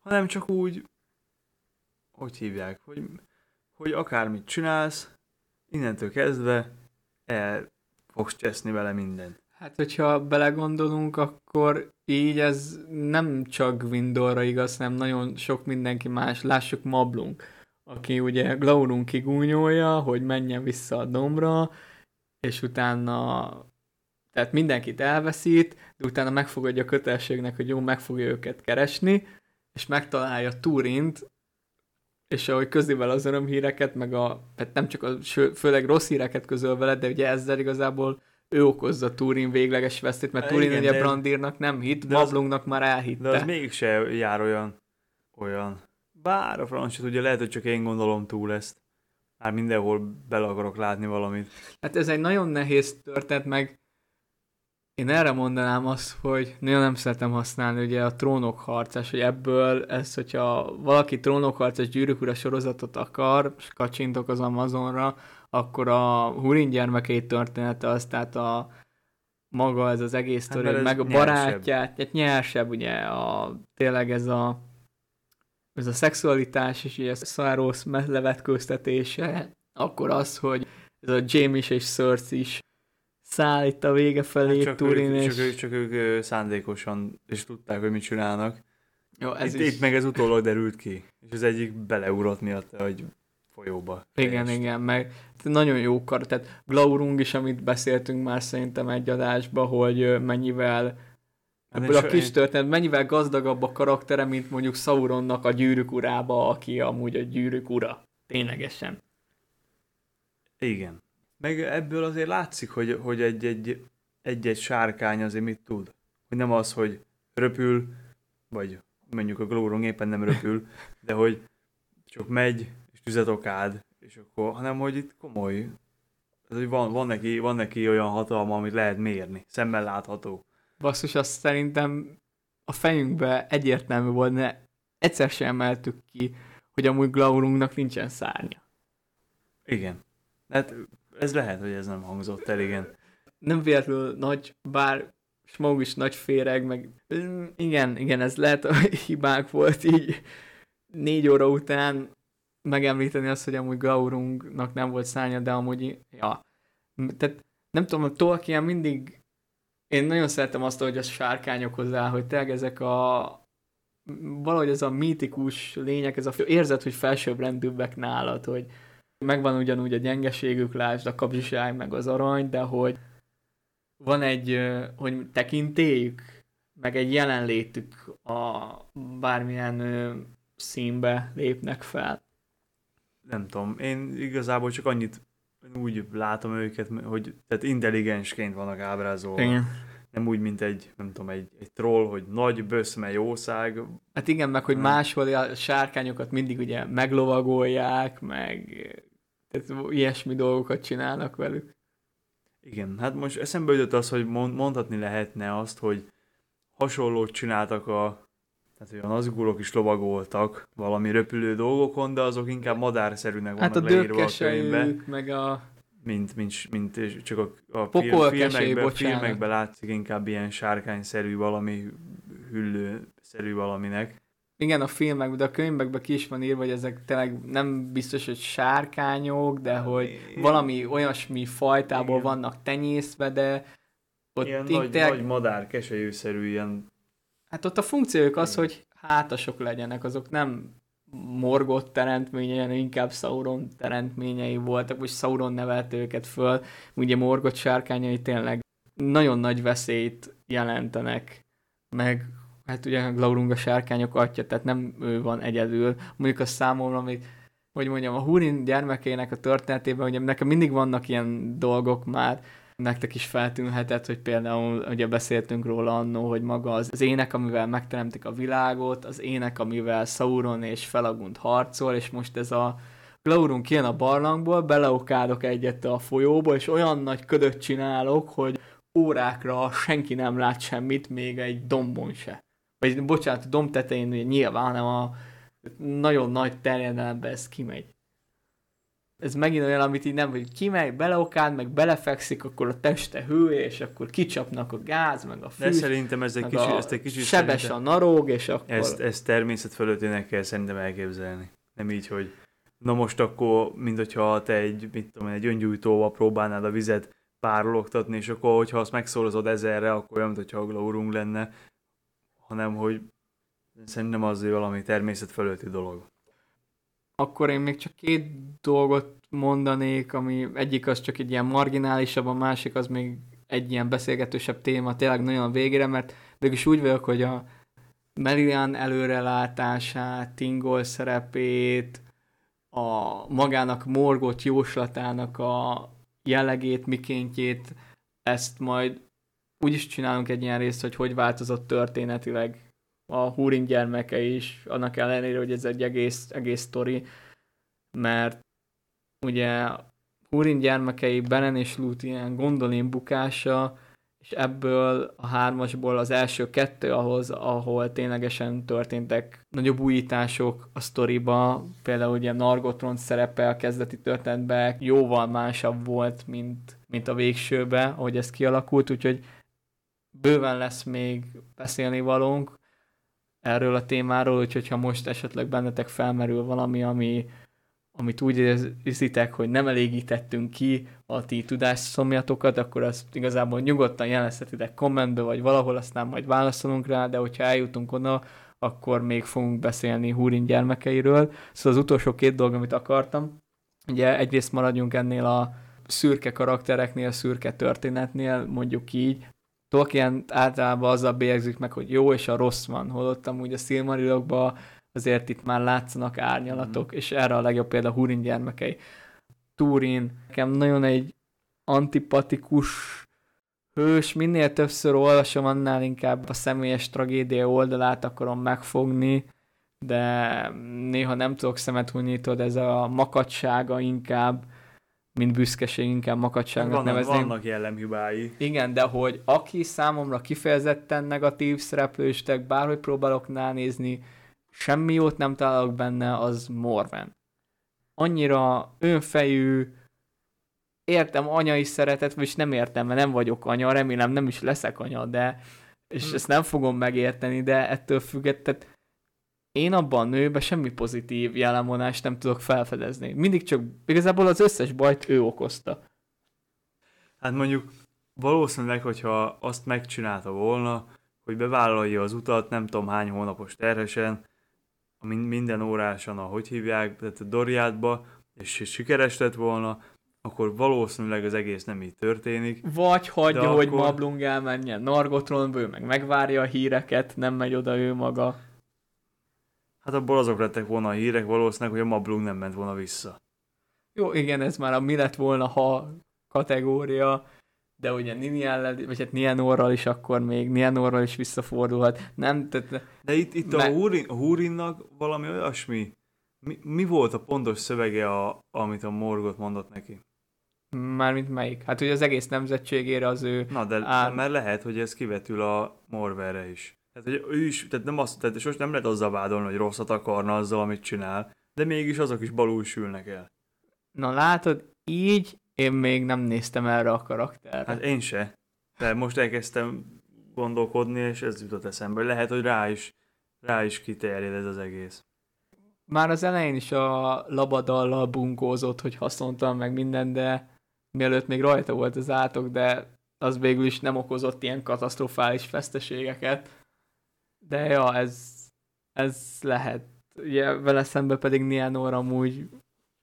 hanem csak úgy, hogy hívják, hogy, hogy akármit csinálsz, innentől kezdve el fogsz cseszni vele mindent. Hát, hogyha belegondolunk, akkor így ez nem csak Windorra igaz, hanem nagyon sok mindenki más. Lássuk Mablunk, aki ugye Glaurun kigúnyolja, hogy menjen vissza a dombra, és utána tehát mindenkit elveszít, de utána megfogadja a kötelességnek, hogy jó, meg fogja őket keresni, és megtalálja Turint, és ahogy közli vele az örömhíreket, meg a, hát nem csak a, főleg rossz híreket közöl vele, de ugye ezzel igazából ő okozza Turin végleges vesztét, mert Turin Igen, ugye de... Brandírnak nem hit, Bablunknak már elhitte. De az mégse jár olyan, olyan. Bár a francia ugye lehet, hogy csak én gondolom túl ezt. Már mindenhol bele akarok látni valamit. Hát ez egy nagyon nehéz történet, meg én erre mondanám azt, hogy nagyon nem szeretem használni ugye a trónok harcás, hogy ebből ez, hogyha valaki trónok harcás gyűrűk ura sorozatot akar, és kacsintok az Amazonra, akkor a Hurin gyermekét története az, tehát a maga ez az egész hát, történet, meg a barátját, hát nyersebb ugye a, tényleg ez a ez a szexualitás és ugye Szaros levetkőztetése akkor az, hogy ez a James és Cersei is száll itt a vége felé, csak, Turin, ők, és... csak, ők, csak ők szándékosan, és tudták, hogy mit csinálnak. Jó, ez itt, is... itt meg ez utólag derült ki. És az egyik beleugrott miatt, hogy folyóba. Igen, fejest. igen, meg nagyon jó kar, tehát Glaurung is, amit beszéltünk már szerintem egy adásba, hogy mennyivel Hát ebből én a kis én- történet, mennyivel gazdagabb a karaktere, mint mondjuk Sauronnak a gyűrűk urába, aki amúgy a gyűrűk ura. Ténylegesen. Igen. Meg ebből azért látszik, hogy, hogy egy-egy, egy-egy sárkány azért mit tud. Hogy nem az, hogy röpül, vagy mondjuk a Glórong éppen nem röpül, (laughs) de hogy csak megy, és tüzet okád, és akkor, hanem hogy itt komoly, ez, hogy van, van, neki, van neki olyan hatalma, amit lehet mérni, szemmel látható. Basszus, azt szerintem a fejünkbe egyértelmű volt, ne egyszer sem emeltük ki, hogy amúgy Glaurungnak nincsen szárnya. Igen. Hát ez lehet, hogy ez nem hangzott el, igen. nem véletlenül nagy, bár Smaug is nagy féreg, meg Mm, igen, igen, ez lehet, hogy (laughs) hibák volt így négy óra után megemlíteni azt, hogy amúgy Gaurungnak nem volt szárnya, de amúgy, ja. Tehát nem tudom, a Tolkien mindig én nagyon szeretem azt, hogy a sárkányok hozzá, hogy tényleg ezek a valahogy ez a mítikus lények, ez a érzet, hogy felsőbbrendűbbek nálad, hogy megvan ugyanúgy a gyengeségük, lásd a kapzsiság, meg az arany, de hogy van egy, hogy tekintélyük, meg egy jelenlétük a bármilyen színbe lépnek fel. Nem tudom, én igazából csak annyit úgy látom őket, hogy tehát intelligensként vannak ábrázolva. Igen. Nem úgy, mint egy, nem tudom, egy, egy troll, hogy nagy böszme jószág. Hát igen, meg hogy Nem. máshol a sárkányokat mindig ugye meglovagolják, meg tehát ilyesmi dolgokat csinálnak velük. Igen, hát most eszembe jutott az, hogy mond, mondhatni lehetne azt, hogy hasonlót csináltak a tehát, hogy a nazgulok is lovagoltak valami röpülő dolgokon, de azok inkább madárszerűnek vannak Hát a leírva a könyvbe, meg a... mint, mint, mint csak a, a filmekben, filmekben látszik inkább ilyen sárkányszerű valami, hüllőszerű valaminek. Igen, a filmekben, de a könyvekben ki is van írva, hogy ezek tényleg nem biztos, hogy sárkányok, de hogy valami olyasmi fajtából Igen. vannak tenyészve, de ott ilyen nagy, tényleg, nagy madár, keselyűszerű ilyen hát ott a funkciójuk az, hogy hátasok legyenek, azok nem morgott teremtményei, hanem inkább Sauron teremtményei voltak, vagy Sauron nevelte őket föl. Ugye morgott sárkányai tényleg nagyon nagy veszélyt jelentenek, meg hát ugye Glaurung a sárkányok atya, tehát nem ő van egyedül. Mondjuk a számomra, amit hogy mondjam, a Húrin gyermekének a történetében, ugye nekem mindig vannak ilyen dolgok már, nektek is feltűnhetett, hogy például ugye beszéltünk róla annó, hogy maga az, ének, amivel megteremtik a világot, az ének, amivel Sauron és Felagund harcol, és most ez a Glaurung kijön a barlangból, beleokádok egyet a folyóba, és olyan nagy ködöt csinálok, hogy órákra senki nem lát semmit, még egy dombon se. Vagy bocsánat, a domb tetején nyilván, hanem a nagyon nagy terjedelemben ez kimegy. Ez megint olyan, amit így nem, hogy kimegy, beleokád, meg belefekszik, akkor a teste hő, és akkor kicsapnak a gáz, meg a De fűs, szerintem ez egy kicsit, a ezt egy kicsit sebes a naróg, és akkor... ezt, ezt természet fölöttének kell szerintem elképzelni. Nem így, hogy na most akkor, mint hogyha te egy, mit tudom, egy öngyújtóval próbálnád a vizet párologtatni, és akkor, hogyha azt megszorozod ezerre, akkor olyan, mint hogyha a Glaurung lenne, hanem, hogy szerintem azért valami természet fölötti dolog. Akkor én még csak két dolgot mondanék, ami egyik az csak egy ilyen marginálisabb, a másik az még egy ilyen beszélgetősebb téma, tényleg nagyon a végére, mert végülis úgy vagyok, hogy a Merian előrelátását, Tingol szerepét, a magának morgott jóslatának a jellegét, mikéntjét, ezt majd úgy is csinálunk egy ilyen részt, hogy hogy változott történetileg a Húrin gyermeke is, annak ellenére, hogy ez egy egész, egész sztori, mert ugye Húrin gyermekei Beren és Lúthien gondolén bukása, és ebből a hármasból az első kettő ahhoz, ahol ténylegesen történtek nagyobb újítások a sztoriba, például ugye Nargothrond szerepe a kezdeti történetben jóval másabb volt, mint, mint a végsőbe, ahogy ez kialakult, úgyhogy bőven lesz még beszélni valónk erről a témáról, úgyhogy ha most esetleg bennetek felmerül valami, ami amit úgy érzitek, hogy nem elégítettünk ki a ti tudásszomjatokat, akkor azt igazából nyugodtan jelezhetitek kommentbe, vagy valahol, aztán majd válaszolunk rá, de hogyha eljutunk oda, akkor még fogunk beszélni Húrin gyermekeiről. Szóval az utolsó két dolog, amit akartam, ugye egyrészt maradjunk ennél a szürke karaktereknél, szürke történetnél, mondjuk így. Tolkien általában azzal bélyegzik meg, hogy jó és a rossz van, holott amúgy a Silmarilokban azért itt már látszanak árnyalatok, mm. és erre a legjobb példa Húrin gyermekei. Túrin, nekem nagyon egy antipatikus hős, minél többször olvasom, annál inkább a személyes tragédia oldalát akarom megfogni, de néha nem tudok szemet hunyni, ez a makacsága inkább, mint büszkeség, inkább makacságnak vannak, nevezném. Vannak jellemhibái. Igen, de hogy aki számomra kifejezetten negatív szereplőstek, bárhogy próbálok ránézni, semmi jót nem találok benne, az Morven. Annyira önfejű, értem anyai szeretet, vagyis nem értem, mert nem vagyok anya, remélem nem is leszek anya, de és hmm. ezt nem fogom megérteni, de ettől függetlenül én abban a nőben semmi pozitív jellemonást nem tudok felfedezni. Mindig csak igazából az összes bajt ő okozta. Hát mondjuk valószínűleg, hogyha azt megcsinálta volna, hogy bevállalja az utat nem tudom hány hónapos terhesen, minden órásan, ahogy hívják, tehát a Doriátba, és sikeres lett volna, akkor valószínűleg az egész nem így történik. Vagy hagyja, hogy akkor... Mablung elmenjen Nargotronba, ő meg megvárja a híreket, nem megy oda ő maga. Hát abból azok lettek volna a hírek valószínűleg, hogy a Mablung nem ment volna vissza. Jó, igen, ez már a mi lett volna, ha kategória, de ugye Niniellel, vagy hát Nianorral is akkor még, Nianorral is visszafordulhat. Nem, tehát... De itt, itt me... a, Húrin, a Húrinnak valami olyasmi, mi, mi volt a pontos szövege, a, amit a Morgot mondott neki? Mármint melyik? Hát ugye az egész nemzetségére az ő... Na, de ár... mert lehet, hogy ez kivetül a Morverre is. Tehát, hogy ő is, tehát nem azt, tehát most nem lehet azzal vádolni, hogy rosszat akarna azzal, amit csinál, de mégis azok is balul sülnek el. Na látod, így én még nem néztem erre a karakterre. Hát én se. De most elkezdtem gondolkodni, és ez jutott eszembe. Lehet, hogy rá is, rá is kiterjed ez az egész. Már az elején is a labadallal bunkózott, hogy haszontalan meg minden, de mielőtt még rajta volt az átok, de az végül is nem okozott ilyen katasztrofális feszteségeket. De ja, ez, ez lehet. Ugye vele szemben pedig Nianor amúgy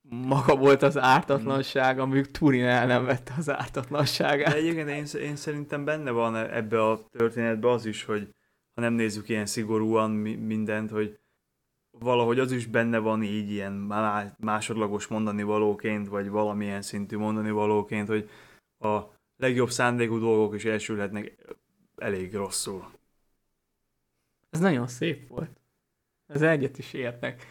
maga volt az ártatlanság, amíg Turin el nem vette az ártatlanságát. De egyébként én, én szerintem benne van ebbe a történetbe az is, hogy ha nem nézzük ilyen szigorúan mindent, hogy valahogy az is benne van így ilyen másodlagos mondani valóként, vagy valamilyen szintű mondani valóként, hogy a legjobb szándékú dolgok is elsülhetnek elég rosszul. Ez nagyon szép volt. Ez egyet is értek.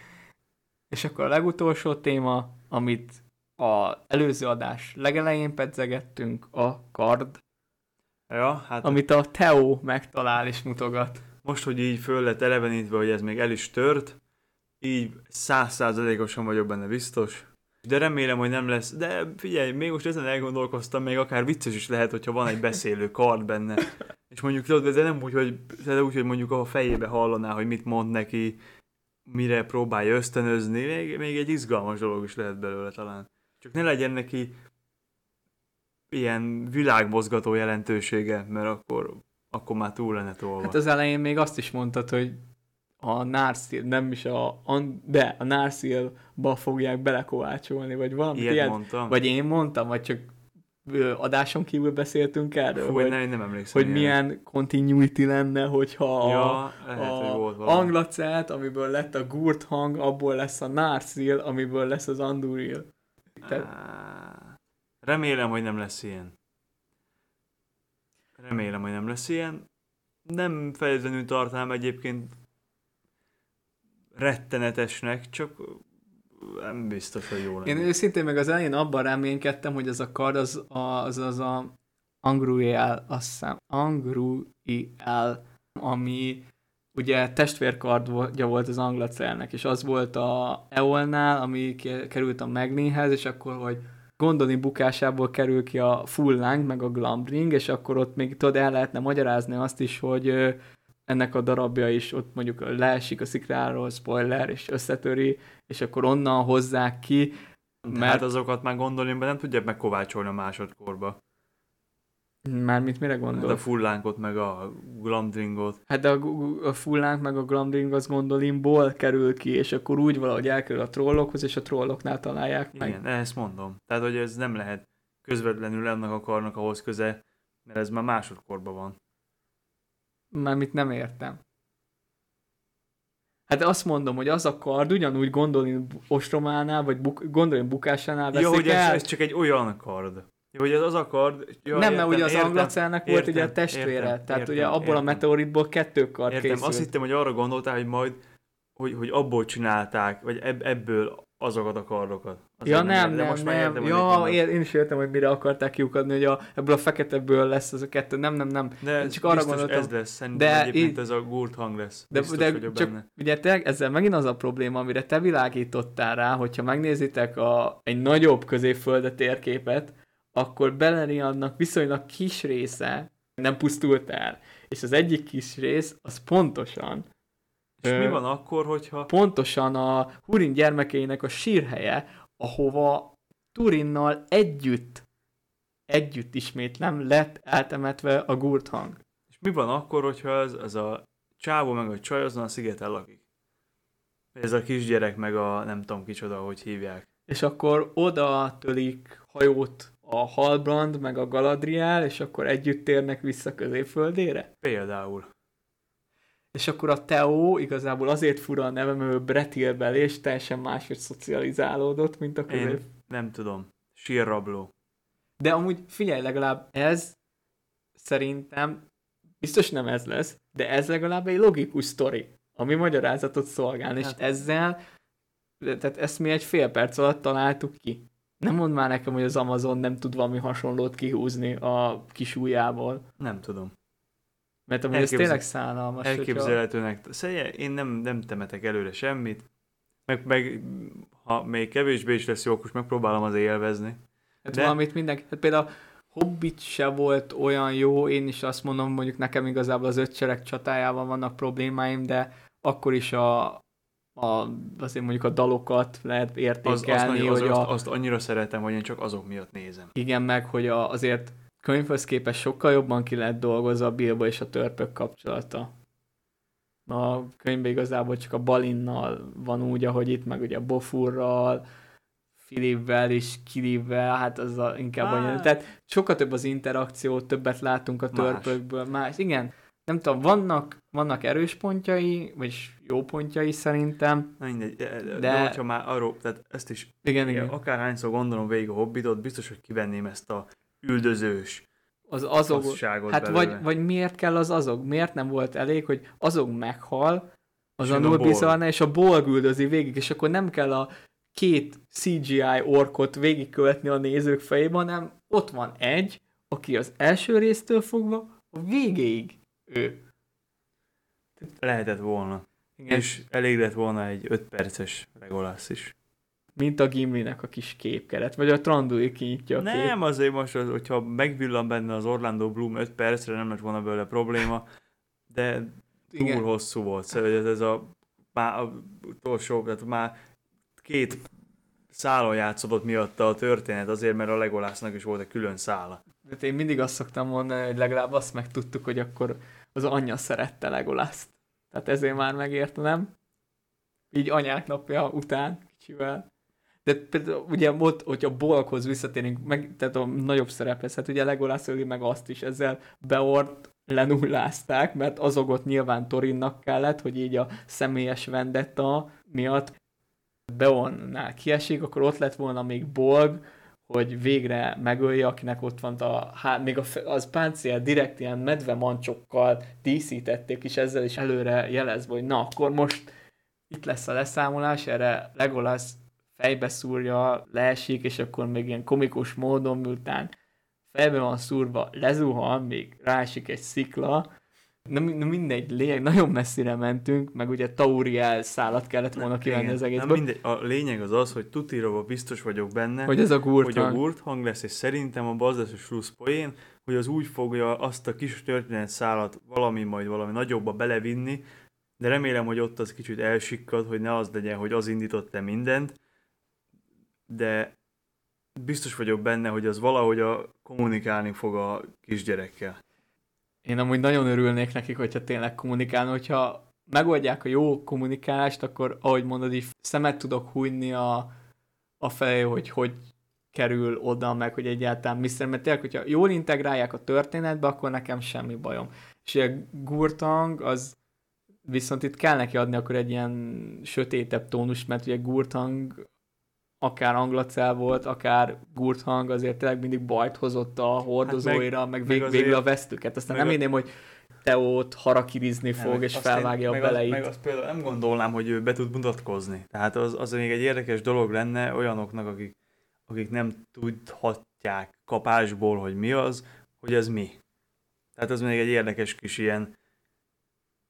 És akkor a legutolsó téma, amit a előző adás legelején pedzegettünk, a kard. Ja, hát... Amit a Teo megtalál és mutogat. Most, hogy így föl lett elevenítve, hogy ez még el is tört, így százszázalékosan vagyok benne biztos. De remélem, hogy nem lesz. De figyelj, még most ezen elgondolkoztam, még akár vicces is lehet, hogyha van egy beszélő kard benne. És mondjuk tudod, de nem úgy, hogy, de úgy, hogy mondjuk a fejébe hallaná, hogy mit mond neki, mire próbálja ösztönözni, még, még egy izgalmas dolog is lehet belőle talán. Csak ne legyen neki ilyen világmozgató jelentősége, mert akkor, akkor már túl lenne tolva. Hát az elején még azt is mondtad, hogy a Narsil, nem is a, de a Narsilba fogják belekovácsolni, vagy valami Ilyet ilyen. mondtam. Vagy én mondtam, vagy csak adáson kívül beszéltünk erről, Fú, hogy, nem, nem emlékszem hogy ilyen. milyen continuity lenne, hogyha ja, a, lehet, a volt Anglacelt, amiből lett a Gurt hang, abból lesz a Narsil, amiből lesz az Anduril. Te... Remélem, hogy nem lesz ilyen. Remélem, hogy nem lesz ilyen. Nem feltétlenül tartám egyébként rettenetesnek, csak nem biztos, hogy jó lenne. Én őszintén meg az elején abban reménykedtem, hogy ez a kard az az, az a Angruiel, azt hiszem, Angruiel, ami ugye testvérkardja volt az Anglacelnek, és az volt a Eolnál, ami került a Magnéhez, és akkor, hogy Gondoni bukásából kerül ki a Full Lang, meg a Glambring, és akkor ott még tudod, el lehetne magyarázni azt is, hogy ennek a darabja is, ott mondjuk leesik a szikráról, spoiler, és összetöri, és akkor onnan hozzák ki, mert hát azokat már gondolni, mert nem tudják megkovácsolni a másodkorba. Mármint mire gondol? Hát a fullánkot, meg a glamdringot. Hát de a, a fullánk, meg a glamdring az gondolimból kerül ki, és akkor úgy valahogy elkerül a trollokhoz, és a trolloknál találják meg. Igen, ezt mondom. Tehát, hogy ez nem lehet közvetlenül ennek a karnak ahhoz köze, mert ez már másodkorban van. Mármint nem értem. Hát azt mondom, hogy az a kard ugyanúgy gondolni ostrománál, vagy buk- gondolni bukásánál veszik Jó, hogy el. ez, ez csak egy olyan kard. Jó, hogy ez az a kard... Jó, nem, mert ugye az anglacelnek volt ugye a értem, testvére, értem, tehát értem, ugye abból értem. a meteoritból kettő kard Értem, készült. azt hittem, hogy arra gondoltál, hogy majd, hogy, hogy abból csinálták, vagy ebb, ebből azokat a kardokat. Ja nem, de nem, most nem. értem, Ja, én, én is értem, hogy mire akarták kiukadni, hogy a, ebből a feketeből lesz az a kettő. Nem, nem, nem. De Csak csak arra gondoltam- ez lesz, szerintem De de egyébként ez a gurt hang lesz. De, Biztos de vagyok csak benne. ugye te, ezzel megint az a probléma, amire te világítottál rá, hogyha megnézitek a, egy nagyobb középfölde térképet, akkor Beleriandnak viszonylag kis része nem pusztult el. És az egyik kis rész, az pontosan, És mi van akkor, hogyha... pontosan a Hurin gyermekeinek a sírhelye, ahova Turinnal együtt, együtt ismétlem lett eltemetve a gurthang. És mi van akkor, hogyha ez, ez a csávó meg a csaj azon a szigeten lakik? Ez a kisgyerek meg a nem tudom kicsoda, hogy hívják. és akkor oda tölik hajót a Halbrand, meg a Galadriel, és akkor együtt térnek vissza középföldére. Például. És akkor a Teo igazából azért fura a neve, mert ő Bretilbeli, és teljesen máshogy szocializálódott, mint a közép. Én nem tudom. Sírrabló. De amúgy figyelj, legalább ez szerintem biztos nem ez lesz, de ez legalább egy logikus sztori, ami magyarázatot szolgál, és Hát- ezzel, tehát ezt mi egy fél perc alatt találtuk ki. Nem mondd már nekem, hogy az Amazon nem tud valami hasonlót kihúzni a kis ujjából. Nem tudom. Mert amúgy ez Elképzel- tényleg szánalmas. hogyha- Elképzelhetőnek. Szóval én nem, nem temetek előre semmit. Meg, meg ha még kevésbé is lesz jó, akkor megpróbálom az élvezni. Hát De- valamit mindenki, hát például Hobbit se volt olyan jó, én is azt mondom, mondjuk nekem igazából az ötcserek csatájával vannak problémáim, de akkor is a, a azért mondjuk a dalokat lehet Az, értékelni, azt, hogy az, a, azt, azt annyira szeretem, hogy én csak azok miatt nézem. igen, meg hogy a, azért könyvhöz képest sokkal jobban ki lehet dolgozva a Bilbo és a törpök kapcsolata. A könyvben igazából csak a Balinnal van úgy, ahogy itt, meg ugye a Bofurral, Filipvel és Kilivvel, hát az a, inkább Hát. annyira. Tehát sokkal több az interakció, többet látunk a Más. törpökből, más. Igen, nem tudom, vannak, vannak erős pontjai, vagy jó pontjai szerintem. Na mindegy, de, de, De- de hogyha már arról, tehát ezt is Igen, igen, igen. akárhányszor gondolom végig a hobbitot, biztos, hogy kivenném ezt a üldözős Az fasságot Hát belőle. vagy, vagy miért kell az azok? Miért nem volt elég, hogy azok meghal, az És a jön a Nur Bolg. Bizarna, és a Bolg üldözi végig, és akkor nem kell a két CGI orkot végigkövetni a nézők fejében, hanem ott van egy, aki az első résztől fogva a végéig ő. Lehetett volna. Igen, És elég lett volna egy 5 perces Legolas is. Mint a Gimlinek a kis képkeret, vagy a Trandui kinyitja a kép. Nem, azért most, az, hogyha megvillan benne az Orlando Bloom 5 percre, nem lett volna belőle probléma, de túl Igen. hosszú volt. Szóval ez, ez a már a utolsó, tehát már két szálon játszódott miatta a történet, azért, mert a Legolasnak is volt egy külön szála. De én mindig azt szoktam mondani, hogy legalább azt megtudtuk, hogy akkor az anyja szerette Legolaszt. Tehát ezért már megértenem. Így anyák napja után kicsivel. De például ugye ott, hogyha Bolkhoz visszatérünk, meg, tehát a nagyobb szerephez, hát ugye Legolas öli meg azt is, ezzel Beort lenullázták, mert azogot nyilván Torinnak kellett, hogy így a személyes vendetta miatt Beornnál kiesik, akkor ott lett volna még Bolg, hogy végre megölje, akinek ott van a, hát még a, az páncél direkt ilyen medve mancsokkal díszítették, és ezzel is előre jelezve, hogy na, akkor most itt lesz a leszámolás, erre Legolas fejbe szúrja, leesik, és akkor még ilyen komikus módon, miután fejbe van szúrva, lezuhan, még ráesik egy szikla, Na, na mindegy, lényeg, nagyon messzire mentünk, meg ugye Tauriel szállat kellett volna kivenni az egészből, mindegy, a lényeg az az, hogy tutirova biztos vagyok benne, hogy ez a hogy a gurtang. gurt hang lesz, és szerintem a az lesz a slusz poén, hogy az úgy fogja azt a kis történetszálat valami majd valami nagyobba belevinni, de remélem, hogy ott az kicsit elsikkad, hogy ne az legyen, hogy az indított-e mindent, de biztos vagyok benne, hogy az valahogy a kommunikálni fog a kisgyerekkel. Én amúgy nagyon örülnék nekik, hogyha tényleg kommunikálna, hogyha megoldják a jó kommunikálást, akkor ahogy mondod, így szemet tudok hújni a, a felé, hogy hogy kerül oda, meg hogy egyáltalán mi mert tényleg, hogyha jól integrálják a történetbe, akkor nekem semmi bajom. És a Gurtang, az viszont itt kell neki adni akkor egy ilyen sötétebb tónus, mert ugye Gurtang akár anglacel volt, akár Gurthang azért tényleg mindig bajt hozott a hordozóira, hát meg, meg, vég, meg végül a vesztüket. Aztán nem én hogy Teót harakirizni fog, nem, és felvágja én, a beleit. Meg azt például nem gondolnám, hogy ő be tud mutatkozni. Tehát az, az még egy érdekes dolog lenne olyanoknak, akik, akik nem tudhatják kapásból, hogy mi az, hogy ez mi. Tehát az még egy érdekes kis ilyen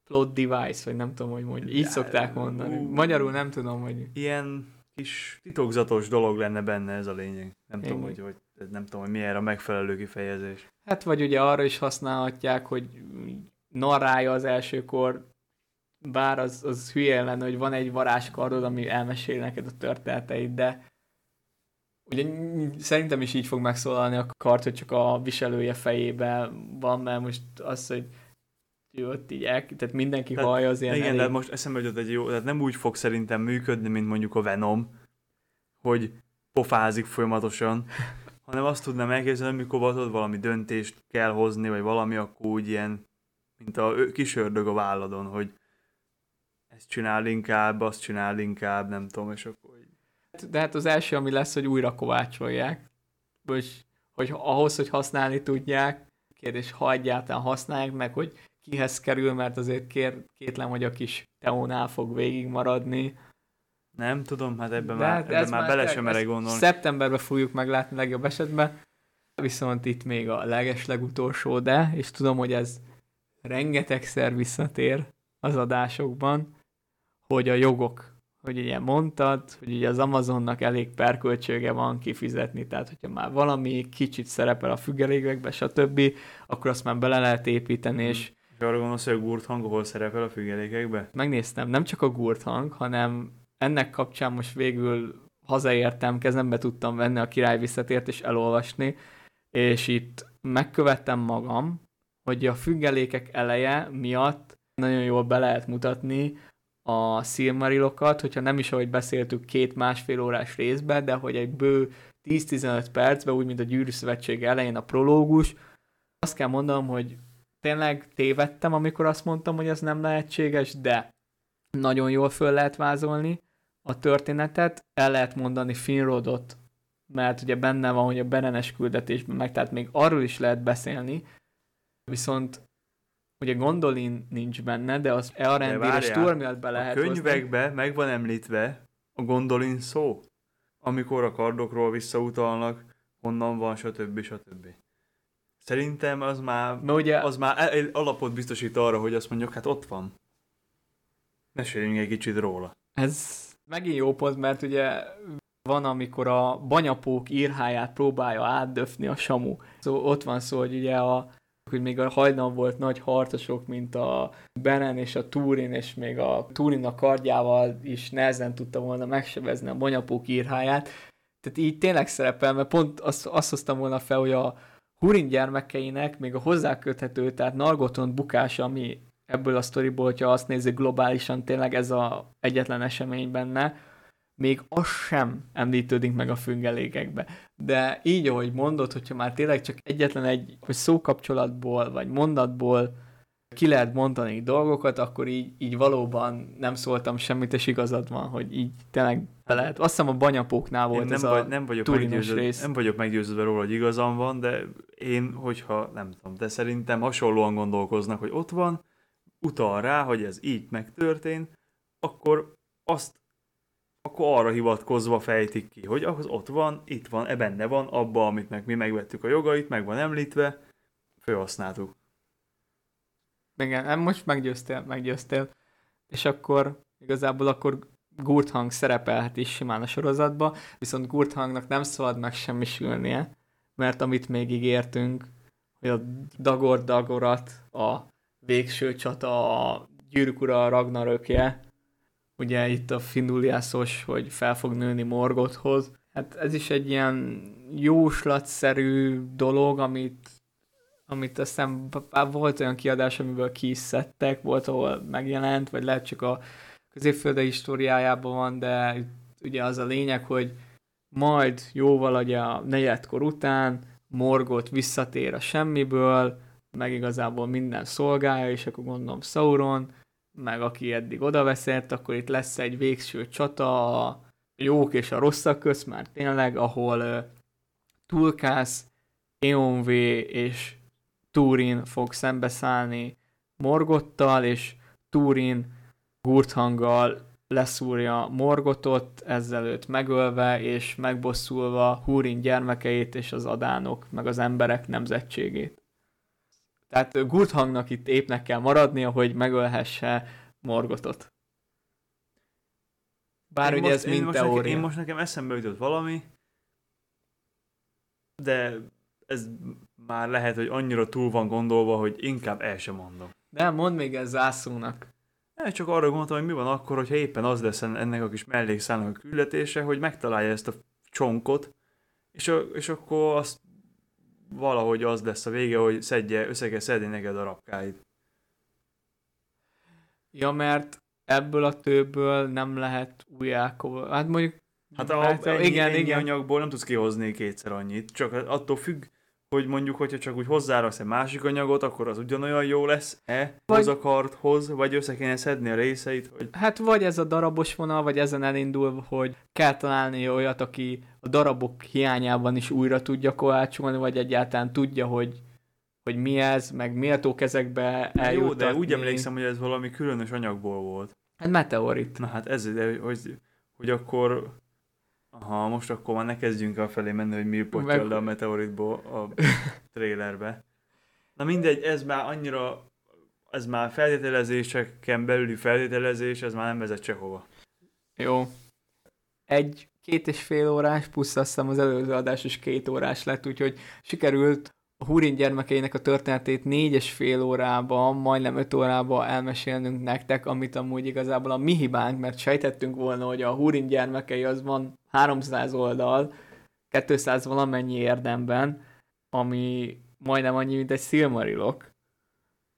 plot device, vagy nem tudom, hogy mondjuk. Így szokták mondani. Magyarul nem tudom, hogy... Ilyen kis titokzatos dolog lenne benne ez a lényeg. Nem Én tudom, hogy, hogy, nem tudom, hogy milyen a megfelelő kifejezés. Hát vagy ugye arra is használhatják, hogy narrája az elsőkor, bár az, az hülye lenne, hogy van egy varázskardod, ami elmesél neked a történeteit, de ugye szerintem is így fog megszólalni a kart, hogy csak a viselője fejében van, mert most az, hogy ott így el, tehát mindenki tehát, hallja az ilyen Igen, elég... de most eszembe jutott egy jó, tehát nem úgy fog szerintem működni, mint mondjuk a Venom, hogy pofázik folyamatosan, (laughs) hanem azt tudnám elképzelni, amikor tudod, valami döntést kell hozni, vagy valami, akkor úgy ilyen, mint a kis ördög a válladon, hogy ezt csinál inkább, azt csinál inkább, nem tudom, és akkor így. De hát az első, ami lesz, hogy újra kovácsolják, vagy hogy ahhoz, hogy használni tudják, kérdés, ha egyáltalán használják meg, hogy kihez kerül, mert azért kér, kétlem, hogy a kis Teónál fog végigmaradni. Nem tudom, hát ebben De már, hát ebben már bele sem merek gondolni. Szeptemberben fogjuk meglátni legjobb esetben, viszont itt még a leges legutolsó, de, és tudom, hogy ez rengetegszer visszatér az adásokban, hogy a jogok hogy ugye mondtad, hogy ugye az Amazonnak elég perköltsége van kifizetni, tehát hogyha már valami kicsit szerepel a függelékekbe, stb., akkor azt már bele lehet építeni, és és arra gondolsz, hogy a gurt hang hol szerepel a függelékekbe? Megnéztem, nem csak a gurt hang, hanem ennek kapcsán most végül hazaértem, kezembe tudtam venni a király visszatért és elolvasni, és itt megkövettem magam, hogy a függelékek eleje miatt nagyon jól be lehet mutatni a Silmarilokat, hogyha nem is, ahogy beszéltük, két másfél órás részbe, de hogy egy bő 10-15 percben, úgy, mint a Gyűrű Szövetség elején a prológus, azt kell mondanom, hogy tényleg tévedtem, amikor azt mondtam, hogy ez nem lehetséges, de nagyon jól föl lehet vázolni a történetet, el lehet mondani Finrodot, mert ugye benne van, hogy a berenes küldetésben meg, tehát még arról is lehet beszélni, viszont ugye Gondolin nincs benne, de az Earendil és Turmialt be lehet A könyvekbe hozni. meg van említve a Gondolin szó, amikor a kardokról visszautalnak, honnan van, stb. stb. Szerintem az már, ugye, az már alapot biztosít arra, hogy azt mondjuk, hát ott van. Meséljünk egy kicsit róla. Ez megint jó pont, mert ugye van, amikor a banyapók írháját próbálja átdöfni a Samu. Szóval ott van szó, hogy ugye a, hogy még a hajdan volt nagy harcosok, mint a Benen és a Túrin, és még a Túrin a kardjával is nehezen tudta volna megsebezni a banyapók írháját. Tehát így tényleg szerepel, mert pont azt, azt hoztam volna fel, hogy a, Hurin gyermekeinek még a hozzáköthető, tehát Nargoton bukása, ami ebből a sztoriból, hogyha azt nézzük globálisan, tényleg ez a egyetlen esemény benne, még az sem említődik meg a füngelékekbe. De így, ahogy mondod, hogyha már tényleg csak egyetlen egy hogy szókapcsolatból, vagy mondatból ki lehet mondani dolgokat, akkor így, így valóban nem szóltam semmit, és igazad van, hogy így tényleg be lehet. Azt hiszem a banyapóknál volt én ez nem a nem vagyok meggyőződve, rész. Nem vagyok meggyőződve róla, hogy igazam van, de én, hogyha nem tudom, de szerintem hasonlóan gondolkoznak, hogy ott van, utal rá, hogy ez így megtörtént, akkor azt akkor arra hivatkozva fejtik ki, hogy az ott van, itt van, e benne van, abba, amit meg mi megvettük a jogait, meg van említve, felhasználtuk. Igen, most meggyőztél, meggyőztél. És akkor igazából akkor Gurthang szerepelhet is simán a sorozatba, viszont Gurthangnak nem szabad meg semmisülnie, mert amit még ígértünk, hogy a Dagor Dagorat, a végső csata, a gyűrűk ura Ragnarökje, ugye itt a Finduliászos, hogy fel fog nőni Morgothoz. Hát ez is egy ilyen jóslatszerű dolog, amit amit aztán volt olyan kiadás, amiből ki is szedtek, volt, ahol megjelent, vagy lehet csak a középfölde históriájában van, de ugye az a lényeg, hogy majd jóval ugye a negyedkor után Morgot visszatér a semmiből, meg igazából minden szolgálja, és akkor gondolom Sauron, meg aki eddig odaveszett, akkor itt lesz egy végső csata a jók és a rosszak közt, már tényleg, ahol uh, Tulkász, Eonvé és Turin fog szembeszállni Morgottal, és Turin Gurthanggal leszúrja Morgotot, ezzel őt megölve és megbosszulva Húrin gyermekeit és az adánok, meg az emberek nemzetségét. Tehát Gurthangnak itt épnek kell maradnia, hogy megölhesse Morgotot. Bár én ugye most, ez mind teória. Nekem, én most nekem eszembe jutott valami, de ez már lehet, hogy annyira túl van gondolva, hogy inkább el sem mondom. De mondd még ez zászónak. Ne, csak arra gondoltam, hogy mi van akkor, hogyha éppen az lesz ennek a kis mellékszállnak a küldetése, hogy megtalálja ezt a csonkot, és, a, és akkor azt valahogy az lesz a vége, hogy szedje, össze kell szedni neked a rapkáit. Ja, mert ebből a tőből nem lehet új Hát mondjuk... Hát a, hát, ennyi, igen, ennyi igen. anyagból nem tudsz kihozni kétszer annyit, csak attól függ, hogy mondjuk, hogyha csak úgy hozzáraksz egy másik anyagot, akkor az ugyanolyan jó lesz-e vagy... a karthoz, vagy össze kéne szedni a részeit? Hogy... Hát vagy ez a darabos vonal, vagy ezen elindul, hogy kell találni olyat, aki a darabok hiányában is újra tudja kovácsolni, vagy egyáltalán tudja, hogy hogy mi ez, meg méltó kezekbe eljutatni. Jó, de úgy emlékszem, hogy ez valami különös anyagból volt. Hát meteorit. Na hát ez, de hogy, hogy akkor Aha, most akkor már ne kezdjünk a felé menni, hogy mi pottyol le a meteoritból a (laughs) trailerbe. Na mindegy, ez már annyira, ez már feltételezéseken belüli feltételezés, ez már nem vezet sehova. Jó. Egy két és fél órás, plusz azt hiszem az előző adás is két órás lett, úgyhogy sikerült a Húrin gyermekeinek a történetét négy és fél órában, majdnem öt órában elmesélnünk nektek, amit amúgy igazából a mi hibánk, mert sejtettünk volna, hogy a Húrin gyermekei az van 300 oldal, 200 valamennyi érdemben, ami majdnem annyi, mint egy Silmarilok.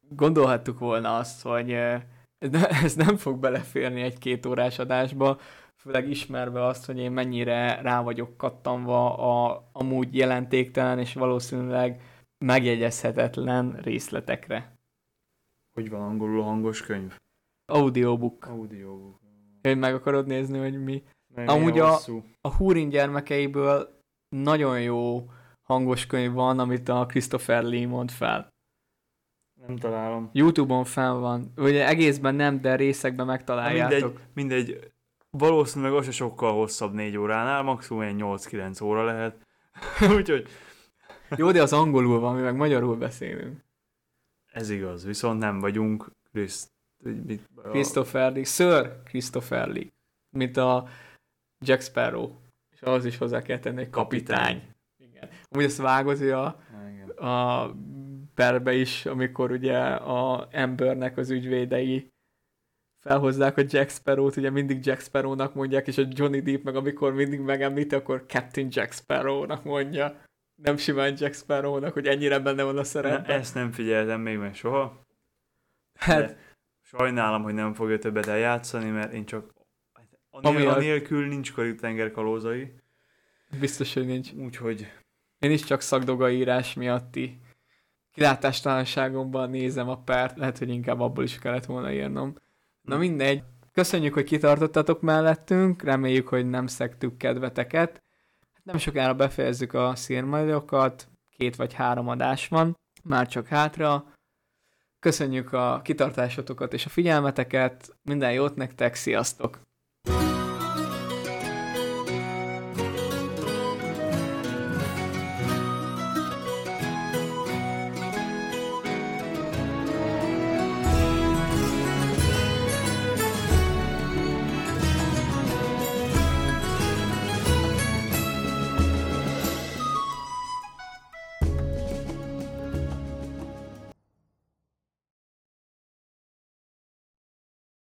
Gondolhattuk volna azt, hogy ez, ne, (laughs) ez nem fog beleférni egy két órás adásba, főleg ismerve azt, hogy én mennyire rá vagyok kattanva a amúgy jelentéktelen és valószínűleg megjegyezhetetlen részletekre. Hogy van angolul hangos könyv? Audiobook. Audiobook. Hogy meg akarod nézni, hogy mi? Meg Amúgy a, a Húrin gyermekeiből nagyon jó hangos könyv van, amit a Christopher Lee mond fel. Nem találom. Youtube-on fel van. Ugye egészben nem, de részekben megtaláljátok. Mindegy, mindegy. Valószínűleg az se sokkal hosszabb négy óránál, maximum egy 8-9 óra lehet. (laughs) Úgyhogy jó, de az angolul van, mi meg magyarul beszélünk. Ez igaz, viszont nem vagyunk Christ... Christopher Lee, Sir Christopher Lee, mint a Jack Sparrow, és az is hozzá kell tenni, egy kapitány. kapitány. Igen. Amúgy ezt hogy a, a perbe is, amikor ugye a embernek az ügyvédei felhozzák a Jack Sparrow-t, ugye mindig Jack Sparrow-nak mondják, és a Johnny Depp meg amikor mindig megemlíti, akkor Captain Jack Sparrow-nak mondja nem simán Jack Sparrow-nak, hogy ennyire benne van a szerepben. Ezt nem figyeltem még meg soha. Hát... De sajnálom, hogy nem fogja többet eljátszani, mert én csak anél, a... anélkül nincs Karib-tenger kalózai. Biztos, hogy nincs. Úgyhogy... Én is csak szakdogaírás miatti kilátástalanságomban nézem a párt, lehet, hogy inkább abból is kellett volna írnom. Na mindegy. Köszönjük, hogy kitartottatok mellettünk, reméljük, hogy nem szegtük kedveteket. Nem sokára befejezzük a szírmajdokat, két vagy három adás van, már csak hátra. Köszönjük a kitartásotokat és a figyelmeteket, minden jót nektek, sziasztok!